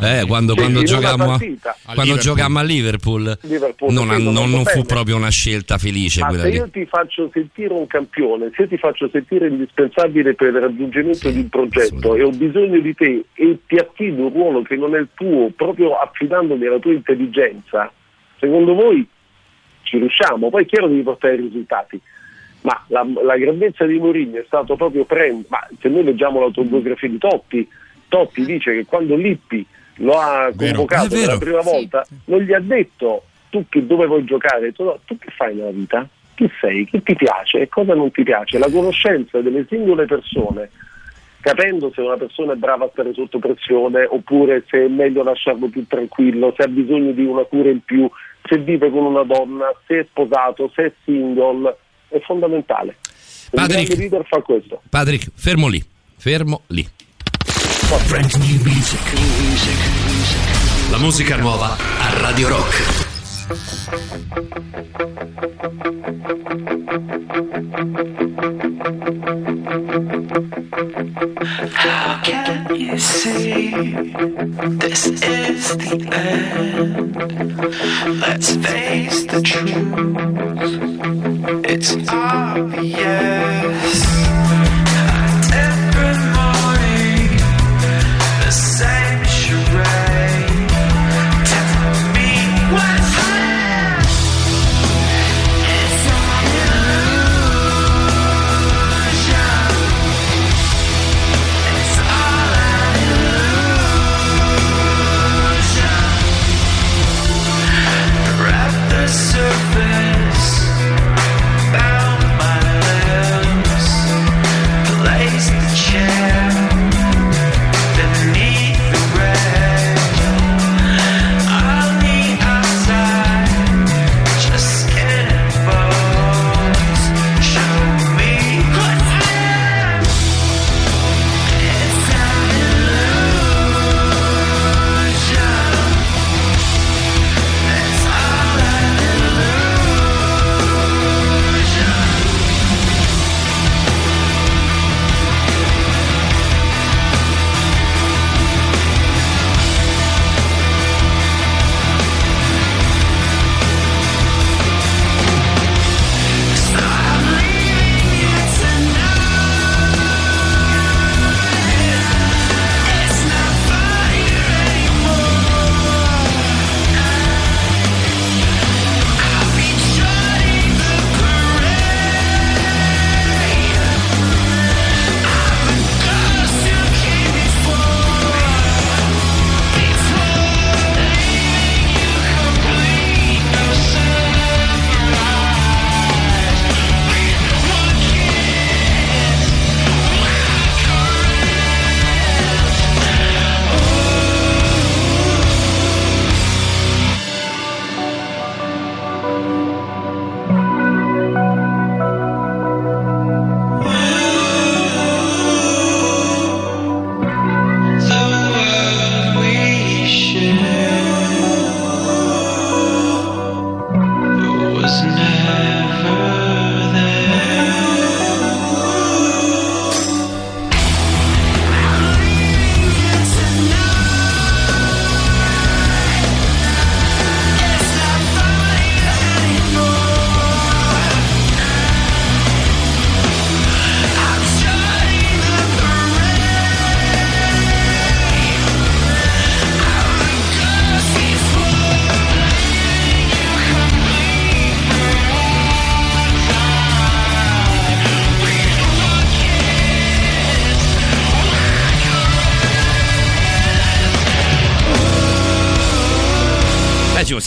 eh, quando, Sì, quando, giocammo, partita. quando giocammo a Liverpool. Liverpool, non, sì, lo non- non fu proprio una scelta felice Ma se io ti faccio sentire un campione, se ti faccio sentire indispensabile per il raggiungimento di un progetto e ho bisogno di te e ti affido un ruolo che non è il tuo, proprio affidandomi alla tua intelligenza, secondo voi ci riusciamo? Poi è chiaro devi portare i risultati. Ma la, la grandezza di Mourinho è stato proprio prendere, ma se noi leggiamo l'autobiografia di Totti, Totti dice che quando Lippi lo ha convocato per la prima volta, non gli ha detto tu che dove vuoi giocare, ha detto no, tu che fai nella vita? Chi sei? Che ti piace e cosa non ti piace? La conoscenza delle singole persone, capendo se una persona è brava a stare sotto pressione oppure se è meglio lasciarlo più tranquillo, se ha bisogno di una cura in più, se vive con una donna, se è sposato, se è single, è fondamentale. Il Patrick. leader fa questo. Patrick, fermo lì, fermo lì. La musica nuova a Radio Rock. How can you see this is the end? Let's face the truth. It's obvious.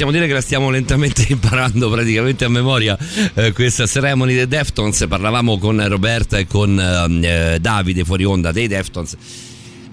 Possiamo dire che la stiamo lentamente [LAUGHS] imparando praticamente a memoria eh, questa Ceremony dei Deftones. Parlavamo con Roberta e con ehm, eh, Davide fuori onda dei Deftones.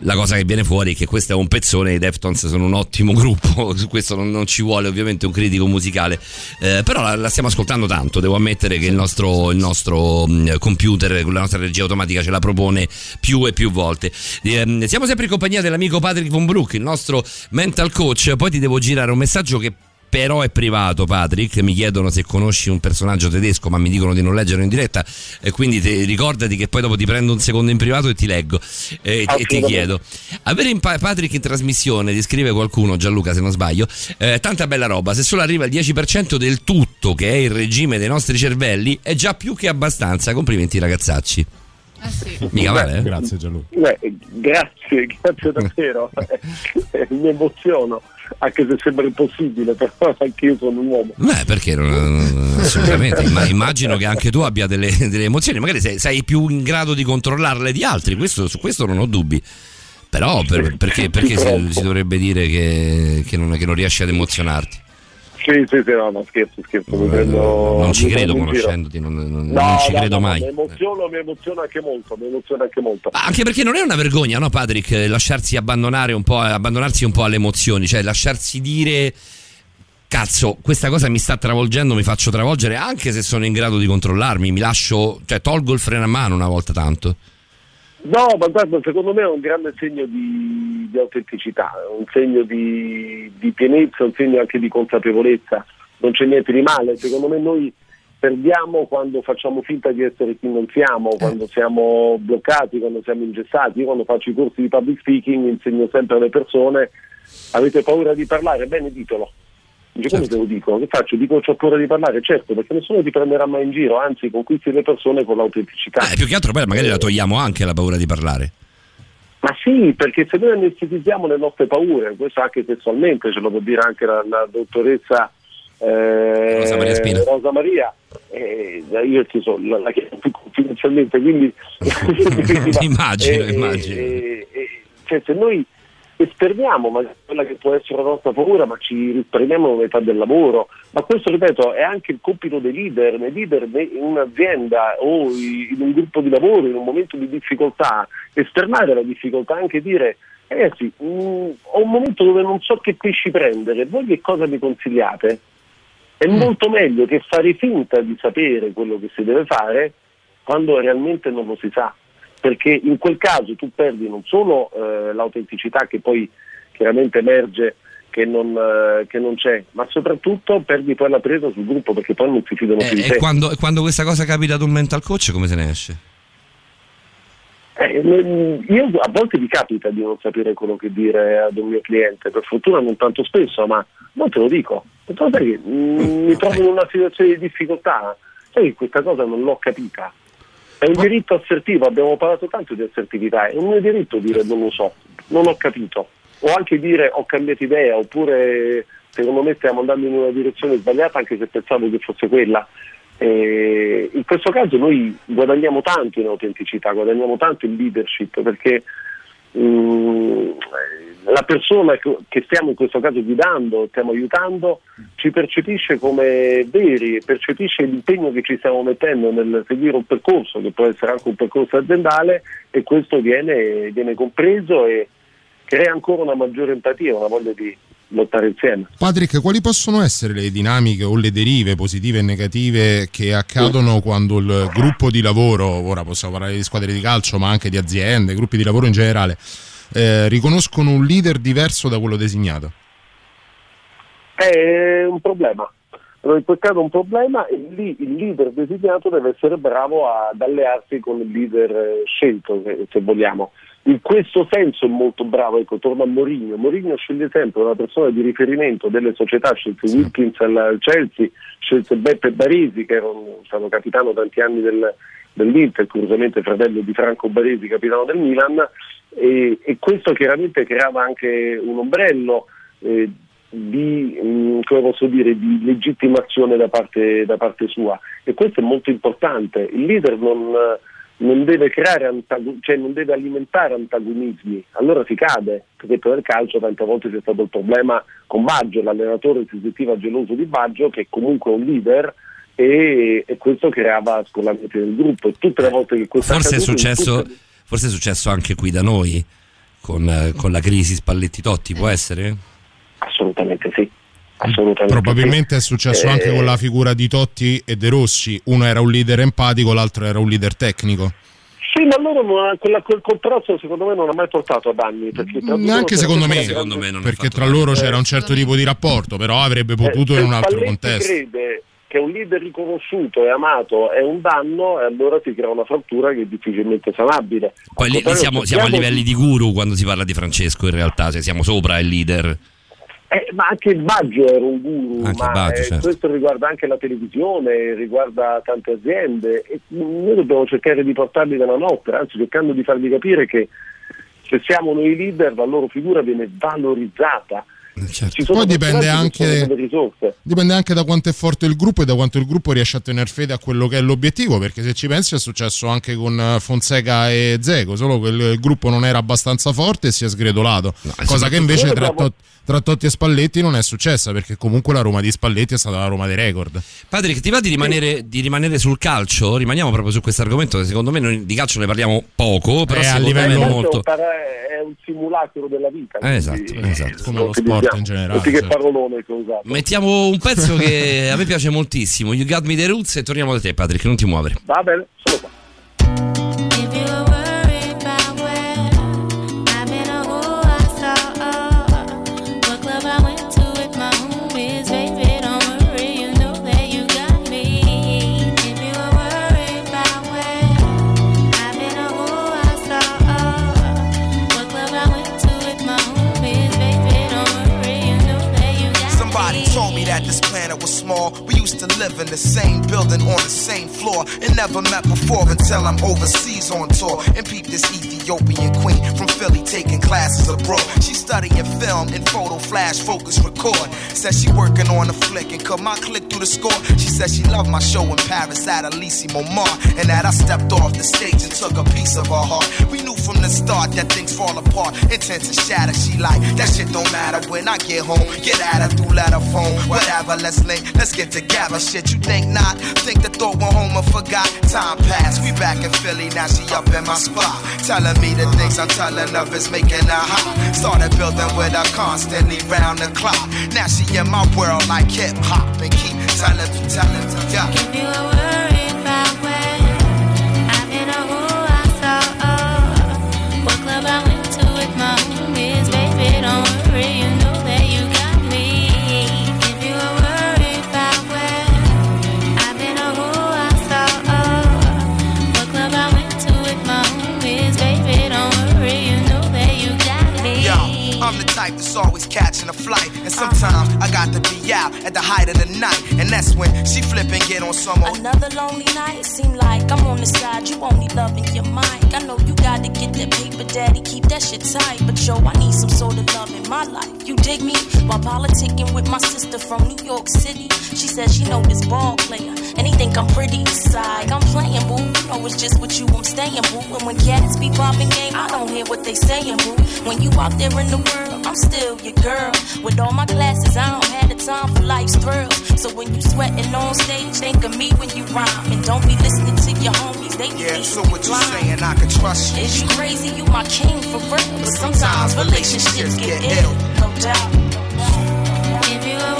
la cosa che viene fuori è che questo è un pezzone, i Deftones sono un ottimo [LAUGHS] gruppo, su questo non, non ci vuole ovviamente un critico musicale, eh, però la, la, stiamo ascoltando tanto, devo ammettere che il nostro, il nostro mh, computer la nostra regia automatica ce la propone più e più volte. Eh, siamo sempre in compagnia dell'amico Patrick Von Brook, il nostro mental coach, poi ti devo girare un messaggio che però è privato Patrick, mi chiedono se conosci un personaggio tedesco ma mi dicono di non leggerlo in diretta e quindi te, ricordati che poi dopo ti prendo un secondo in privato e ti leggo eh, e ti chiedo. Avere in pa- Patrick in trasmissione, ti scrive qualcuno, Gianluca se non sbaglio, eh, tanta bella roba, se solo arriva il 10% del tutto che è il regime dei nostri cervelli è già più che abbastanza, complimenti ragazzacci. Ah, sì. Mica male, eh? Grazie Gianluca. Beh, grazie, grazie davvero. [LAUGHS] [LAUGHS] Mi emoziono, anche se sembra impossibile, [LAUGHS] però anche io sono un uomo. Beh, perché non, [LAUGHS] assolutamente. Imma- immagino che anche tu abbia delle, delle emozioni, magari sei, sei più in grado di controllarle di altri, questo- su questo non ho dubbi. Però per- perché, perché si, si dovrebbe dire che, che non, che non riesci ad emozionarti? Sì, sì, sì, no, no, scherzo, scherzo. mi prendo- non ci credo conoscendoti, non, non- No, non ci no, credo no, mai. Mi emoziono, mi emoziono anche molto, mi emoziono anche molto. Anche perché non è una vergogna, no, Patrick, eh, lasciarsi abbandonare un po', abbandonarsi un po' alle emozioni, cioè lasciarsi dire. Cazzo, questa cosa mi sta travolgendo, mi faccio travolgere anche se sono in grado di controllarmi, mi lascio, cioè tolgo il freno a mano una volta tanto. No, ma guarda, secondo me è un grande segno di, di autenticità, un segno di, di pienezza, un segno anche di consapevolezza. Non c'è niente di male. Secondo me noi perdiamo quando facciamo finta di essere chi non siamo, quando siamo bloccati, quando siamo ingessati. Io quando faccio i corsi di public speaking insegno sempre alle persone, avete paura di parlare? Bene, ditelo. Dice, come te lo dico? Che faccio? Dico ho paura di parlare? Certo, perché nessuno ti prenderà mai in giro, anzi conquisti le persone con l'autenticità. Eh, più che altro poi magari la togliamo anche la paura di parlare. Ma sì, perché se noi anestetizziamo le nostre paure, questo anche sessualmente, ce lo può dire anche la, la dottoressa eh, Rosa Maria Spina. Rosa Maria, eh, io ci so, la, la più confidenzialmente, quindi [LAUGHS] [LAUGHS] Immagino, eh, immagino. eh, eh, cioè, se noi esterniamo magari quella che può essere la nostra paura, ma ci risparmiamo metà del lavoro. Ma questo, ripeto, è anche il compito dei leader, nei leader in un'azienda o in un gruppo di lavoro, in un momento di difficoltà, esternare la difficoltà, anche dire ragazzi, mh, ho un momento dove non so che pesci prendere, voi che cosa mi consigliate? È molto meglio che fare finta di sapere quello che si deve fare quando realmente non lo si sa, perché in quel caso tu perdi non solo eh, l'autenticità che poi chiaramente emerge che non, eh, che non c'è, ma soprattutto perdi poi la presa sul gruppo perché poi non si fidano più di E te. quando, e quando questa cosa capita ad un mental coach, come se ne esce? Eh, io a volte mi capita di non sapere quello che dire ad un mio cliente, per fortuna non tanto spesso, ma non te lo dico. Che mm, mi [LAUGHS] trovo in una situazione di difficoltà, sai che questa cosa non l'ho capita. È un diritto assertivo, abbiamo parlato tanto di assertività, è un mio diritto dire non lo so, non ho capito. O anche dire ho cambiato idea, oppure secondo me stiamo andando in una direzione sbagliata anche se pensavo che fosse quella. Eh, in questo caso noi guadagniamo tanto in autenticità, guadagniamo tanto in leadership perché mm, la persona che stiamo in questo caso guidando, stiamo aiutando, ci percepisce come veri, percepisce l'impegno che ci stiamo mettendo nel seguire un percorso che può essere anche un percorso aziendale e questo viene, viene compreso e crea ancora una maggiore empatia, una voglia di lottare insieme. Patrick, quali possono essere le dinamiche o le derive positive e negative che accadono quando il gruppo di lavoro, ora possiamo parlare di squadre di calcio, ma anche di aziende, gruppi di lavoro in generale, eh, riconoscono un leader diverso da quello designato? È un problema. In quel caso è un problema e lì il leader designato deve essere bravo ad allearsi con il leader eh, scelto, se, se vogliamo. In questo senso è molto bravo, ecco, torno a Mourinho. Mourinho sceglie sempre una persona di riferimento delle società, scelse Wilkins al Chelsea, scelse Beppe Baresi, che era un- stato capitano tanti anni del, dell'Inter, curiosamente fratello di Franco Baresi, capitano del Milan, e, e questo chiaramente creava anche un ombrello eh, di, mh, come posso dire, di legittimazione da parte, da parte sua. E questo è molto importante. Il leader non, non deve creare antago- cioè non deve alimentare antagonismi, allora si cade, perché per il calcio tante volte c'è stato il problema con Baggio, l'allenatore si sentiva geloso di Baggio che comunque è un leader e, e questo creava scollamenti nel gruppo. E tutte le volte che questo Forse è, accaduto, successo, tutte- forse è successo anche qui da noi. con, eh, con la crisi Spalletti-Totti, può essere? Assolutamente sì. Assolutamente Probabilmente sì. è successo Eh, anche con la figura di Totti e De Rossi. Uno era un leader empatico, l'altro era un leader tecnico. Sì, ma loro non- quella- quel contrasto secondo me non ha mai portato a danni. Neanche secondo me, sempre grande- perché tra loro c'era un certo tipo di rapporto, però avrebbe potuto Eh, in un altro Spalletti contesto. crede che un leader riconosciuto e amato è un danno, e allora si crea una frattura che è difficilmente sanabile. Poi lì, lì contrario, siamo, siamo a livelli di guru quando si parla di Francesco, in realtà, cioè siamo sopra il leader. Eh, ma anche il Baggio era un guru, Anche ma Baggio, eh, certo. questo riguarda anche la televisione, riguarda tante aziende e noi dobbiamo cercare di portarli dalla notte, anzi cercando di fargli capire che se siamo noi leader la loro figura viene valorizzata. Ci sono Poi dipende anche-. Dipende anche da quanto è forte il gruppo e da quanto il gruppo riesce a tener fede a quello che è l'obiettivo, perché se ci pensi è successo anche con eh, Fonseca e Zeco, solo che il, il gruppo non era abbastanza forte e si è sgredolato, cosa che invece tra, Tot- tra Totti e Spalletti non è successa, perché comunque la Roma di Spalletti è stata la Roma dei record. Patrick, ti va di rimanere, di rimanere sul calcio? Rimaniamo proprio su questo argomento, che secondo me noi di calcio ne parliamo poco, però Eh, a secondo livello me è Questo molto... è un simulacro della vita. Eh, esatto, esatto. Come lo lo sport in generale, che certo. parolone che ho usato. Mettiamo un pezzo che a me piace moltissimo, You Got Me The Roots e torniamo da te Patrick, non ti muovere. Va bene, sono qua. Small. We used to live in the same building on the same floor and never met before until I'm overseas on tour and peep this Ethiopian queen from Philly taking classes abroad. She studying film and photo flash focus record. Says she working on a flick and cut my click through the score. She says she loved my show in Paris at Elise Momar and that I stepped off the stage and took a piece of her heart. We knew from the start that things fall apart, intent to shatter. She like that shit don't matter when I get home. Get at her through letter phone, whatever. Let's link, let's get together. Shit, you think not? Think the thought went home and forgot. Time passed, we back in Philly now. She up in my spot, telling me the things I'm telling her is making her hot. Started building with her constantly round the clock. Now she in my world like hip hop and keep telling telling me, yeah. If you were worried type that's always catching a flight. And sometimes I got to be out at the height of the night. And that's when she flip get on some old. Another lonely night, seem like I'm on the side. You only loving your mind. I know you gotta get that paper, daddy. Keep that shit tight. But yo, I need some sort of love in my life. You dig me? While politicking with my sister from New York City, she said she know this ball player. And he think I'm pretty side. I'm playing, boo. You know it's just with you, I'm staying, boo. And when cats be popping game, I don't hear what they saying, boo. When you out there in the world, I'm still your girl. With all my classes, I don't have the time for life's thrills. So when you sweating on stage, think of me when you rhyme. And don't be listening to your homies, they be Yeah, so what you saying? I can trust you. Is you crazy? You my king for real. But sometimes relationships get ill, no doubt. If you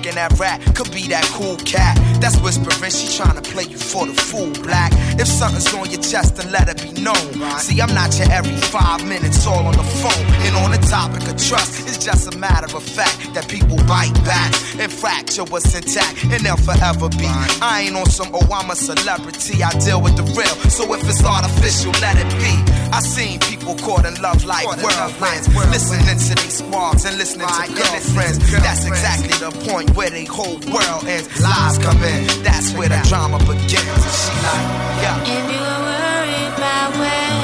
making that rat Could be that cool cat. That's whispering, she tryna play you for the fool, black. If something's on your chest, then let it be known. See, I'm not your every five minutes all on the phone. And on the topic of trust, it's just a matter of fact that people bite back and fracture what's intact, and they'll forever be. I ain't on some, oh, I'm a celebrity, I deal with the real. So if it's artificial, let it be. I seen people caught in love like whirlwinds, listening to these squawks and listening to girlfriends. That's exactly the point where they whole world ends. Lies come in, that's where the drama begins. She like, yeah. If you worried about where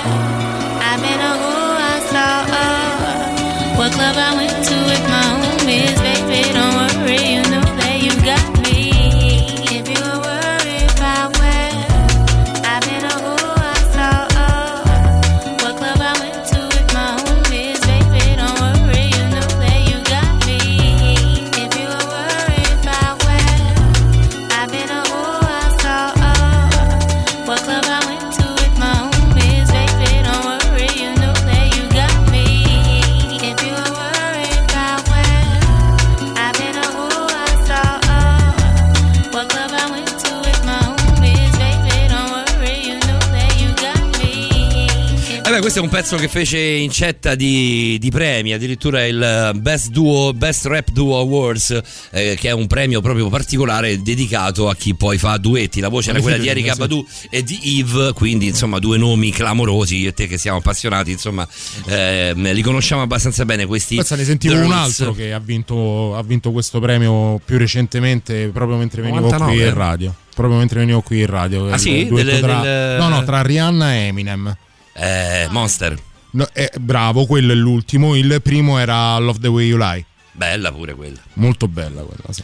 I've or who I saw, what club I went to with my homies, baby, don't worry, you know questo è un pezzo che fece incetta di, di premi, addirittura il Best, Duo, Best Rap Duo Awards, eh, che è un premio proprio particolare dedicato a chi poi fa duetti. La voce era quella di Erika Badu e di Yves, quindi insomma due nomi clamorosi, io e te che siamo appassionati, insomma eh, li conosciamo abbastanza bene questi. Pensa, ne sentivo un altro che ha vinto, ha vinto questo premio più recentemente, proprio mentre venivo 99. qui in radio. Proprio mentre venivo qui in radio. Ah, sì? Del- tra- del- No, no, tra Rihanna e Eminem. Eh, Monster. No, eh, bravo, quello è l'ultimo. Il primo era Love the Way You Lie. Bella pure quella. Molto bella quella, sì.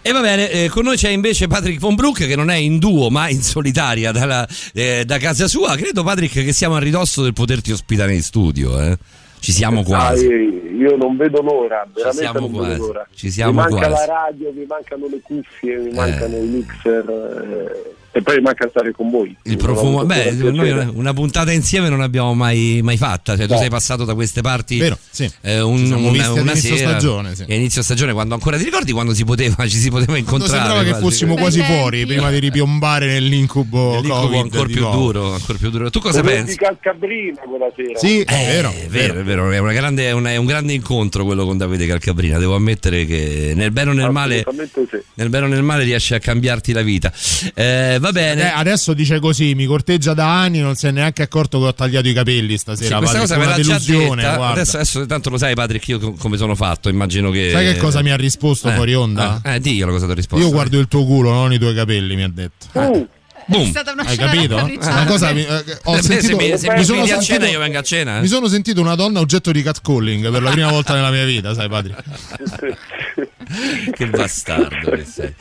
E va bene, eh, con noi c'è invece Patrick Von Broek che non è in duo ma in solitaria dalla- eh, da casa sua. Credo Patrick che siamo a ridosso del poterti ospitare in studio. eh. Ci siamo quasi. Ah, io non vedo l'ora, veramente siamo non quasi, vedo l'ora. ci siamo mi manca quasi. la radio, mi mancano le cuffie, mi mancano i mixer eh, e poi manca stare con voi. Il profumo, beh, noi una, puntata insieme non abbiamo mai, mai fatta. Cioè, tu sei passato da queste parti Vero, sì. eh, un- una, una inizio sera, stagione, sì. inizio stagione, quando ancora ti ricordi quando si poteva, [LAUGHS] ci si poteva Quando incontrare. sembrava che quasi. fossimo quasi fuori prima di ripiombare nell'incubo L'incubo Covid ancora più duro, ancora più duro. Tu cosa Potevo pensi? di Calcabrina quella sera. Sì, Eh, è vero, è vero, è vero, è, una grande- è una- è un grande incontro quello con Davide Calcabrina. Devo ammettere che nel bene o nel male, sì. nel bene o nel male riesce a cambiarti la vita. Eh, va Eh, bene. adesso dice così, mi corteggia da anni, non si è neanche accorto che ho tagliato i capelli Sì, stasera. questa Patrick, cosa me una l'ha già delusione, detta. guarda. Adesso, adesso tanto lo sai, Patrick, io co- come sono fatto. Immagino che. Sai che cosa mi ha risposto Eh, fuori onda? Eh, eh, diglielo cosa ti ho risposto. Io guardo il tuo culo, non i tuoi capelli, mi ha detto. Uh, Boom. È stata una Hai capito? Una cosa mi- eh, [LAUGHS] ho Eh, sentito, se mi, se mi mi sono inviti a sentito- cena, io vengo a cena. eh. mi sono sentito una donna oggetto di catcalling per la prima volta nella mia vita, sai, Patrick? [LAUGHS] che bastardo che sei.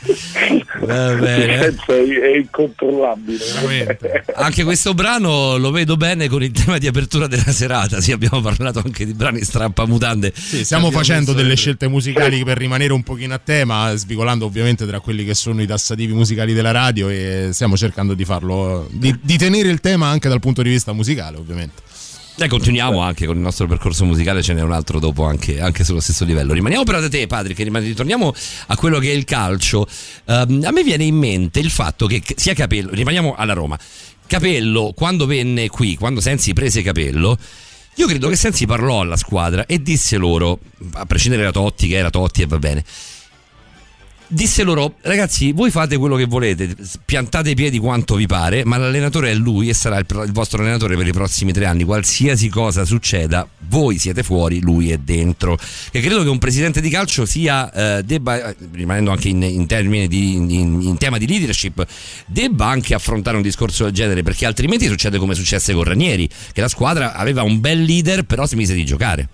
Va bene. È incontrollabile. [LAUGHS] Anche questo brano lo vedo bene con il tema di apertura della serata. Sì, abbiamo parlato anche di brani strappamutande. Sì, stiamo facendo delle scelte musicali per rimanere un pochino a tema, svicolando ovviamente tra quelli che sono i tassativi musicali della radio e stiamo cercando di farlo, di, di tenere il tema anche dal punto di vista musicale, ovviamente. E continuiamo anche con il nostro percorso musicale, ce n'è un altro dopo anche, anche sullo stesso livello. Rimaniamo però da te, Patrick, ritorniamo a quello che è il calcio. Ehm, a me viene in mente il fatto che sia Capello, rimaniamo alla Roma. Capello, quando venne qui, quando Sensi prese Capello, io credo che Sensi parlò alla squadra e disse loro, a prescindere da Totti, che era Totti e va bene, disse loro ragazzi voi fate quello che volete piantate i piedi quanto vi pare ma l'allenatore è lui e sarà il, il vostro allenatore per i prossimi tre anni. Qualsiasi cosa succeda voi siete fuori lui è dentro. E credo che un presidente di calcio sia eh, debba rimanendo anche in, in termini di in, in tema di leadership debba anche affrontare un discorso del genere perché altrimenti succede come successe con Ranieri che la squadra aveva un bel leader però si mise di giocare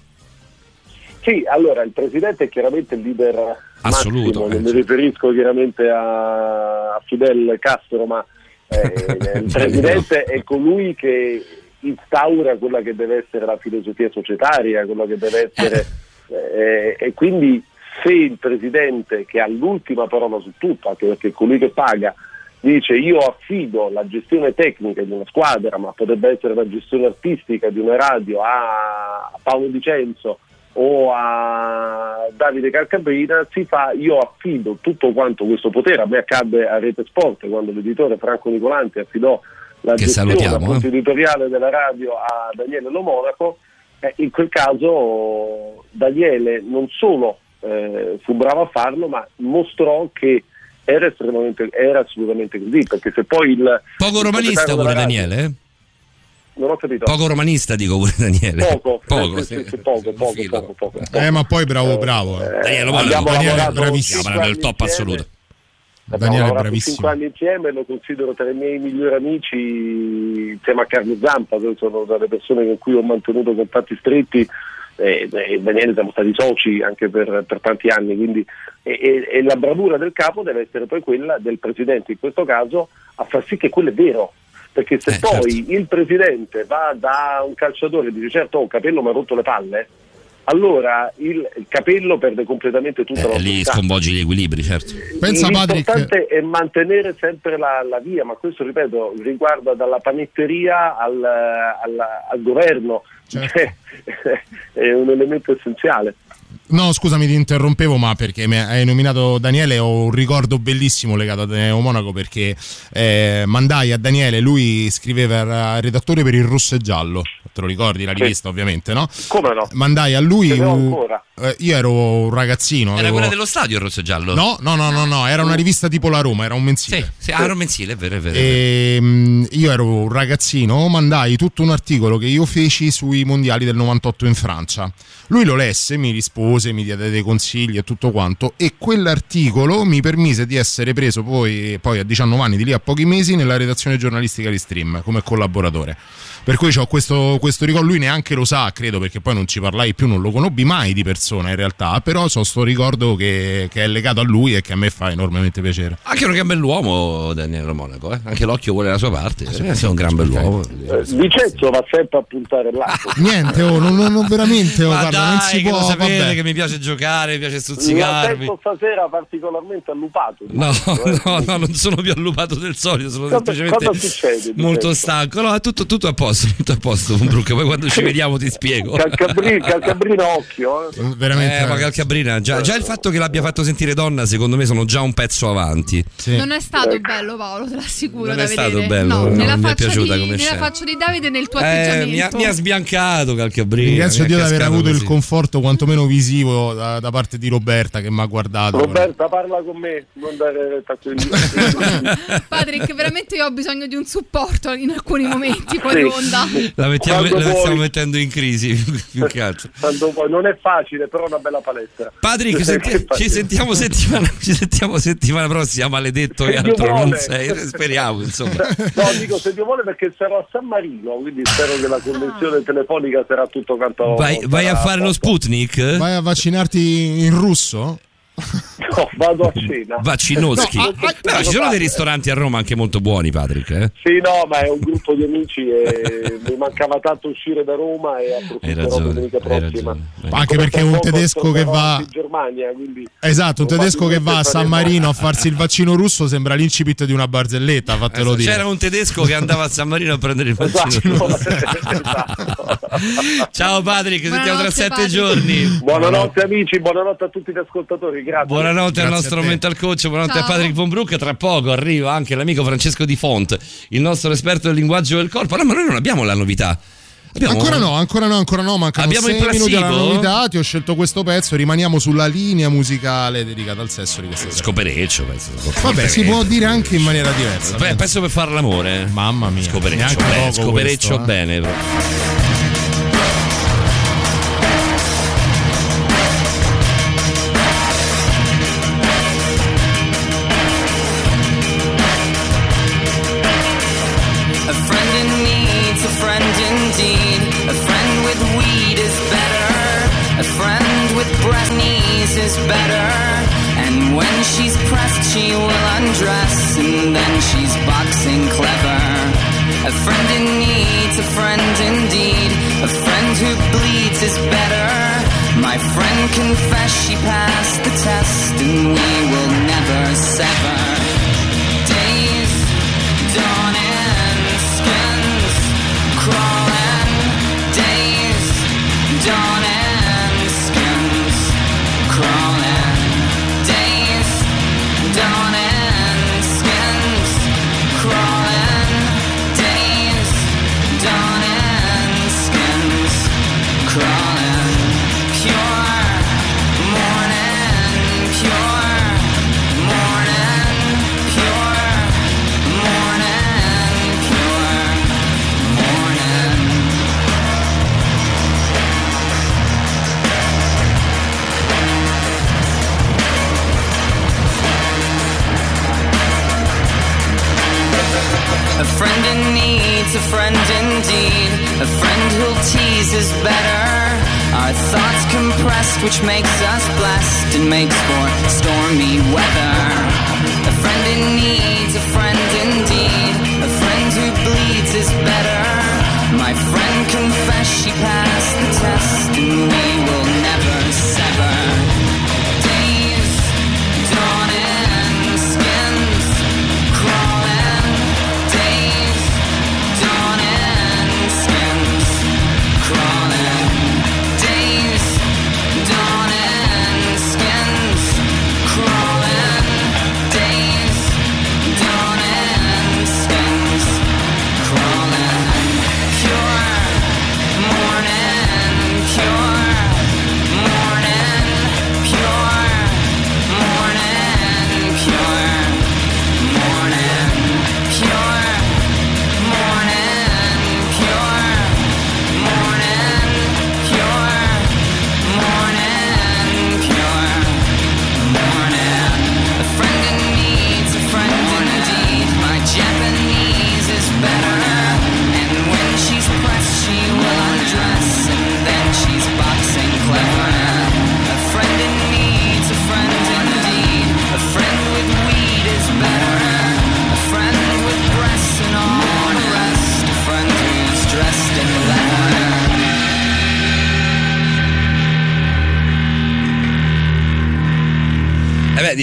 Sì, allora il presidente è chiaramente il leader Assoluto, massimo, eh, non mi sì. riferisco chiaramente a, a Fidel Castro, ma eh, [LAUGHS] il presidente è colui che instaura quella che deve essere la filosofia societaria, quello che deve essere eh, e quindi se il presidente che ha l'ultima parola su tutto, anche perché è colui che paga, dice io affido la gestione tecnica di una squadra, ma potrebbe essere la gestione artistica di una radio a Paolo Dicenzo o a Davide Calcabrina, si fa io affido tutto quanto questo potere, a me accadde a Rete Sport quando l'editore Franco Nicolanti affidò la Che gestione eh. editoriale della radio a Daniele Lo Monaco, eh, in quel caso Daniele non solo eh, fu bravo a farlo, ma mostrò che era, estremamente, era assolutamente così, perché se poi il... poco romanista pure radio- Daniele eh? Non ho capito. Poco romanista dico pure Daniele. Poco, [LAUGHS] poco, sì, sì, sì, poco, poco, poco, poco. Eh, ma poi bravo, bravo. eh. Daniele, abbiamo Daniele è lavorato bravissimo, nel anni top insieme. assoluto. Abbiamo Daniele è lavorato bravissimo. 5 anni insieme, lo considero tra i miei migliori amici insieme a Carlo Zampa, sono tra le persone con cui ho mantenuto contatti stretti e, e Daniele siamo stati soci anche per, per tanti anni, quindi e, e- e la bravura del capo deve essere poi quella del presidente in questo caso a far sì che quello è vero. Perché se Eh, poi certo. il presidente va da un calciatore e dice certo oh, Capello mi ha rotto le palle, allora il, il Capello perde completamente tutta la Eh, lì sconvolgi gli equilibri, certo. Pensa, Patrick- L'importante è mantenere sempre la, la via, ma questo ripeto riguarda dalla panetteria al, al- al governo, Certo. [LAUGHS] È un elemento essenziale. No, scusami, ti interrompevo, ma perché mi hai nominato Daniele, ho un ricordo bellissimo legato a Daniele Monaco perché eh, mandai a Daniele, lui scriveva, era redattore per il rosso e giallo, te lo ricordi la rivista ovviamente, no? Come no? Mandai a lui un- ancora. eh, io ero un ragazzino. Era avevo- quella dello stadio il rosso e giallo? No, no, no, no, no, era una rivista tipo la Roma, era un mensile. Sì, ah, era un mensile, è vero, è vero. è vero. E, mm, io ero un ragazzino, mandai tutto un articolo che io feci sui mondiali del 98 in Francia. Lui lo lesse, mi rispose, mi diede dei consigli e tutto quanto. E quell'articolo mi permise di essere preso poi, poi a 19 anni, di lì a pochi mesi, nella redazione giornalistica di Stream come collaboratore. Per cui ho questo, questo ricordo, lui neanche lo sa, credo, perché poi non ci parlai più, non lo conobbi mai di persona in realtà, però ho sto ricordo che, che è legato a lui e che a me fa enormemente piacere. Anche un gran bell'uomo Daniele Monaco, eh? anche l'occhio vuole la sua parte, eh, sei un gran bell'uomo. Eh, Vincenzo va sempre a puntare l'arco. [LAUGHS] Niente, oh, non, non- non veramente, oh, guarda, dai, non si che può. lo sapete vabbè. che mi piace giocare, mi piace stuzzicarmi. sento stasera particolarmente allupato. No, no, no, non sono più allupato del solito, sono Cosa- semplicemente cosa succede, molto stanco. No, è tutto, tutto a posto, tutto a posto, Brooke. Poi quando ci vediamo ti spiego. Calcabrino occhio. Eh. Veramente. Eh, ma Calcabrina, già, già il fatto che l'abbia fatto sentire donna, secondo me sono già un pezzo avanti. Non è stato bello Paolo, te l'assicuro Non da è stato vedere. bello, no, no, nella, mi è piaciuta di, come nella scena. faccia di Davide nel tuo Eh, atteggiamento. mi, ha, mi ha sbiancato Calcabrina. Ringrazio Dio di aver avuto il così. conforto quantomeno visivo da, da parte di Roberta che mi ha guardato. Roberta, parla con me, non dare quelli. [LAUGHS] Patrick, veramente io ho bisogno di un supporto in alcuni momenti fuori onda. La, mettiamo, la vuoi. stiamo mettendo in crisi [LAUGHS] più che altro. Non è facile, però è una bella palestra. Patrick, senti- ci, sentiamo settimana, ci sentiamo settimana prossima, maledetto Se e altro non sei. Speriamo, insomma. No, dico se Dio vuole perché sarò a San Marino, quindi spero che la connessione telefonica sarà tutto quanto. Vai, vai a fare lo Sputnik? Vai a vaccinarti in russo? No, vado a cena. Vaccinowski. No, ah, Però ci sono dei ristoranti a Roma anche molto buoni, Patrick. Eh? Sì, no, ma è un gruppo di amici e [LAUGHS] mi mancava tanto uscire da Roma e approfitterò domenica prossima. Anche perché un tedesco che va. in Germania, quindi Esatto, un tedesco che va a San Marino a farsi il vaccino russo sembra l'incipit di una barzelletta, fatelo dire. C'era un tedesco che andava a San Marino a prendere il vaccino. [LAUGHS] Ciao Patrick, sentiamo tra sette Patrick. giorni. Buonanotte amici, buonanotte a tutti gli ascoltatori, grazie. Buonanotte al nostro mental coach, buonanotte a Patrick Von Brook. Tra poco arriva anche l'amico Francesco Di Font, il nostro esperto del linguaggio del corpo. No, ma noi non abbiamo la novità. Abbiamo- Ancora no, ancora no, ancora no, mancano Abbiamo il 6 minuti alla novità, ti ho scelto questo pezzo, rimaniamo sulla linea musicale dedicata al sesso di questa sera. Scopereccio, penso. Vabbè, si può dire anche in maniera diversa. Beh, penso per fare l'amore. Mamma mia. Scopereccio, poco scopereccio questo, eh. bene. A pie.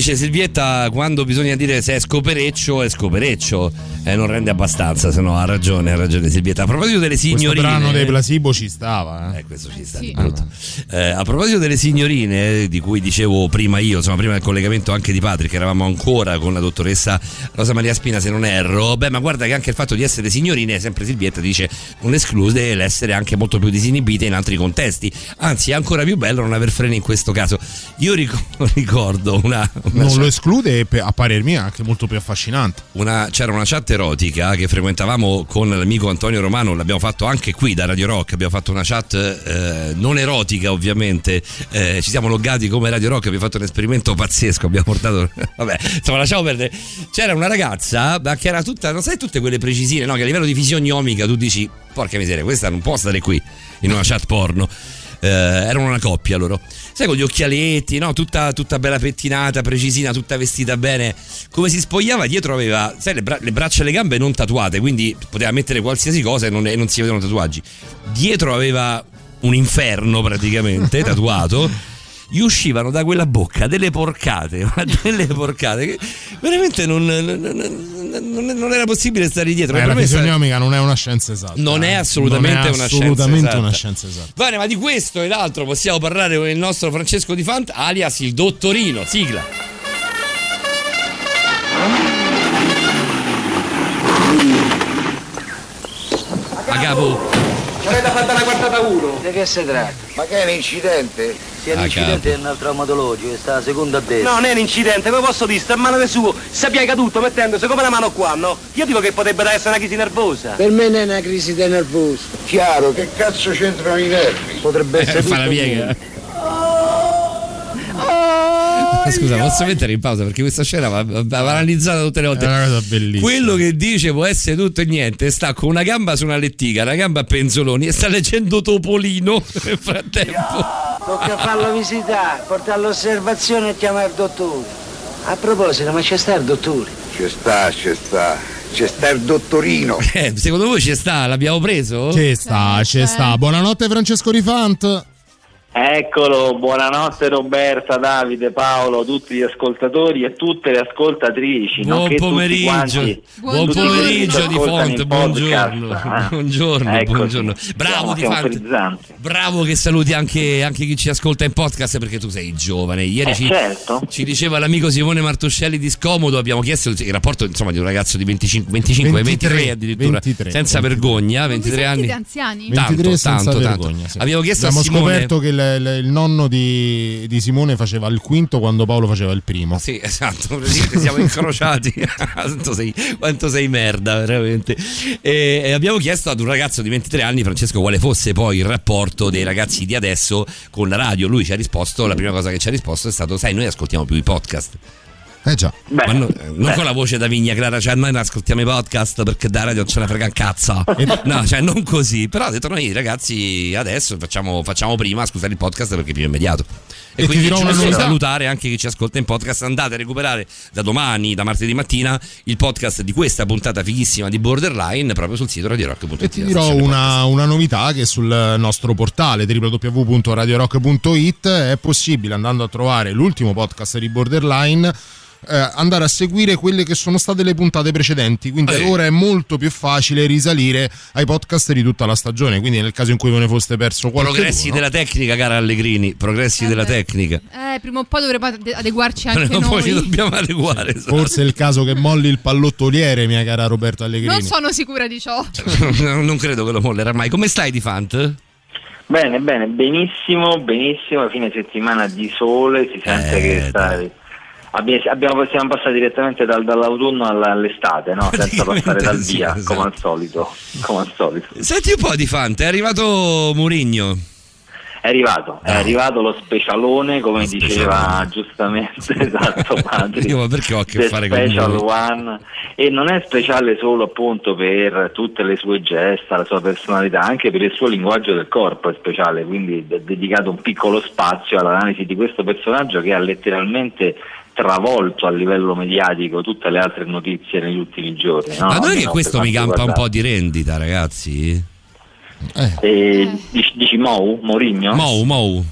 Dice Silvietta, quando bisogna dire se è scopereccio, è scopereccio. Eh, non rende abbastanza, se no ha ragione, ha ragione Silvietta. A proposito delle Questo signorine. brano dei placebo ci stava. Eh. Eh, questo ci sta di brutto. Eh, a proposito delle signorine, eh, di cui dicevo prima io, insomma, prima del collegamento anche di Patrick, eravamo ancora con la dottoressa Rosa Maria Spina, se non erro. Beh, ma guarda che anche il fatto di essere signorine, sempre Silvietta dice, non esclude l'essere anche molto più disinibite in altri contesti. Anzi, è ancora più bello non aver freni in questo caso. Io ric- [LAUGHS] ricordo una. una Non chat- lo esclude e a parer mio è anche molto più affascinante. una- c'era una chat erotica che frequentavamo con l'amico Antonio Romano, l'abbiamo fatto anche qui da Radio Rock, abbiamo fatto una chat eh, non erotica ovviamente, eh, ci siamo loggati come Radio Rock, abbiamo fatto un esperimento pazzesco, abbiamo portato, [LAUGHS] vabbè, insomma lasciamo perdere, c'era una ragazza che era tutta, non sai tutte quelle precisine, no? che a livello di fisionomica tu dici, porca miseria, questa non può stare qui in una chat porno. Eh, erano una coppia loro. Sai, con gli occhialetti, no? Tutta, tutta bella pettinata, precisina, tutta vestita bene. Come si spogliava, dietro aveva, sai, le, bra- le braccia e le gambe non tatuate, quindi poteva mettere qualsiasi cosa e non, e non si vedevano tatuaggi. Dietro aveva un inferno praticamente [LAUGHS] tatuato. Gli uscivano da quella bocca delle porcate, [LAUGHS] ma delle porcate che veramente non, non- non- era possibile stare dietro. Eh, la fisionomica non è una scienza esatta. Non è eh. assolutamente Non è una assolutamente scienza una esatta. scienza esatta. Bene, ma di questo e l'altro possiamo parlare con il nostro Francesco Di Fant, alias il Dottorino. Sigla. A capo. Ci avete fatto una quartata 1. Di che si tratta? Ma che è un incidente? Sia Ah, l'incidente è un traumatologico, sta a seconda a destra. No, non è un incidente, come posso dire? Sta a mano del suo, si è caduto mettendosi come la mano qua, no? Io dico che potrebbe essere una crisi nervosa. Per me non è una crisi di nervoso. Chiaro, che cazzo c'entrano i nervi? Potrebbe essere Fa la tutto piega. Scusa, posso mettere in pausa perché questa scena va, va va analizzata tutte le volte. È una cosa bellissima. Quello che dice può essere tutto e niente, sta con una gamba su una lettiga, una gamba a penzoloni e sta leggendo Topolino [LAUGHS] nel frattempo. Tocca farlo visitare, portarlo all'osservazione e chiamare il dottore. A proposito, ma c'è sta il dottore? Ci sta, ci sta. C'è sta il dottorino. Eh, secondo voi ci sta? L'abbiamo preso? Ci sta, ci sta. Buonanotte Francesco Rifant. Eccolo, buonanotte Roberta, Davide, Paolo, tutti gli ascoltatori e tutte le ascoltatrici. Buon pomeriggio, quanti- buon pomeriggio di ascoltano Font, in podcast. buongiorno, [LAUGHS] Ah, buongiorno, buongiorno. Bravo Siamo- di siamo. Bravo che saluti anche, anche chi ci ascolta in podcast perché tu sei giovane. Ieri Eh, ci, certo. ci diceva l'amico Simone Martuscelli di Scomodo, abbiamo chiesto il, rapporto insomma, di un ragazzo di 25, 25 23, 23 addirittura, 23, senza vergogna, 23 anni. Anziani? Tanto, 23 senza tanto, tanto. vergogna, sì. Abbiamo chiesto Abbiamo a Simone scoperto che il, il- il nonno di, di Simone faceva il quinto quando Paolo faceva il primo. Sì, esatto, siamo incrociati. [LAUGHS] quanto, sei, quanto sei merda, veramente. E, e abbiamo chiesto ad un ragazzo di 23 anni, Francesco, quale fosse poi il rapporto dei ragazzi di adesso con la radio. Lui ci ha risposto, la prima cosa che ci ha risposto è stato, sai, noi ascoltiamo più i podcast. Eh già. Ma no- non con la voce da Vigna Clara, cioè noi non ascoltiamo i podcast perché da radio non ce ne frega un cazzo. [LAUGHS] No, cioè non così. Però ha detto noi ragazzi adesso facciamo, facciamo prima a scusare il podcast perché è più immediato. E, E ti quindi giusto novità. salutare anche chi ci ascolta in podcast. Andate a recuperare da domani, da martedì mattina, il podcast di questa puntata fighissima di Borderline proprio sul sito radiorock.it. E ti dirò una, una novità che sul nostro portale www.radiorock.it è possibile andando a trovare l'ultimo podcast di Borderline eh, andare a seguire quelle che sono state le puntate precedenti quindi Eh. ora è molto più facile risalire ai podcast di tutta la stagione quindi nel caso in cui ve ne foste perso qualche Progressi della tecnica, cara Allegrini. Progressi della tecnica. Eh, prima o poi dovremo ade- adeguarci anche Poi noi. ci dobbiamo adeguare. esatto. forse è il caso che molli il pallottoliere mia cara Roberta Allegrini Non sono sicura di ciò. [LAUGHS] non credo che lo mollerà mai. Come stai di Fant? Bene, bene, benissimo, benissimo. Fine settimana di sole, si sente Eh, che sta. Abbiamo, siamo passati direttamente dal- dall'autunno alla- all'estate, no? senza passare dal sì, via, esatto. come al solito. Come al solito. Senti un po' di Fant, è arrivato Murigno. È arrivato, è arrivato lo specialone, come diceva giustamente [LAUGHS] esatto Patrick. Io ma perché ho a che fare con Special? One e non è speciale solo appunto per tutte le sue gesta, la sua personalità, anche per il suo linguaggio del corpo è speciale, quindi è dedicato un piccolo spazio all'analisi di questo personaggio che ha letteralmente travolto a livello mediatico tutte le altre notizie negli ultimi giorni. no? Ma non è che questo mi campa un riguarda- po' di rendita, ragazzi? Eh, dici, dici Mou? Mourinho? Mou, Mou.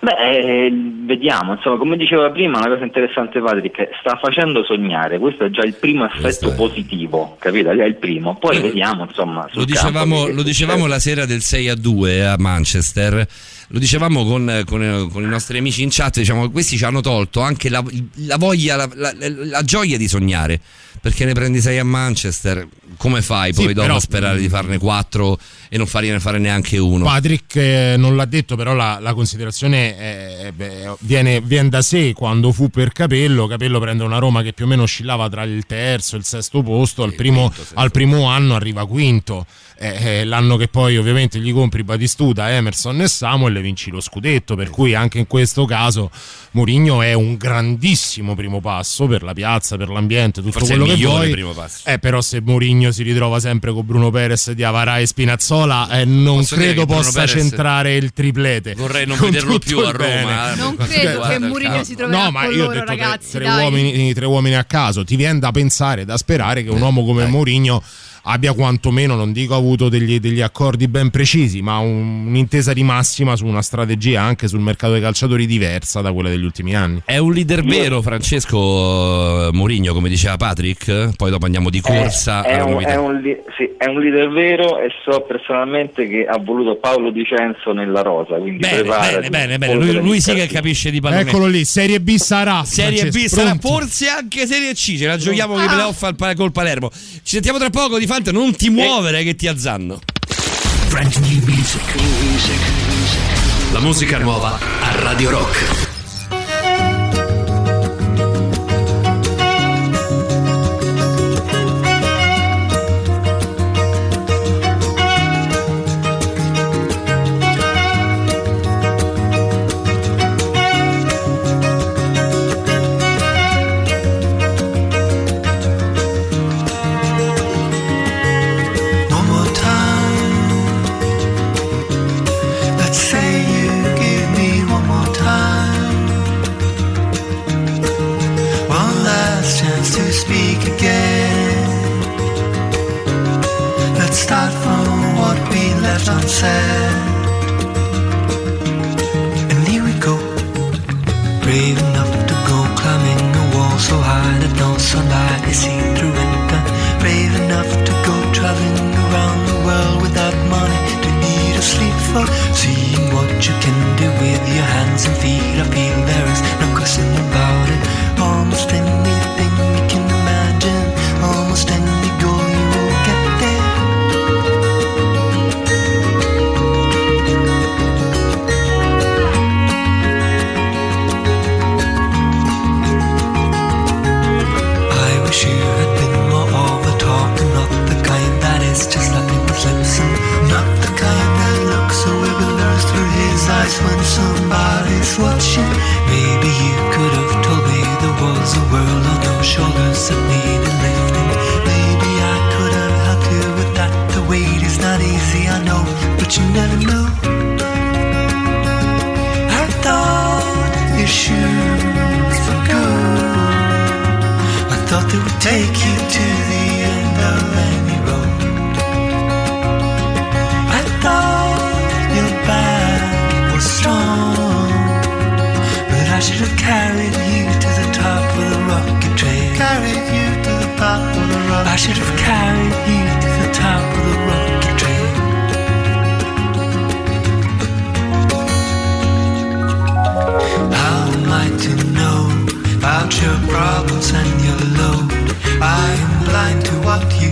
Beh, eh, vediamo, insomma, come diceva prima, una cosa interessante Patrick, sta facendo sognare, questo è già il primo aspetto positivo, capito? È il primo, poi vediamo, insomma, Lo dicevamo, lo dicevamo la sera del 6 a 2 a Manchester. Lo dicevamo con, con- con i nostri amici in chat, diciamo, questi ci hanno tolto anche la, la voglia, la, la- la gioia di sognare. Perché ne prendi 6 a Manchester, come fai poi Sì, dopo però- a sperare di farne 4 e non farne fare neanche uno? Patrick eh, non l'ha detto, però la, la considerazione è- beh, viene, viene da sé quando fu per Capello. Capello prende una Roma che più o meno oscillava tra il terzo e il sesto posto, al primo, al primo anno arriva quinto. Eh, eh, l'anno che poi ovviamente gli compri Batistuta, Emerson e Samuel e vinci lo scudetto, per cui anche in questo caso Mourinho è un grandissimo primo passo per la piazza, per l'ambiente, tutto Forse quello che vuoi. primo passo. Eh, però se Mourinho si ritrova sempre con Bruno Perez, Diavara e Spinazzola, eh, non Posso credo possa Perez- centrare il triplete. Vorrei non [LAUGHS] vederlo più a Roma. bene. eh, Non credo che Mourinho si troverà No, ma con io ho loro, detto tre, ragazzi. tre dai. uomini, tre uomini a caso. Ti viene da pensare, da sperare che un uomo come Mourinho abbia quantomeno, non dico avuto degli, degli accordi ben precisi, ma un- un'intesa di massima su una strategia anche sul mercato dei calciatori diversa da quella degli ultimi anni. È un leader vero, Francesco Mourinho, come diceva Patrick. Poi dopo andiamo di corsa è, alla un, è un sì, è un leader vero e so personalmente che ha voluto Paolo Di Cenzo nella rosa. Quindi Bene, bene, bene, bene. Lui, lui sì che capisce di pallone. Eccolo lì, Serie B sarà. Serie B Francesco, sarà pronti? forse anche Serie C. Ce la giochiamo con i playoff al col Palermo. Ci sentiamo tra poco. Di Fante, non ti muovere che ti azzanno. La musica nuova a Radio Rock.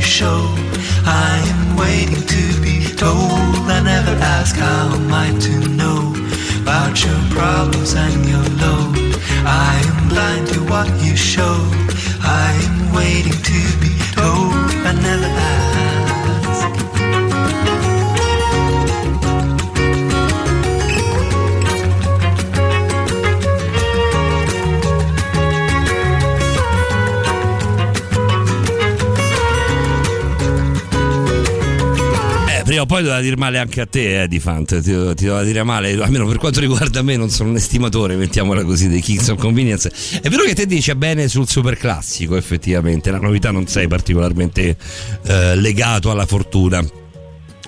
Show. I am waiting to be told. I never ask how am I to know about your problems and your load. I am blind to what you show. I am waiting to be told. I never ask. Eh, prima o poi doveva dire male anche a te, eh, di Fante. Ti, ti doveva dire male, almeno per quanto riguarda me, non sono un estimatore, mettiamola così, dei Kings of Convenience. È vero che te dici bene sul super classico, effettivamente. La novità non sei particolarmente eh, legato alla fortuna.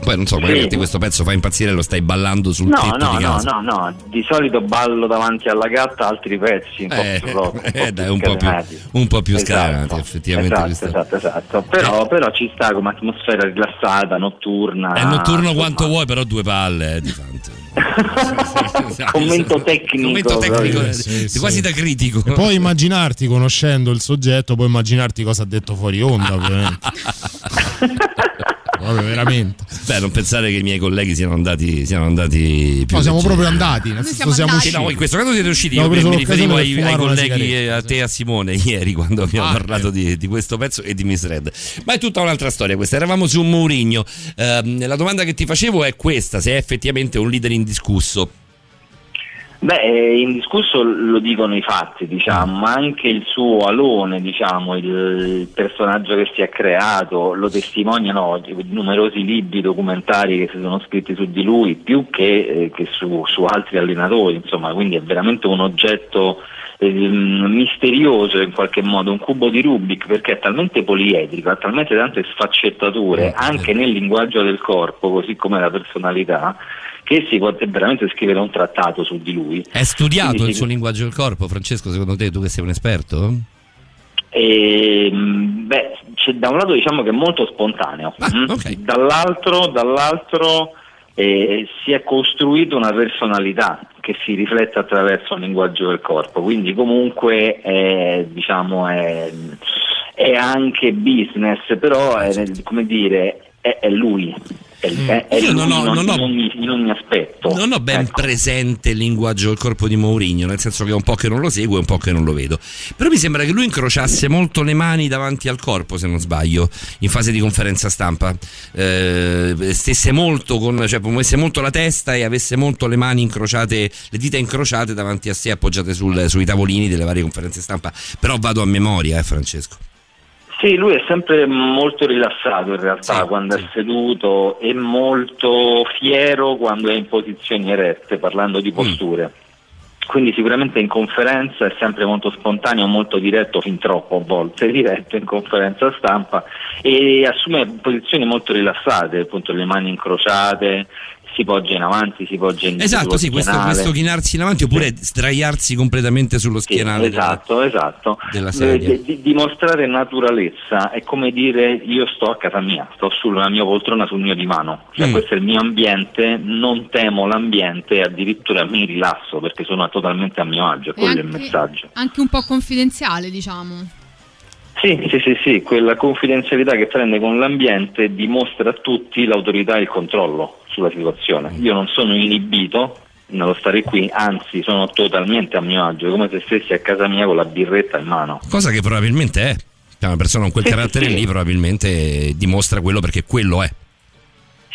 Poi non so, magari Sì. questo pezzo fa impazzire e lo stai ballando sul No, tetto no, di no, casa. no, no, di solito ballo davanti alla gatta altri pezzi, un po' Eh, più rock, un po' eh, dai, un po' più, un po' più Esatto. scatenati, effettivamente. Esatto, esatto, esatto. Però, però ci sta come atmosfera rilassata, notturna. È notturno insomma. quanto vuoi, però due palle eh, di tanto. [LAUGHS] Commento tecnico. Commento tecnico, eh, Sì, sì. quasi da critico. E puoi immaginarti, conoscendo il soggetto, puoi immaginarti cosa ha detto fuori onda, ovviamente. [LAUGHS] Proprio veramente. [LAUGHS] Beh, non pensare che i miei colleghi siano andati, siano andati più No, siamo leggeri. proprio andati, nel senso siamo Sì, usciti. no, in questo caso siete usciti. Io Abbiamo mi riferivo ai, ai colleghi, eh, a te e a Simone [LAUGHS] ieri quando abbiamo Ah, parlato di, di questo pezzo e di Miss Red. Ma è tutta un'altra storia questa. Eravamo su Mourinho. Ehm, la domanda che ti facevo è questa: se è effettivamente un leader indiscusso. Beh, eh, indiscusso lo dicono i fatti, diciamo, ma anche il suo alone, diciamo, il, personaggio che si è creato, lo testimoniano i numerosi libri documentari che si sono scritti su di lui, più che, eh, che su, su altri allenatori, insomma, quindi è veramente un oggetto eh, misterioso in qualche modo, un cubo di Rubik perché è talmente poliedrico, ha talmente tante sfaccettature anche nel linguaggio del corpo, così come la personalità, che si può veramente scrivere un trattato su di lui. È studiato Quindi il suo linguaggio del corpo, Francesco? Secondo te, tu che sei un esperto? E, mh, beh, c'è da un lato diciamo che è molto spontaneo, mm? dall'altro, dall'altro eh, si è costruito una personalità che si riflette attraverso il linguaggio del corpo, quindi comunque è, diciamo, è, è anche business, però è, come dire, è, è lui. È, è- è Io non ho- in, ogni- non ho- in ogni, in ogni aspetto. Non ho ben presente il linguaggio del corpo di Mourinho, nel senso che è un po' che non lo seguo e un po' che non lo vedo. Però mi sembra che lui incrociasse molto le mani davanti al corpo, se non sbaglio, in fase di conferenza stampa. Eh, stesse molto con, cioè muovesse molto la testa e avesse molto le mani incrociate, le dita incrociate davanti a sé, appoggiate sul- sui tavolini delle varie conferenze stampa. Però vado a memoria, eh, Francesco. Sì, lui è sempre molto rilassato in realtà quando è seduto e molto fiero quando è in posizioni erette, parlando di posture. Quindi sicuramente in conferenza è sempre molto spontaneo, molto diretto, fin troppo a volte [LAUGHS] diretto in conferenza stampa e assume posizioni molto rilassate, appunto le mani incrociate, si poggia in avanti, si poggia in Esatto, sì, questo, questo chinarsi in avanti oppure sdraiarsi completamente sullo schienale. della- Esatto, esatto. della sedia. Eh, di- dimostrare naturalezza è come dire io sto a casa mia, sto sulla mia poltrona sul mio divano, cioè Mm. questo è il mio ambiente, non temo l'ambiente addirittura mi rilasso perché sono totalmente a mio agio, E quello è il anche- messaggio. Anche un po' confidenziale, diciamo. Sì, sì, sì, sì, quella confidenzialità che prende con l'ambiente dimostra a tutti l'autorità e il controllo sulla situazione. Io non sono inibito nello stare qui, anzi sono totalmente a mio agio, come se stessi a casa mia con la birretta in mano. Cosa che probabilmente è. Cioè, Una persona con quel Sì, carattere sì. lì probabilmente dimostra quello perché quello è.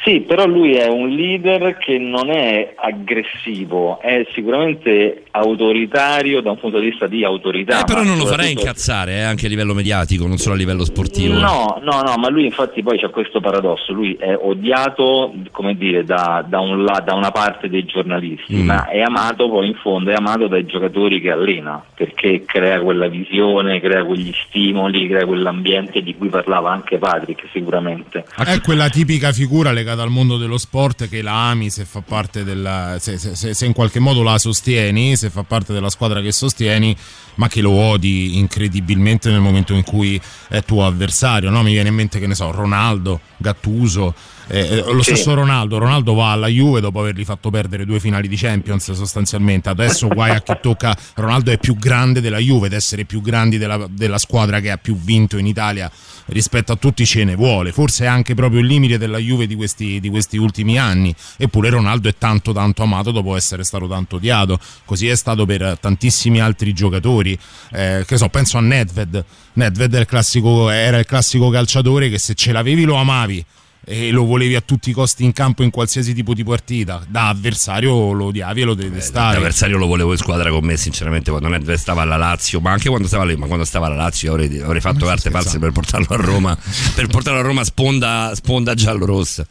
Sì, però lui è un leader che non è aggressivo, è sicuramente autoritario da un punto di vista di autorità. Eh, però non lo farei incazzare eh, anche a livello mediatico, non solo a livello sportivo. No, no, no, ma lui infatti poi c'è questo paradosso, lui è odiato, come dire, da, da un la- da una parte dei giornalisti, Mm. ma è amato poi in fondo, è amato dai giocatori che allena, perché crea quella visione, crea quegli stimoli, crea quell'ambiente di cui parlava anche Patrick sicuramente. È quella tipica figura legata al mondo dello sport che la ami se fa parte della. Se, se- se- se in qualche modo la sostieni, se fa parte della squadra che sostieni, ma che lo odi incredibilmente nel momento in cui è tuo avversario. No? Mi viene in mente che ne so, Ronaldo, Gattuso. Eh, eh, lo Sì. stesso Ronaldo, Ronaldo va alla Juve dopo avergli fatto perdere due finali di Champions sostanzialmente. Adesso [LAUGHS] guai a chi tocca. Ronaldo è più grande della Juve ed essere più grandi della, della squadra che ha più vinto in Italia rispetto a tutti ce ne vuole. Forse è anche proprio il limite della Juve di questi, di questi ultimi anni. Eppure Ronaldo è tanto tanto amato dopo essere stato tanto odiato. Così è stato per tantissimi altri giocatori. Eh, che so, penso a Nedved. Nedved è il classico- era il classico calciatore che se ce l'avevi lo amavi e lo volevi a tutti i costi in campo in qualsiasi tipo di partita. Da avversario lo odiavi e lo detestavi. L'avversario lo volevo in squadra con me, sinceramente, quando Nedved stava alla Lazio, ma anche quando stava lì, ma quando stava alla Lazio io avrei, avrei fatto carte false per portarlo a Roma, per portarlo a Roma sponda, sponda giallo-rossa.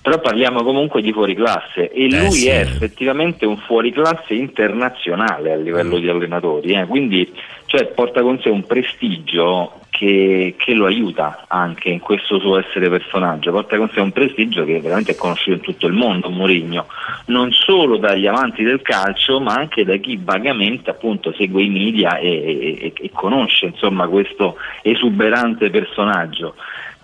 Però parliamo comunque di fuoriclasse e Eh, lui sì. è effettivamente un fuoriclasse internazionale a Mm. livello di allenatori, eh. quindi cioè, porta con sé un prestigio che, che lo aiuta anche in questo suo essere personaggio, porta con sé un prestigio che veramente è conosciuto in tutto il mondo, Mourinho, non solo dagli amanti del calcio ma anche da chi vagamente appunto segue i media e, e- e conosce insomma questo esuberante personaggio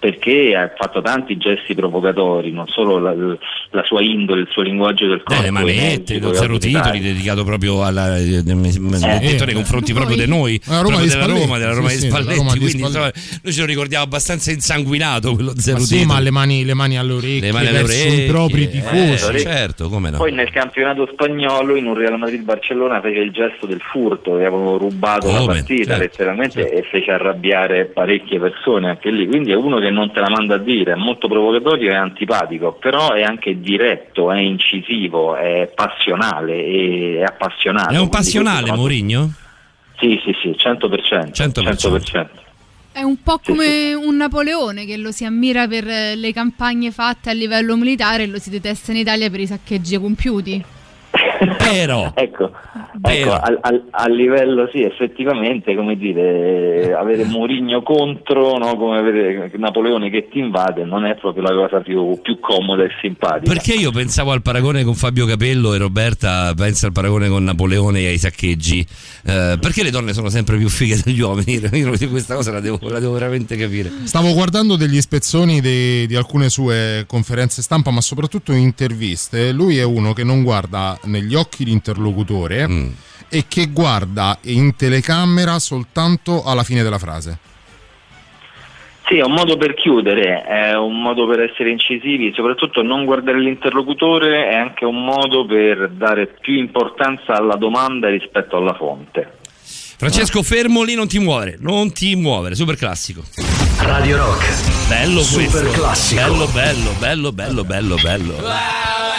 perché ha fatto tanti gesti provocatori, non solo la, la sua indole, il suo linguaggio del corpo. Eh, le manette, lo zero titoli dedicato proprio alla eh, eh, detto nei confronti proprio di noi, La Roma proprio di della. Roma, della Roma Sì, di Spalletti, Roma di quindi Spalletti. insomma, noi ce lo ricordiamo abbastanza insanguinato quello zero Ma sì, titoli. ma le mani, le mani alle orecchie, Le mani alle orecchie, i propri eh, tifosi. certo, come no. Poi nel campionato spagnolo in un Real Madrid-Barcellona fece il gesto del furto, che avevano rubato la Come? partita Certo, letteralmente e fece arrabbiare parecchie persone anche lì, quindi è uno che non te la manda a dire, è molto provocatorio è antipatico, però è anche diretto, è incisivo, è passionale, è, è appassionato. È un passionale questo- Mourinho? Sì, sì, sì, 100%. 100%. È un po' come un Napoleone che lo si ammira per le campagne fatte a livello militare e lo si detesta in Italia per i saccheggi compiuti. Però, [LAUGHS] ecco, ecco al- al- a livello sì, effettivamente, come dire, eh, avere Mourinho contro, no, come avere Napoleone che ti invade, non è proprio la cosa più, più comoda e simpatica. Perché io pensavo al paragone con Fabio Capello e Roberta pensa al paragone con Napoleone e ai saccheggi. Eh, perché le donne sono sempre più fighe degli uomini? [LAUGHS] Io questa cosa la devo, la devo veramente capire. Stavo guardando degli spezzoni di, di alcune sue conferenze stampa, ma soprattutto interviste. Lui è uno che non guarda negli occhi l'interlocutore Mm. E che guarda in telecamera soltanto alla fine della frase. Sì, è un modo per chiudere, è un modo per essere incisivi, soprattutto non guardare l'interlocutore è anche un modo per dare più importanza alla domanda rispetto alla fonte. Francesco, fermo lì, non ti muovere, non ti muovere, super classico. Radio Rock. Bello Super questo. classico. Bello, bello, bello, bello, bello, bello. I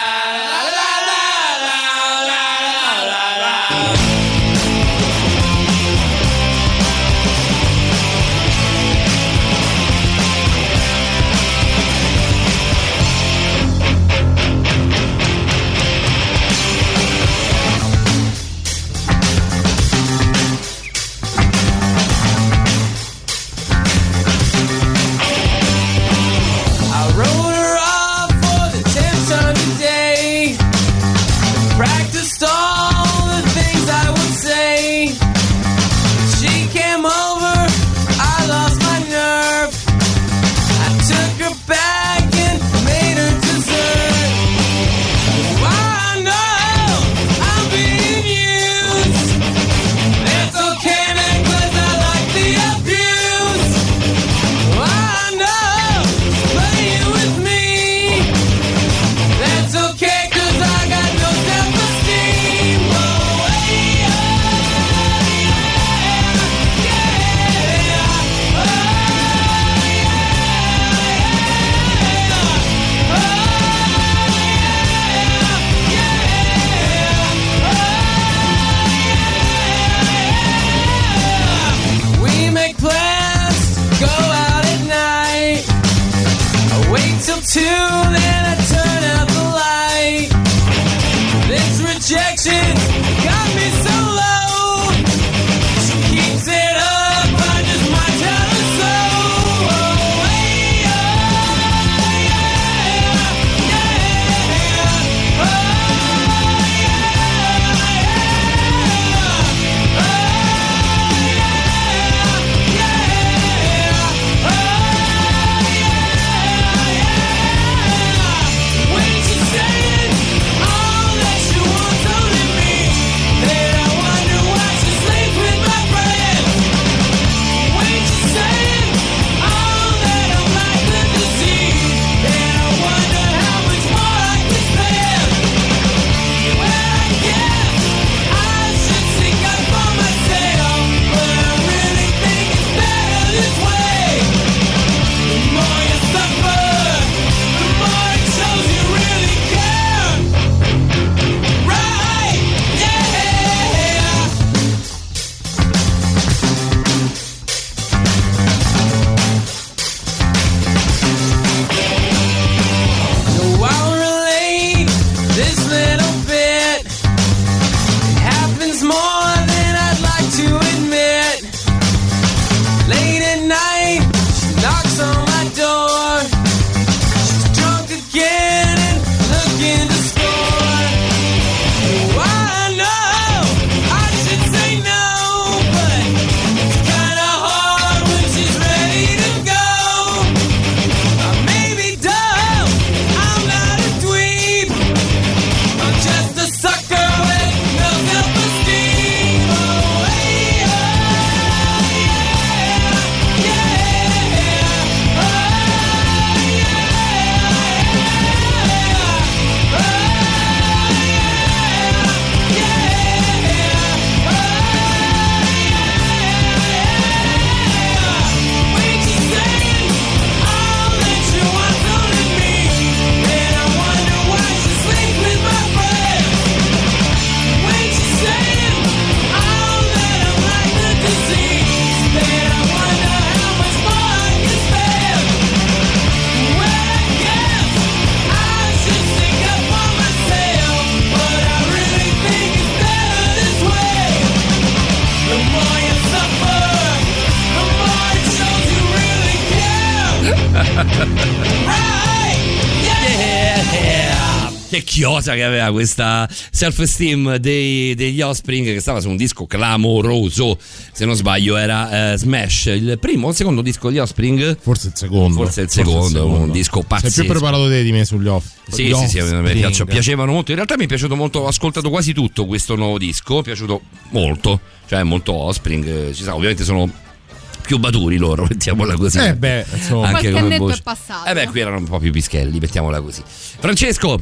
Che chiosa che aveva questa self-esteem dei- degli Offspring che stava su un disco clamoroso. Se non sbaglio, era eh, Smash, il primo o il secondo disco degli Offspring? Forse il secondo. Forse il secondo, un disco pazzesco. Sei più preparato te di me sugli off. Sì, sì, sì, Offspring. piacciono- piacevano molto. In realtà mi è piaciuto molto, ho ascoltato quasi tutto questo nuovo disco, mi è piaciuto molto, cioè molto Offspring, eh, ci sa, ovviamente sono più maturi loro, [LAUGHS] mettiamola così. Eh beh, insomma. Qualche annetto voce. è passato. Eh beh, qui erano un po' più pischelli, mettiamola così. Francesco,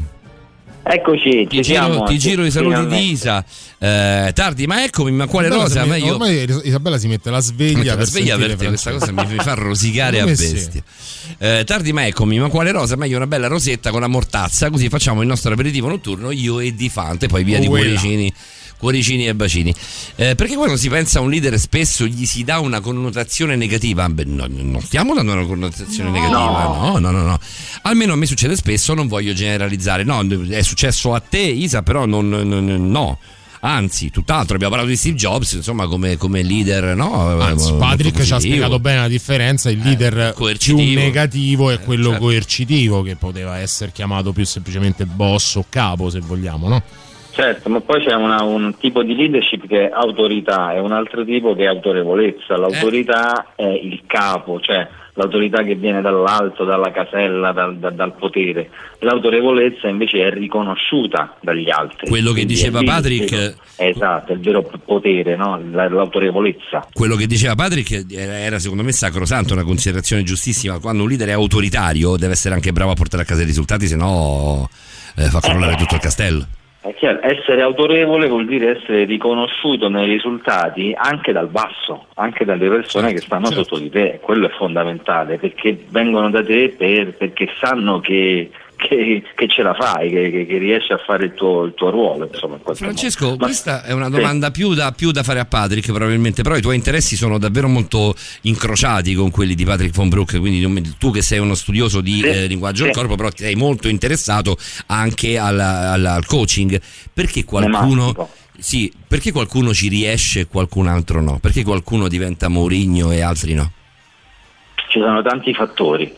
Eccoci, ti ci giro, siamo, ti giro i saluti finalmente. di Isa. Eh, tardi, ma eccomi, ma quale Isabella rosa? mette- Meglio... Ormai Isabella si mette la sveglia Mette la per sveglia per te, questa cosa mi mi fa rosicare a sì. bestia. Eh, tardi ma eccomi, ma quale rosa? Meglio una bella rosetta con la mortazza, così facciamo il nostro aperitivo notturno io e Di Fante, poi via di Quella. cuoricini. Cuoricini e bacini. Eh, perché quando si pensa a un leader spesso gli si dà una connotazione negativa? Beh, no, non stiamo dando una connotazione negativa, no, no, no, no. Almeno a me succede spesso, non voglio generalizzare. No, è successo a te, Isa, però non, non- no. Anzi, tutt'altro, abbiamo parlato di Steve Jobs, insomma, come, come leader, no? Anzi, Molto Patrick ci ha spiegato bene la differenza. Il leader più Eh, coercitivo. negativo è quello certo. coercitivo, che poteva essere chiamato più semplicemente boss o capo, se vogliamo, no? Certo, ma poi c'è una- un tipo di leadership che è autorità e un altro tipo che è autorevolezza. L'autorità è il capo, cioè l'autorità che viene dall'alto, dalla casella, dal, da- dal potere. L'autorevolezza invece è riconosciuta dagli altri. Quello che Quindi diceva il Patrick- vero- Esatto, è il vero potere, no? La- l'autorevolezza. quello che diceva Patrick era era, secondo me sacrosanto, una considerazione giustissima. Quando un leader è autoritario deve essere anche bravo a portare a casa i risultati, se no eh, fa crollare tutto il castello. È chiaro, essere autorevole vuol dire essere riconosciuto nei risultati anche dal basso, anche dalle persone che stanno sotto di te, quello è fondamentale perché vengono da te per- perché sanno che, che- che ce la fai, che, che- riesci a fare il tuo, il tuo ruolo. Insomma, in Francesco, modo. Ma- questa è una Sì. domanda più, da, più da fare a Patrick probabilmente, però i tuoi interessi sono davvero molto incrociati con quelli di Patrick von Broek, quindi tu che sei uno studioso di Sì, eh, linguaggio del sì. corpo, però ti sei molto interessato anche alla- alla- al coaching. Perché qualcuno... Sì, perché qualcuno ci riesce e qualcun altro no? Perché qualcuno diventa Mourinho e altri no? Ci sono tanti fattori.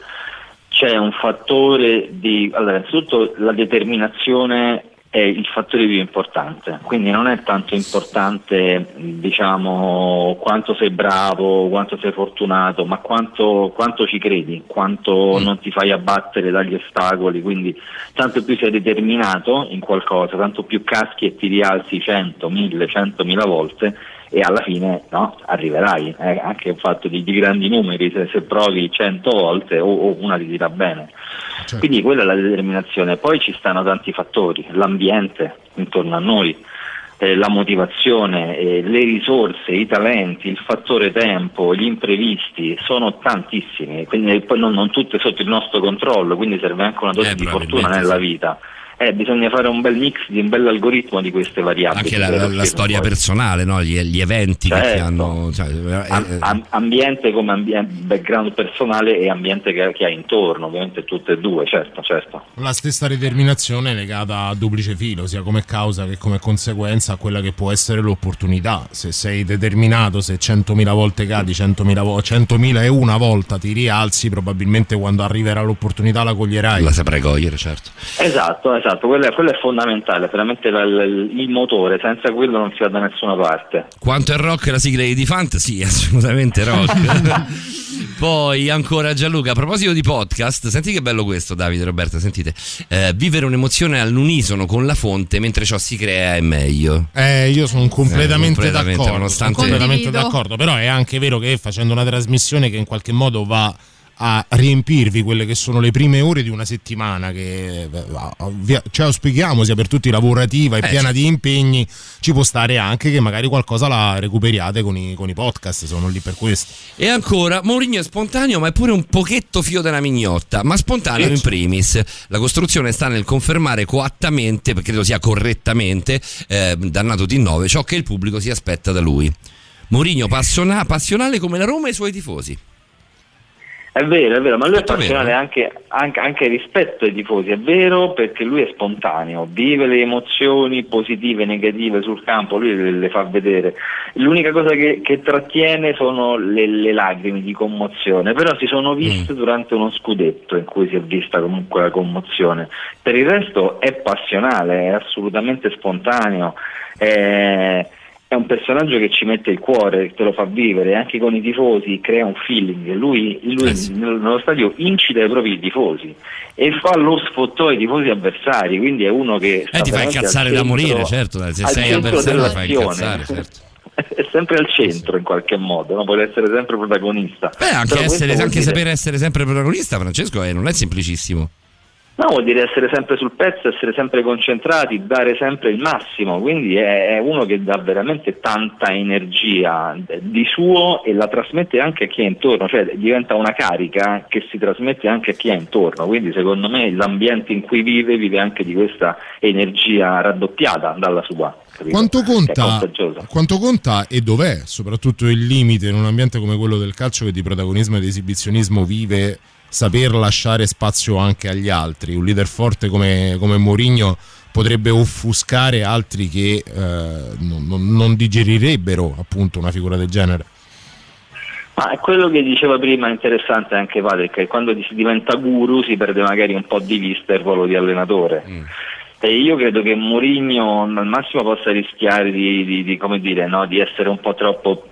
C'è un fattore di. Allora, innanzitutto la determinazione è il fattore più importante, quindi non è tanto importante diciamo quanto sei bravo, quanto sei fortunato, ma quanto, quanto ci credi, quanto non ti fai abbattere dagli ostacoli, quindi tanto più sei determinato in qualcosa, tanto più caschi e ti rialzi 100, 1000, 100.000 volte e alla fine no, arriverai, è anche un fatto di, di grandi numeri, se, se provi 100 volte o, o una ti dirà bene. Quindi quella è la determinazione, poi ci stanno tanti fattori, l'ambiente intorno a noi, eh, la motivazione, eh, le risorse, i talenti, il fattore tempo, gli imprevisti, sono tantissimi, quindi poi non, non tutte sotto il nostro controllo, quindi serve anche una dose Eh, di fortuna nella sì. Eh, bisogna fare un bel mix di un bel algoritmo di queste variabili. Anche la, la- la storia poi- personale, no? gli, gli eventi che ti Certo. hanno... cioè, eh, Am- am- ambiente come ambien- background personale e ambiente che, che hai intorno, ovviamente tutte e due, certo, certo. La stessa determinazione è legata a duplice filo, sia come causa che come conseguenza a quella che può essere l'opportunità. Se sei determinato, se 100.000 volte cadi, 100.000, vo- 100.000 e una volta ti rialzi, probabilmente quando arriverà l'opportunità la coglierai. la saprai cogliere, certo. Esatto, esatto, quello è, quello è fondamentale, veramente la- la- il motore, senza quello non si va da nessuna parte. Quanto è rock la sigla di Fant? Sì, [LAUGHS] assolutamente rock. [LAUGHS] Poi ancora Gianluca, a proposito di podcast, senti che bello questo Davide Roberta, sentite. Eh, vivere un'emozione all'unisono con la fonte mentre ciò si crea è meglio. Eh, io sono completamente, Eh, completamente, d'accordo. nonostante- sono completamente d'accordo. Però è anche vero che facendo una trasmissione che in qualche modo va a riempirvi quelle che sono le prime ore di una settimana che eh, ovvia- ci auspichiamo sia per tutti lavorativa e Eh, piena sì. di impegni ci può stare anche che magari qualcosa la recuperiate con i, con i podcast sono lì per questo E ancora, Mourinho è spontaneo, ma è pure un pochetto fio della mignotta, ma spontaneo in primis. La costruzione sta nel confermare coattamente, perché credo sia correttamente, eh, dannato di 9, ciò che il pubblico si aspetta da lui. Mourinho passiona- passionale come la Roma e i suoi tifosi. È vero, è vero, ma lui è passionale anche, anche- anche rispetto ai tifosi, è vero perché lui è spontaneo, vive le emozioni positive e negative sul campo, lui le, le fa vedere. L'unica cosa che, che trattiene sono le, le lacrime di commozione, però si sono viste durante uno scudetto in cui si è vista comunque la commozione. Per il resto è passionale, è assolutamente spontaneo. È, è un personaggio che ci mette il cuore, te lo fa vivere, anche con i tifosi crea un feeling. Lui, lui nello nello stadio incita i propri tifosi e fa lo sfottò ai tifosi avversari, quindi è uno che Eh, ti fa incazzare da morire, certo. Se sei avversario ti fa incazzare, certo. [LAUGHS] è sempre al centro in qualche modo, no? vuole essere sempre protagonista. Beh, anche, essere, anche dire- sapere essere sempre protagonista, Francesco, eh, non è semplicissimo. No, vuol dire essere sempre sul pezzo, essere sempre concentrati, dare sempre il massimo, quindi è, uno che dà veramente tanta energia di suo e la trasmette anche a chi è intorno, cioè diventa una carica che si trasmette anche a chi è intorno, quindi secondo me l'ambiente in cui vive vive anche di questa energia raddoppiata dalla sua. Quanto conta, quanto conta e dov'è soprattutto il limite in un ambiente come quello del calcio che di protagonismo ed esibizionismo vive saper lasciare spazio anche agli altri? Un leader forte come, come Mourinho potrebbe offuscare altri che eh, non, non- digerirebbero appunto una figura del genere. Ma è quello che diceva prima, interessante anche Patrick, che quando si diventa guru si perde magari un po' di vista il ruolo di allenatore. E io credo che Mourinho al massimo possa rischiare di, di- di, come dire, no, di essere un po' troppo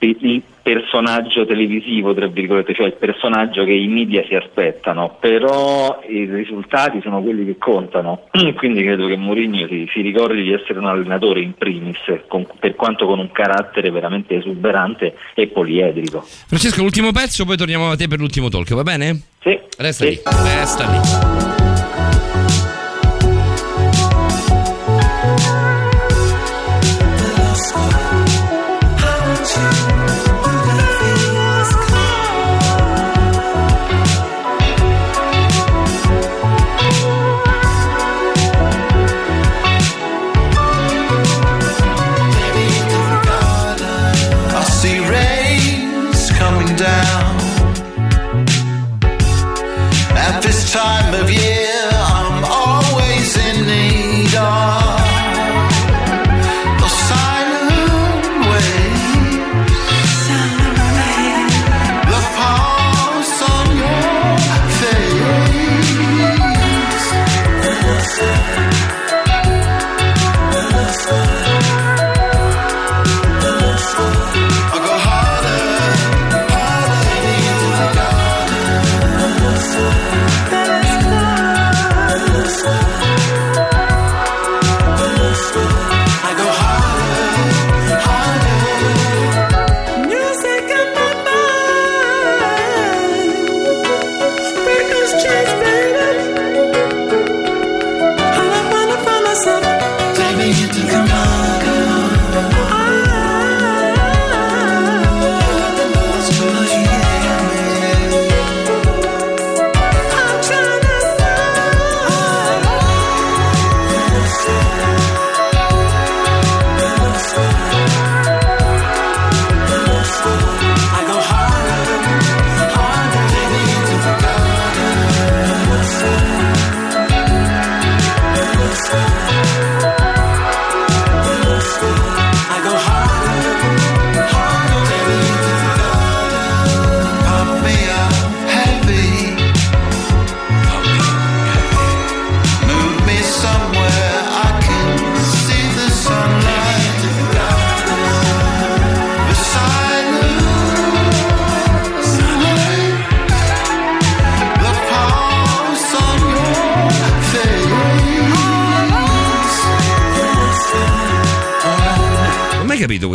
il il personaggio televisivo, tra virgolette, cioè il personaggio che i media si aspettano, però i risultati sono quelli che contano. [CLEARS THROAT] Quindi credo che Mourinho si, si ricordi di essere un allenatore in primis, con- per quanto con un carattere veramente esuberante e poliedrico. Francesco, l'ultimo pezzo, poi torniamo a te per l'ultimo talk, va bene? Sì. Resta Sì. lì, resta lì.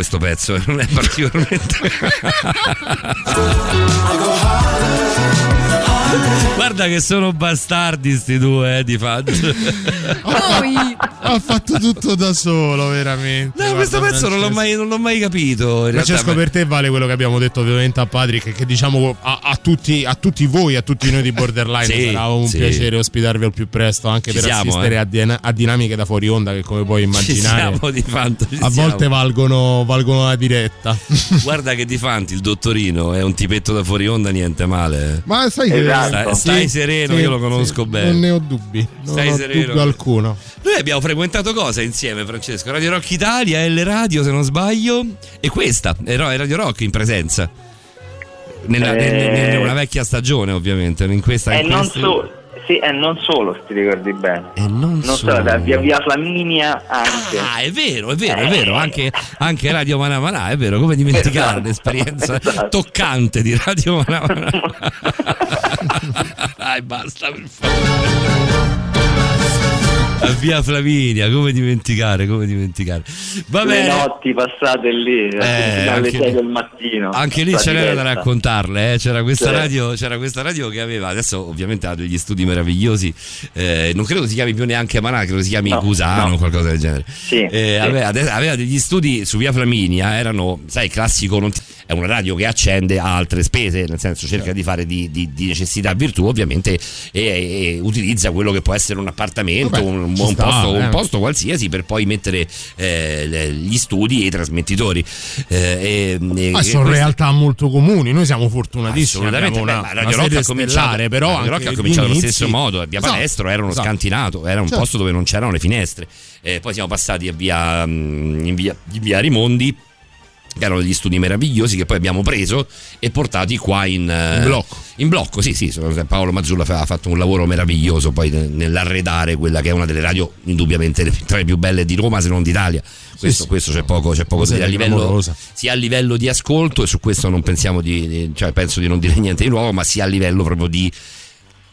Questo pezzo, [LAUGHS] non è particolarmente. Guarda che sono bastardi sti due, eh, di fatto. Ha fatto tutto da solo, veramente. No, questo Guarda, pezzo non l'ho, mai, non l'ho mai capito. in Francesco, per te vale quello che abbiamo detto ovviamente a Patrick, che diciamo a, a tutti, a tutti voi, a tutti noi di Borderline, Sì, sarà un sì. piacere ospitarvi al più presto, anche Ci per siamo, assistere eh. a, din- a dinamiche da fuori onda che come puoi Ci immaginare siamo di fanto, ci a volte valgono, valgono la diretta. [LAUGHS] Guarda che di fanti il dottorino è un tipetto da fuori onda, niente male. eh. Ma sai che Esatto. Stai, stai Sì, sereno, sì, io lo conosco sì, bene. Non ne ho dubbi, non Stai ho sereno. dubbio alcuno. Noi abbiamo frequentato cosa insieme, Francesco? Radio Rock Italia, L Radio, se non sbaglio, e questa, è Ro- è Radio Rock in presenza. Nella, Eh. nel- nel- una vecchia stagione, ovviamente, in questa in non, queste- so- sì, e non solo, se ti ricordi bene. E non, solo, da via, via Flaminia anche. Ah, è vero, è vero, è vero, anche, anche Radio Manà Manà, è vero, come dimenticare Esatto, l'esperienza esatto. toccante di Radio Manà Manà. [LAUGHS] Dai, basta per favore. A Via Flaminia, come dimenticare, come dimenticare. Va Le bene. notti passate lì, Eh, anche 6 lì- del mattino. Anche lì La ce n'era da raccontarle, eh. c'era, questa Certo. radio, c'era questa radio che aveva, adesso ovviamente ha degli studi meravigliosi, eh, non credo si chiami più neanche Manà, credo si chiami No, Cusano o no. qualcosa del genere. Sì, Eh, sì. Aveva, aveva degli studi su Via Flaminia, erano, sai, classico, non ti- è una radio che accende a altre spese, nel senso cerca di fare di, di- di necessità virtù ovviamente e, e utilizza quello che può essere un appartamento, Vabbè, un, un buon sta, posto, eh. un posto qualsiasi per poi mettere eh, gli studi e i trasmettitori. Eh, e- Ma sono questa- realtà molto comuni, noi siamo fortunatissimi. Assolutamente, abbiamo beh, una, ma Radio Rock ha cominciato, però Radio Rock ha cominciato allo stesso modo. A Via Esatto, Palestro era uno esatto. scantinato, era un Certo. posto dove non c'erano le finestre. Eh, poi siamo passati a via, mm, in, via, in via Rimondi. Che erano degli studi meravigliosi che poi abbiamo preso e portati qua in, eh, In blocco. In blocco, sì, sì. Paolo Mazzulla ha fatto un lavoro meraviglioso poi ne- nell'arredare quella che è una delle radio indubbiamente tra le più belle di Roma, se non d'Italia. Questo, sì. questo c'è poco, c'è poco da dire a livello, sia a livello di ascolto, e su questo non pensiamo di, di- cioè penso di non dire [LAUGHS] niente di nuovo, ma sia a livello proprio di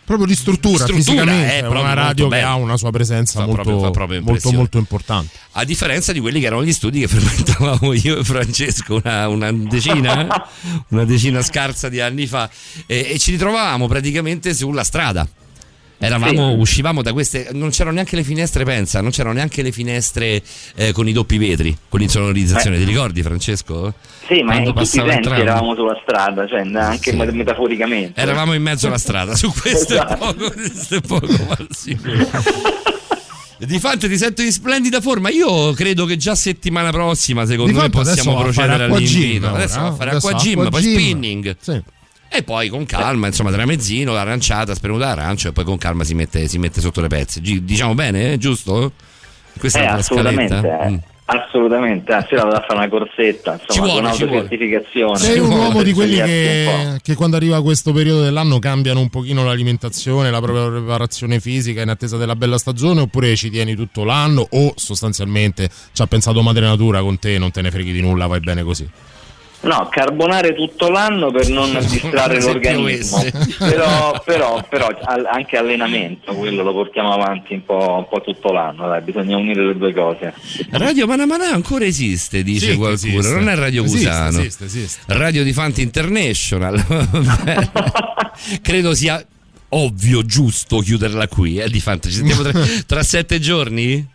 Proprio di struttura, struttura, fisicamente, è è proprio una radio che bello. ha una sua presenza molto, proprio- proprio molto, molto importante. a differenza di quelli che erano gli studi che frequentavamo io e Francesco una, una decina, [LAUGHS] una decina scarsa di anni fa e, e ci ritrovavamo praticamente sulla strada. Eravamo, uscivamo da queste, non c'erano neanche le finestre, pensa, non c'erano neanche le finestre eh, con i doppi vetri, con l'insonorizzazione. Eh. Ti ricordi, Francesco? Sì, ma Quando in tutti i sensi eravamo sulla strada, cioè anche Sì. met- metaforicamente. Eravamo in mezzo alla strada, su questo è Esatto. poco, questo è poco ma sicuro. Di fatto ti sento in splendida forma. Io credo che già settimana prossima, secondo Di me, possiamo adesso procedere fare acqua all'invito. adesso va a fare adesso acqua gym, poi spinning. Sì. E poi con calma, insomma, tramezzino, aranciata, spremuta d'arancio e poi con calma si mette, si mette sotto le pezze. Diciamo bene, eh? giusto? Questa Eh, è la assolutamente, scaletta. eh. Mm. assolutamente, anzi là da fare una corsetta, insomma, vuole, con autocertificazione. Sei un uomo di quelli che, che quando arriva questo periodo dell'anno cambiano un pochino l'alimentazione, la propria preparazione fisica in attesa della bella stagione oppure ci tieni tutto l'anno o sostanzialmente ci ha pensato madre natura con te, non te ne freghi di nulla, vai bene così. No, carbonare tutto l'anno per non [LAUGHS] distrarre l'organismo. [LAUGHS] Però, però, però anche allenamento, quello lo portiamo avanti un po', un po' tutto l'anno, dai, bisogna unire le due cose. Radio Manamanà ancora esiste, dice Sì, qualcuno. esiste. Non è Radio Esiste, Cusano. esiste, esiste. Radio di Fanti International. [LAUGHS] Credo sia ovvio, giusto chiuderla qui. Eh, di Fanti. Ci sentiamo tra, tra sette giorni?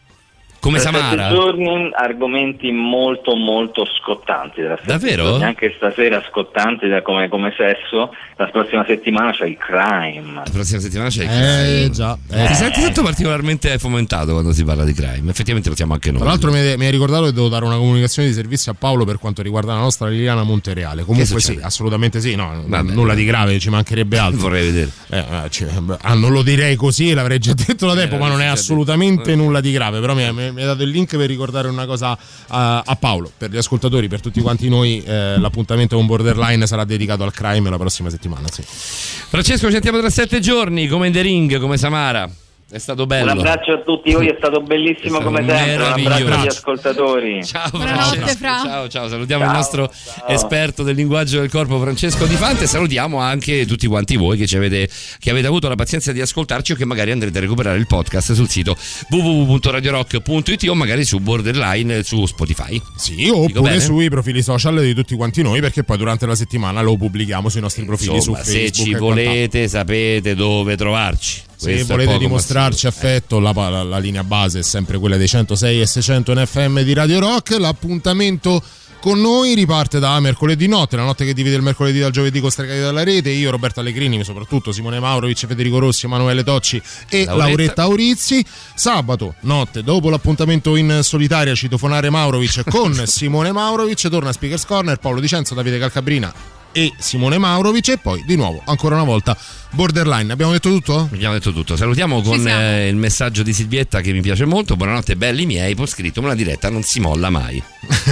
Come Per Samara? giorni argomenti molto molto scottanti Davvero? giorni, anche stasera scottanti da come, come sesso la prossima settimana c'è il crime La prossima settimana c'è il Eh crime. già. Ti eh. senti tutto particolarmente fomentato quando si parla di crime. Effettivamente lo siamo anche noi. Tra l'altro mi hai, mi hai ricordato che devo dare una comunicazione di servizio a Paolo per quanto riguarda la nostra Liliana Montereale. Comunque sì, assolutamente sì, no, Vabbè. nulla di grave, ci mancherebbe altro. Vorrei vedere. Eh, eh, cioè, ah, non lo direi così, l'avrei già detto da tempo, Eh, ma non è assolutamente detto. nulla di grave. Però mi, mi- mi ha dato il link per ricordare una cosa a, a Paolo, per gli ascoltatori, per tutti quanti noi. eh, l'appuntamento con Borderline sarà dedicato al crime la prossima settimana. Sì. Francesco, ci sentiamo tra sette giorni, come in The Ring, come Samara. È stato bello. Un abbraccio a tutti voi, è stato bellissimo È stato come sempre. Un abbraccio agli ascoltatori. [LAUGHS] Ciao, Buonanotte, Francesco. Fra. Ciao, ciao, salutiamo Ciao. il nostro Ciao. esperto del linguaggio del corpo Francesco Di Fante e salutiamo anche tutti quanti voi che, ci avete, che avete avuto la pazienza di ascoltarci o che magari andrete a recuperare il podcast sul sito www.radiorock.it o magari su Borderline su Spotify. Sì, oppure bene? sui profili social di tutti quanti noi, perché poi durante la settimana lo pubblichiamo sui nostri profili Insomma, su se Facebook. ci e quant'altro. volete sapete dove trovarci. Se volete dimostrarci affetto, la, la- la linea base è sempre quella dei 106 e 600 in FM di Radio Rock. L'appuntamento con noi riparte da mercoledì notte, la notte che divide il mercoledì dal giovedì con Stregati dalla Rete. Io, Roberto Allegrini, soprattutto Simone Maurovic, Federico Rossi, Emanuele Tocci e Lauretta. Lauretta Aurizzi. Sabato notte, dopo l'appuntamento in solitaria, citofonare Maurovic con [LAUGHS] Simone Maurovic, torna a Speakers Corner, Paolo Dicenzo, Davide Calcabrina e Simone Maurovic e poi di nuovo ancora una volta Borderline. Abbiamo detto tutto? Abbiamo detto tutto. Salutiamo con eh, il messaggio di Silvietta che mi piace molto. Buonanotte, belli miei. Poi scritto: Ma la diretta non si molla mai. [LAUGHS]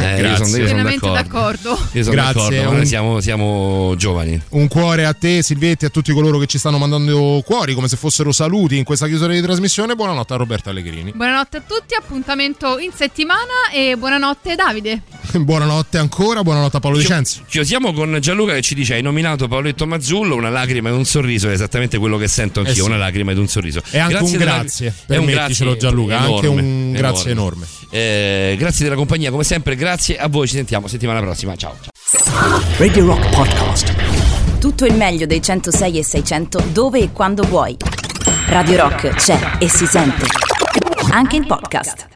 Eh, io sono, io sono Pienamente d'accordo. d'accordo. Io sono Grazie, d'accordo, un- siamo, siamo giovani. Un cuore a te, Silvietti, e a tutti coloro che ci stanno mandando cuori come se fossero saluti in questa chiusura di trasmissione. Buonanotte a Roberto Allegrini. Buonanotte a tutti, appuntamento in settimana e buonanotte Davide. [LAUGHS] buonanotte ancora, buonanotte a Paolo Dicenzo. Chiusiamo con Gianluca che ci dice: Hai nominato Paoletto Mazzullo, una lacrima ed un sorriso. È esattamente quello che sento anch'io: Eh sì. una lacrima ed un sorriso. E anche un della- grazie, è un grazie Gianluca, anche enorme, un grazie enorme. Eh, grazie della compagnia, come sempre, grazie a voi. Ci sentiamo settimana prossima. Ciao. ciao. Radio Rock Podcast. Tutto il meglio dei 106 e 600 dove e quando vuoi. Radio Rock c'è e si sente. Anche in podcast.